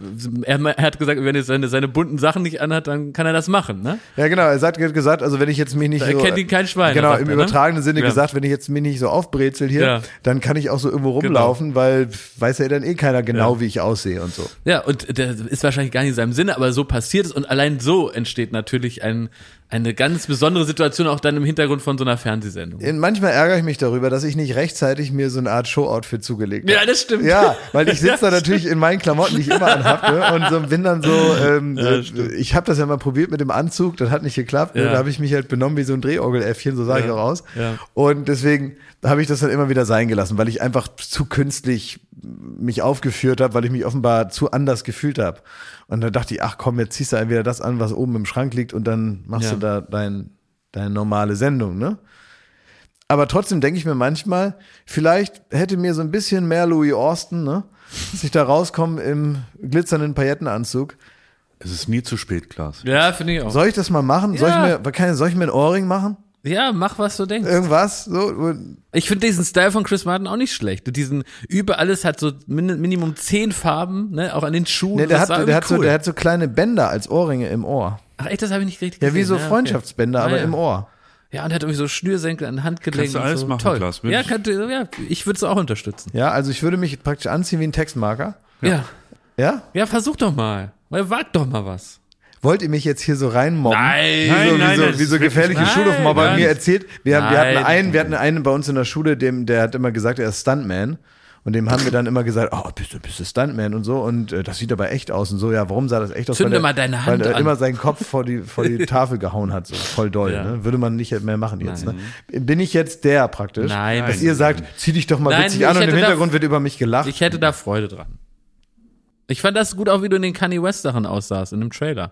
er, er hat gesagt, wenn er seine, seine bunten Sachen nicht anhat, dann kann er das machen, ne? Ja, genau. Er hat gesagt, also wenn ich jetzt mich nicht Da so, erkennt ihn kein Schwein, Genau, sagt im er, ne? übertragenen Sinne Ja. gesagt, wenn ich jetzt mich nicht so aufbrezel hier, Ja. dann kann ich auch so irgendwo rumlaufen, weil weiß ja dann eh keiner genau, wie ich aussehe und so. Ja, und das ist wahrscheinlich gar nicht in seinem Sinne, aber so passiert es und allein so entsteht natürlich ein, eine ganz besondere Situation auch dann im Hintergrund von so einer Fernsehsendung. In- Manchmal ärgere ich mich darüber, dass ich nicht rechtzeitig mir so eine Art Show-Outfit zugelegt habe. Ja, das stimmt. Ja, weil ich sitze da natürlich in meinen Klamotten, die ich immer anhab, ne? und so bin dann so, ähm, äh, ich habe das ja mal probiert mit dem Anzug, das hat nicht geklappt, ne? Ja. da habe ich mich halt benommen wie so ein Drehorgeläffchen, so sah ich Ja. auch aus. Ja. Und deswegen habe ich das dann immer wieder sein gelassen, weil ich einfach zu künstlich mich aufgeführt habe, weil ich mich offenbar zu anders gefühlt habe. Und dann dachte ich, ach komm, jetzt ziehst du entweder das an, was oben im Schrank liegt und dann machst Ja. du da dein, deine normale Sendung, ne? Aber trotzdem denke ich mir manchmal, vielleicht hätte mir so ein bisschen mehr Louis Austin, ne? Dass ich da rauskomme im glitzernden Paillettenanzug. Es ist nie zu spät, Klaas. Ja, finde ich auch. Soll ich das mal machen? Soll Ja. ich mir, soll ich mir ein Ohrring machen? Ja, mach, was du denkst. Irgendwas? So, Ich finde diesen Style von Chris Martin auch nicht schlecht. Diesen über alles hat so min Minimum zehn Farben, ne, auch an den Schuhen. ne, der, Das hat, der, hat so, cool. der hat so kleine Bänder als Ohrringe im Ohr. Ach echt, das habe ich nicht richtig Ja, wie gesehen. so okay. Freundschaftsbänder, aber Ah, ja. im Ohr. Ja, und er hat irgendwie so Schnürsenkel an Handgelenken. Kannst du alles so. machen, Toll. Klaas, Ja, ich. könnte, ja, ich würde es auch unterstützen. Ja, also ich würde mich praktisch anziehen wie ein Textmarker. Ja. Ja? Ja, versuch doch mal. Wagt doch mal was. Wollt ihr mich jetzt hier so reinmobben? Nein, wie so, nein, wie nein, so, wie so gefährliche Nein, Schulhofmobber nein. mir erzählt. Wir, haben, wir hatten Nein. einen, wir hatten einen bei uns in der Schule, dem, der hat immer gesagt, er ist Stuntman. Und dem haben wir dann immer gesagt, oh, bist du, bist du Stuntman und so. Und äh, das sieht aber echt aus und so. Ja, warum sah das echt aus? Zünde weil er, mal deine Hand Weil er an. immer seinen Kopf vor die, vor die Tafel gehauen hat, so voll doll. Ja. Ne? Würde man nicht mehr machen jetzt. Ne? Bin ich jetzt der praktisch? Nein. Dass ihr sagt, zieh dich doch mal Nein, witzig an und im hätte da- Hintergrund wird über mich gelacht. Ich hätte da Freude dran. Ich fand das gut, auch wie du in den Kanye West Sachen aussahst, in dem Trailer.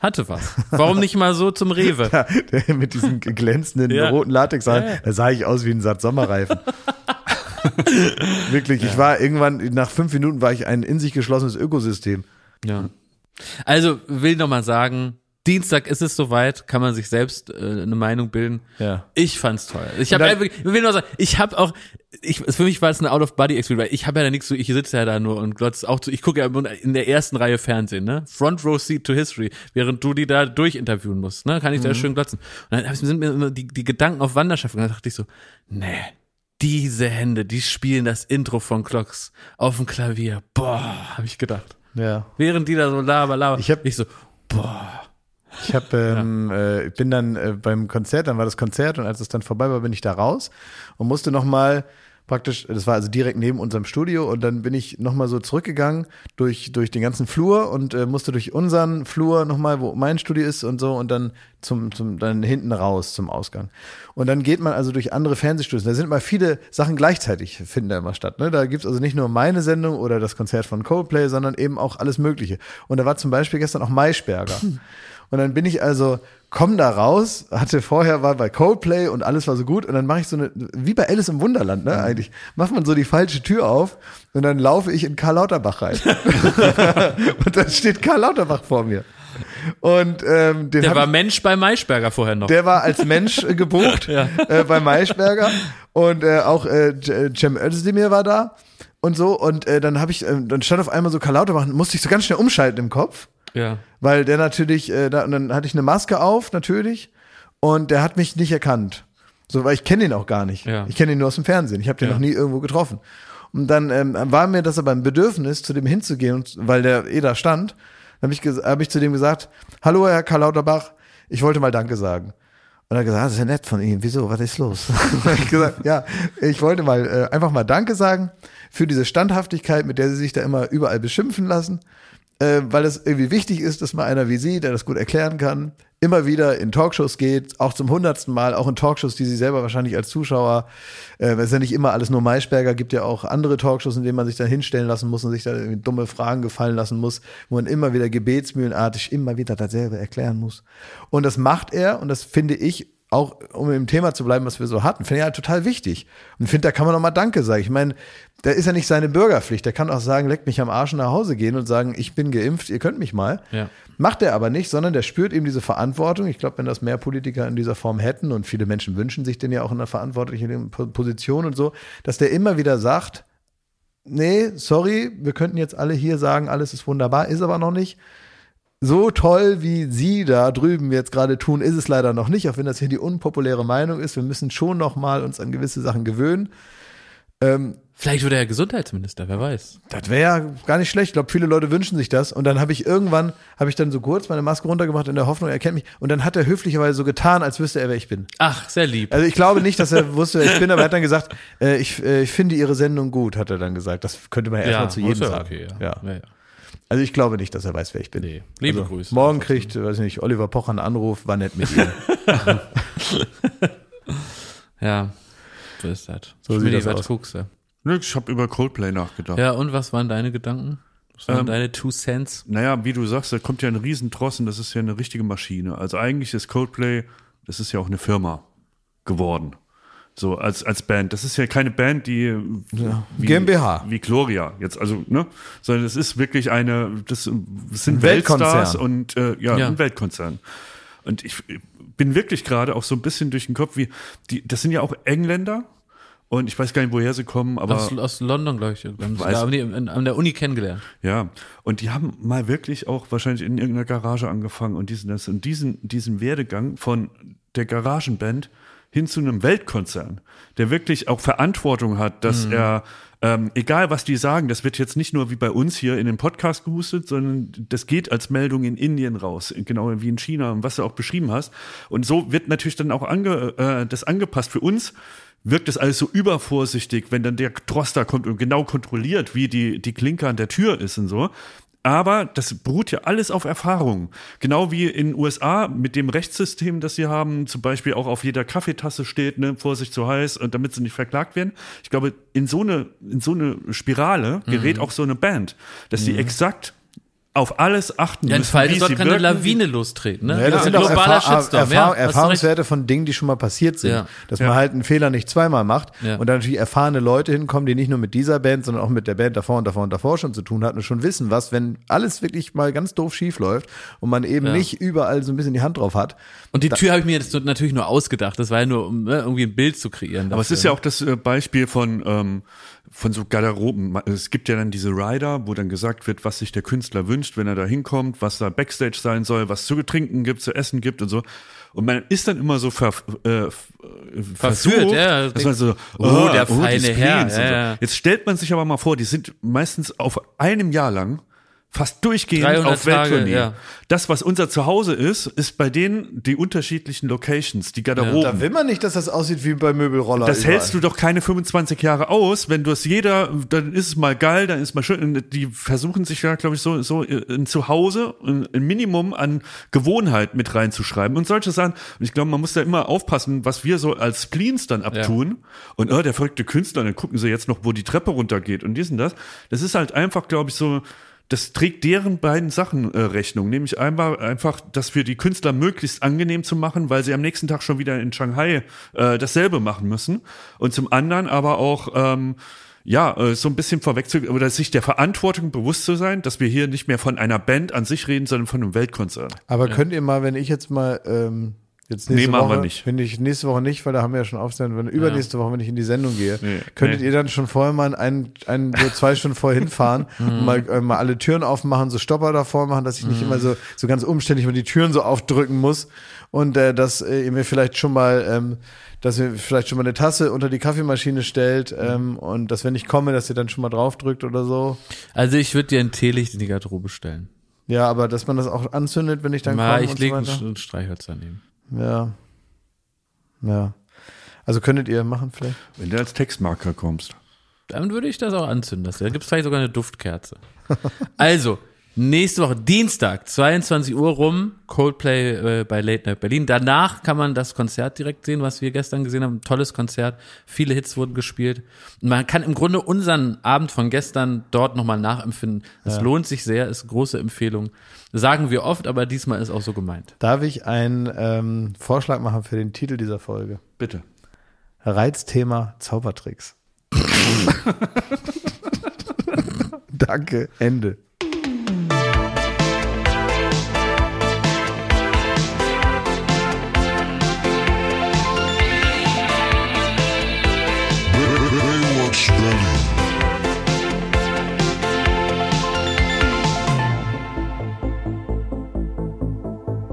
Hatte was. Warum nicht mal so zum Rewe? Ja, der mit diesem glänzenden Ja. roten Latex, Ja. da sah ich aus wie ein Satz Sommerreifen. Wirklich, ich war irgendwann, nach fünf Minuten war ich ein in sich geschlossenes Ökosystem. Ja. Also will noch mal sagen, Dienstag ist es soweit, kann man sich selbst äh, eine Meinung bilden. Ja. Ich fand's toll. Ich habe einfach, ich will nur sagen, ich habe auch, ich, für mich war es eine Out-of-Body-Experience, weil ich habe ja da nichts so, ich sitze ja da nur und glotze auch zu, ich gucke ja in der ersten Reihe Fernsehen, ne? Front Row Seat to History, während du die da durchinterviewen musst, ne? Kann ich da schön glotzen. Und dann sind mir immer die, die Gedanken auf Wanderschaft und dann dachte ich so, nee, diese Hände, die spielen das Intro von Clocks auf dem Klavier. Boah, habe ich gedacht. Ja. Während die da so laber, laber, Ich hab- ich so, boah. Ich hab, ähm, äh, ich bin dann äh, beim Konzert, dann war das Konzert und als es dann vorbei war, bin ich da raus und musste nochmal praktisch, das war also direkt neben unserem Studio und dann bin ich nochmal so zurückgegangen durch, durch den ganzen Flur und äh, musste durch unseren Flur nochmal, wo mein Studio ist und so und dann zum, zum, dann hinten raus zum Ausgang. Und dann geht man also durch andere Fernsehstudios. Da sind immer viele Sachen gleichzeitig, finden da immer statt. Ne? Da gibt's also nicht nur meine Sendung oder das Konzert von Coldplay, sondern eben auch alles Mögliche. Und da war zum Beispiel gestern auch Maischberger. Und dann bin ich also, komm da raus, hatte vorher, war bei Coldplay und alles war so gut. Und dann mache ich so eine, wie bei Alice im Wunderland, ne, eigentlich. Macht man so die falsche Tür auf und dann laufe ich in Karl Lauterbach rein. und dann steht Karl Lauterbach vor mir. Und ähm, Der war ich, Mensch bei Maischberger vorher noch. der war als Mensch äh, gebucht äh, bei Maischberger und äh, auch äh, J- Cem Özdemir war da und so und äh, dann habe ich äh, dann stand auf einmal so Karl Lauterbach musste ich so ganz schnell umschalten im Kopf ja. weil der natürlich, äh, da, und dann hatte ich eine Maske auf, natürlich, und der hat mich nicht erkannt. So, weil ich kenne ihn auch gar nicht. Ja. Ich kenne ihn nur aus dem Fernsehen. Ich habe den Ja. noch nie irgendwo getroffen. Und dann ähm, war mir das aber ein Bedürfnis, zu dem hinzugehen, und, weil der eh da stand. Dann habe ich, hab ich zu dem gesagt, hallo Herr Karl Lauterbach, ich wollte mal Danke sagen. Und er hat gesagt, ah, das ist ja nett von Ihnen. Wieso? Was ist los? Ich gesagt, ja, ich wollte mal äh, einfach mal Danke sagen für diese Standhaftigkeit, mit der Sie sich da immer überall beschimpfen lassen äh, weil es irgendwie wichtig ist, dass mal einer wie Sie, der das gut erklären kann, immer wieder in Talkshows geht, auch zum hundertsten Mal, auch in Talkshows, die Sie selber wahrscheinlich als Zuschauer, äh, es ist ja nicht immer alles nur Maischberger, gibt ja auch andere Talkshows, in denen man sich dann hinstellen lassen muss und sich da dumme Fragen gefallen lassen muss, wo man immer wieder gebetsmühlenartig immer wieder dasselbe erklären muss. Und das macht er und das finde ich auch um im Thema zu bleiben, was wir so hatten, finde ich halt total wichtig. Und finde, da kann man auch mal Danke sagen. Ich meine, da ist ja nicht seine Bürgerpflicht. Der kann auch sagen, leckt mich am Arsch nach Hause gehen und sagen, ich bin geimpft, ihr könnt mich mal. Ja. Macht er aber nicht, sondern der spürt eben diese Verantwortung. Ich glaube, wenn das mehr Politiker in dieser Form hätten und viele Menschen wünschen sich den ja auch in einer verantwortlichen Po- Position und so, dass der immer wieder sagt, nee, sorry, wir könnten jetzt alle hier sagen, alles ist wunderbar, ist aber noch nicht. So toll, wie Sie da drüben jetzt gerade tun, ist es leider noch nicht, auch wenn das hier die unpopuläre Meinung ist. Wir müssen schon noch mal uns an gewisse Sachen gewöhnen. Ähm, Vielleicht wird er ja Gesundheitsminister, wer weiß. das wäre ja gar nicht schlecht. Ich glaube, viele Leute wünschen sich das. Und dann habe ich irgendwann, habe ich dann so kurz meine Maske runtergemacht in der Hoffnung, er kennt mich. Und dann hat er höflicherweise so getan, als wüsste er, wer ich bin. Ach, sehr lieb. Also ich glaube nicht, dass er wusste, wer ich bin, aber er hat dann gesagt, äh, ich, äh, ich finde Ihre Sendung gut, hat er dann gesagt. Das könnte man ja erstmal zu jedem sagen. okay, ja. ja. Ja, Also ich glaube nicht, dass er weiß, wer ich bin. Nee. Liebe also, Grüße. Morgen kriegt, weiß ich nicht, Oliver Pocher einen Anruf, war nett mit ihm. Ja, so ist das. So das was aus. guckst du? Nö, Ich habe über Coldplay nachgedacht. Ja, und was waren deine Gedanken? Was waren Ähm, deine Two Cents? Naja, wie du sagst, da kommt ja ein Riesentrossen, das ist ja eine richtige Maschine. Also eigentlich ist Coldplay, das ist ja auch eine Firma geworden. So als, als Band. Das ist ja keine Band, die wie, GmbH. wie Gloria jetzt, also, ne? Sondern es ist wirklich eine, das, das sind Ein Weltkonzern. Weltstars und äh, ja, Ja. ein Weltkonzern. Und ich bin wirklich gerade auch so ein bisschen durch den Kopf, wie, die, das sind ja auch Engländer und ich weiß gar nicht, woher sie kommen, aber. Aus, aus London, glaube ich. Haben Weiß- da, haben die an, der Uni kennengelernt. Ja, und die haben mal wirklich auch wahrscheinlich in irgendeiner Garage angefangen und diesen, das, und diesen, diesen Werdegang von der Garagenband hin zu einem Weltkonzern, der wirklich auch Verantwortung hat, dass er, ähm, egal was die sagen, das wird jetzt nicht nur wie bei uns hier in den Podcast gehustet, sondern das geht als Meldung in Indien raus, genau wie in China und was du auch beschrieben hast. Und so wird natürlich dann auch ange, äh, das angepasst für uns wirkt es alles so übervorsichtig, wenn dann der Trost da kommt und genau kontrolliert, wie die, die Klinke an der Tür ist und so. Aber das beruht ja alles auf Erfahrung. Genau wie in den USA mit dem Rechtssystem, das sie haben, zum Beispiel auch auf jeder Kaffeetasse steht, ne, Vorsicht zu heiß, und damit sie nicht verklagt werden. Ich glaube, in so eine, in so eine Spirale gerät auch so eine Band, dass sie exakt auf alles achten Ja, müssen, Fall wie dort sie kann eine Lawine lostreten. Ne? Ja, das sind ein auch globaler Erfahr Shitstorm. Erfahr ja. Erfahrungswerte von Dingen, die schon mal passiert sind. Ja. Dass man Ja. halt einen Fehler nicht zweimal macht Ja. und dann natürlich erfahrene Leute hinkommen, die nicht nur mit dieser Band, sondern auch mit der Band davor und davor und davor schon zu tun hatten und schon wissen, was, wenn alles wirklich mal ganz doof schief läuft und man eben Ja. nicht überall so ein bisschen die Hand drauf hat. Und die Tür habe ich mir jetzt natürlich nur ausgedacht. Das war ja nur, um ne, irgendwie ein Bild zu kreieren. Aber es ist ja auch das äh, Beispiel von, ähm, von so Garderoben. Es gibt ja dann diese Rider, wo dann gesagt wird, was sich der Künstler wünscht, wenn er da hinkommt, was da Backstage sein soll, was zu trinken gibt, zu essen gibt und so. Und man ist dann immer so ver, äh, äh, versucht, ja. dass man so, Oh, der die feine Herr, ja, so. Jetzt stellt man sich aber mal vor, die sind meistens auf einem Jahr lang fast durchgehend 300 auf Welttournee. Ja. Das, was unser Zuhause ist, ist bei denen die unterschiedlichen Locations, die Garderoben. Da will man nicht, dass das aussieht wie bei Möbelroller. Das überall. hältst du doch keine 25 Jahre aus, wenn du es jeder, dann ist es mal geil, dann ist es mal schön. Die versuchen sich ja, glaube ich, so, so ein Zuhause, ein ein Minimum an Gewohnheit mit reinzuschreiben und solche Sachen. Und ich glaube, man muss da immer aufpassen, was wir so als Spleens dann abtun. Und oh, der verrückte Künstler, dann gucken sie jetzt noch, wo die Treppe runtergeht und dies und das. Das ist halt einfach, glaube ich, so, das trägt deren beiden Sachen äh, Rechnung, nämlich einmal einfach, das für die Künstler möglichst angenehm zu machen, weil sie am nächsten Tag schon wieder in Shanghai äh, dasselbe machen müssen. Und zum anderen aber auch ähm, ja, äh, so ein bisschen vorweg oder sich der Verantwortung bewusst zu sein, dass wir hier nicht mehr von einer Band an sich reden, sondern von einem Weltkonzert. Aber könnt ihr mal, wenn ich jetzt mal ähm, jetzt nächste Nee, machen Woche, wir nicht. wenn ich nächste Woche nicht, weil da haben wir ja schon aufstellen, wenn übernächste Woche, wenn ich in die Sendung gehe, Nee, könntet nee. ihr dann schon vorher mal ein, ein so zwei Stunden vorher hinfahren und mal, äh, mal alle Türen aufmachen, so Stopper davor machen, dass ich nicht immer so so ganz umständlich mal die Türen so aufdrücken muss und äh, dass äh, ihr mir vielleicht schon mal ähm, dass ihr vielleicht schon mal eine Tasse unter die Kaffeemaschine stellt ähm, und dass wenn ich komme, dass ihr dann schon mal draufdrückt oder so. Also ich würde dir ein Teelicht in die Garderobe stellen. Ja, aber dass man das auch anzündet, wenn ich dann Na, komme ich und lege ein Streichholz daneben. Ja. Ja. Also könntet ihr machen vielleicht? Wenn du als Textmarker kommst. Dann würde ich das auch anzünden lassen. Da gibt es vielleicht sogar eine Duftkerze. Also, Nächste Woche, Dienstag, 22 Uhr rum, Coldplay äh, bei Late Night Berlin. Danach kann man das Konzert direkt sehen, was wir gestern gesehen haben. Ein tolles Konzert. Viele Hits wurden gespielt. Und man kann im Grunde unseren Abend von gestern dort nochmal nachempfinden. Es lohnt sich sehr, ist eine große Empfehlung. Sagen wir oft, aber diesmal ist auch so gemeint. Darf ich einen ähm, Vorschlag machen für den Titel dieser Folge? Bitte. Reizthema Zaubertricks. Danke, Ende.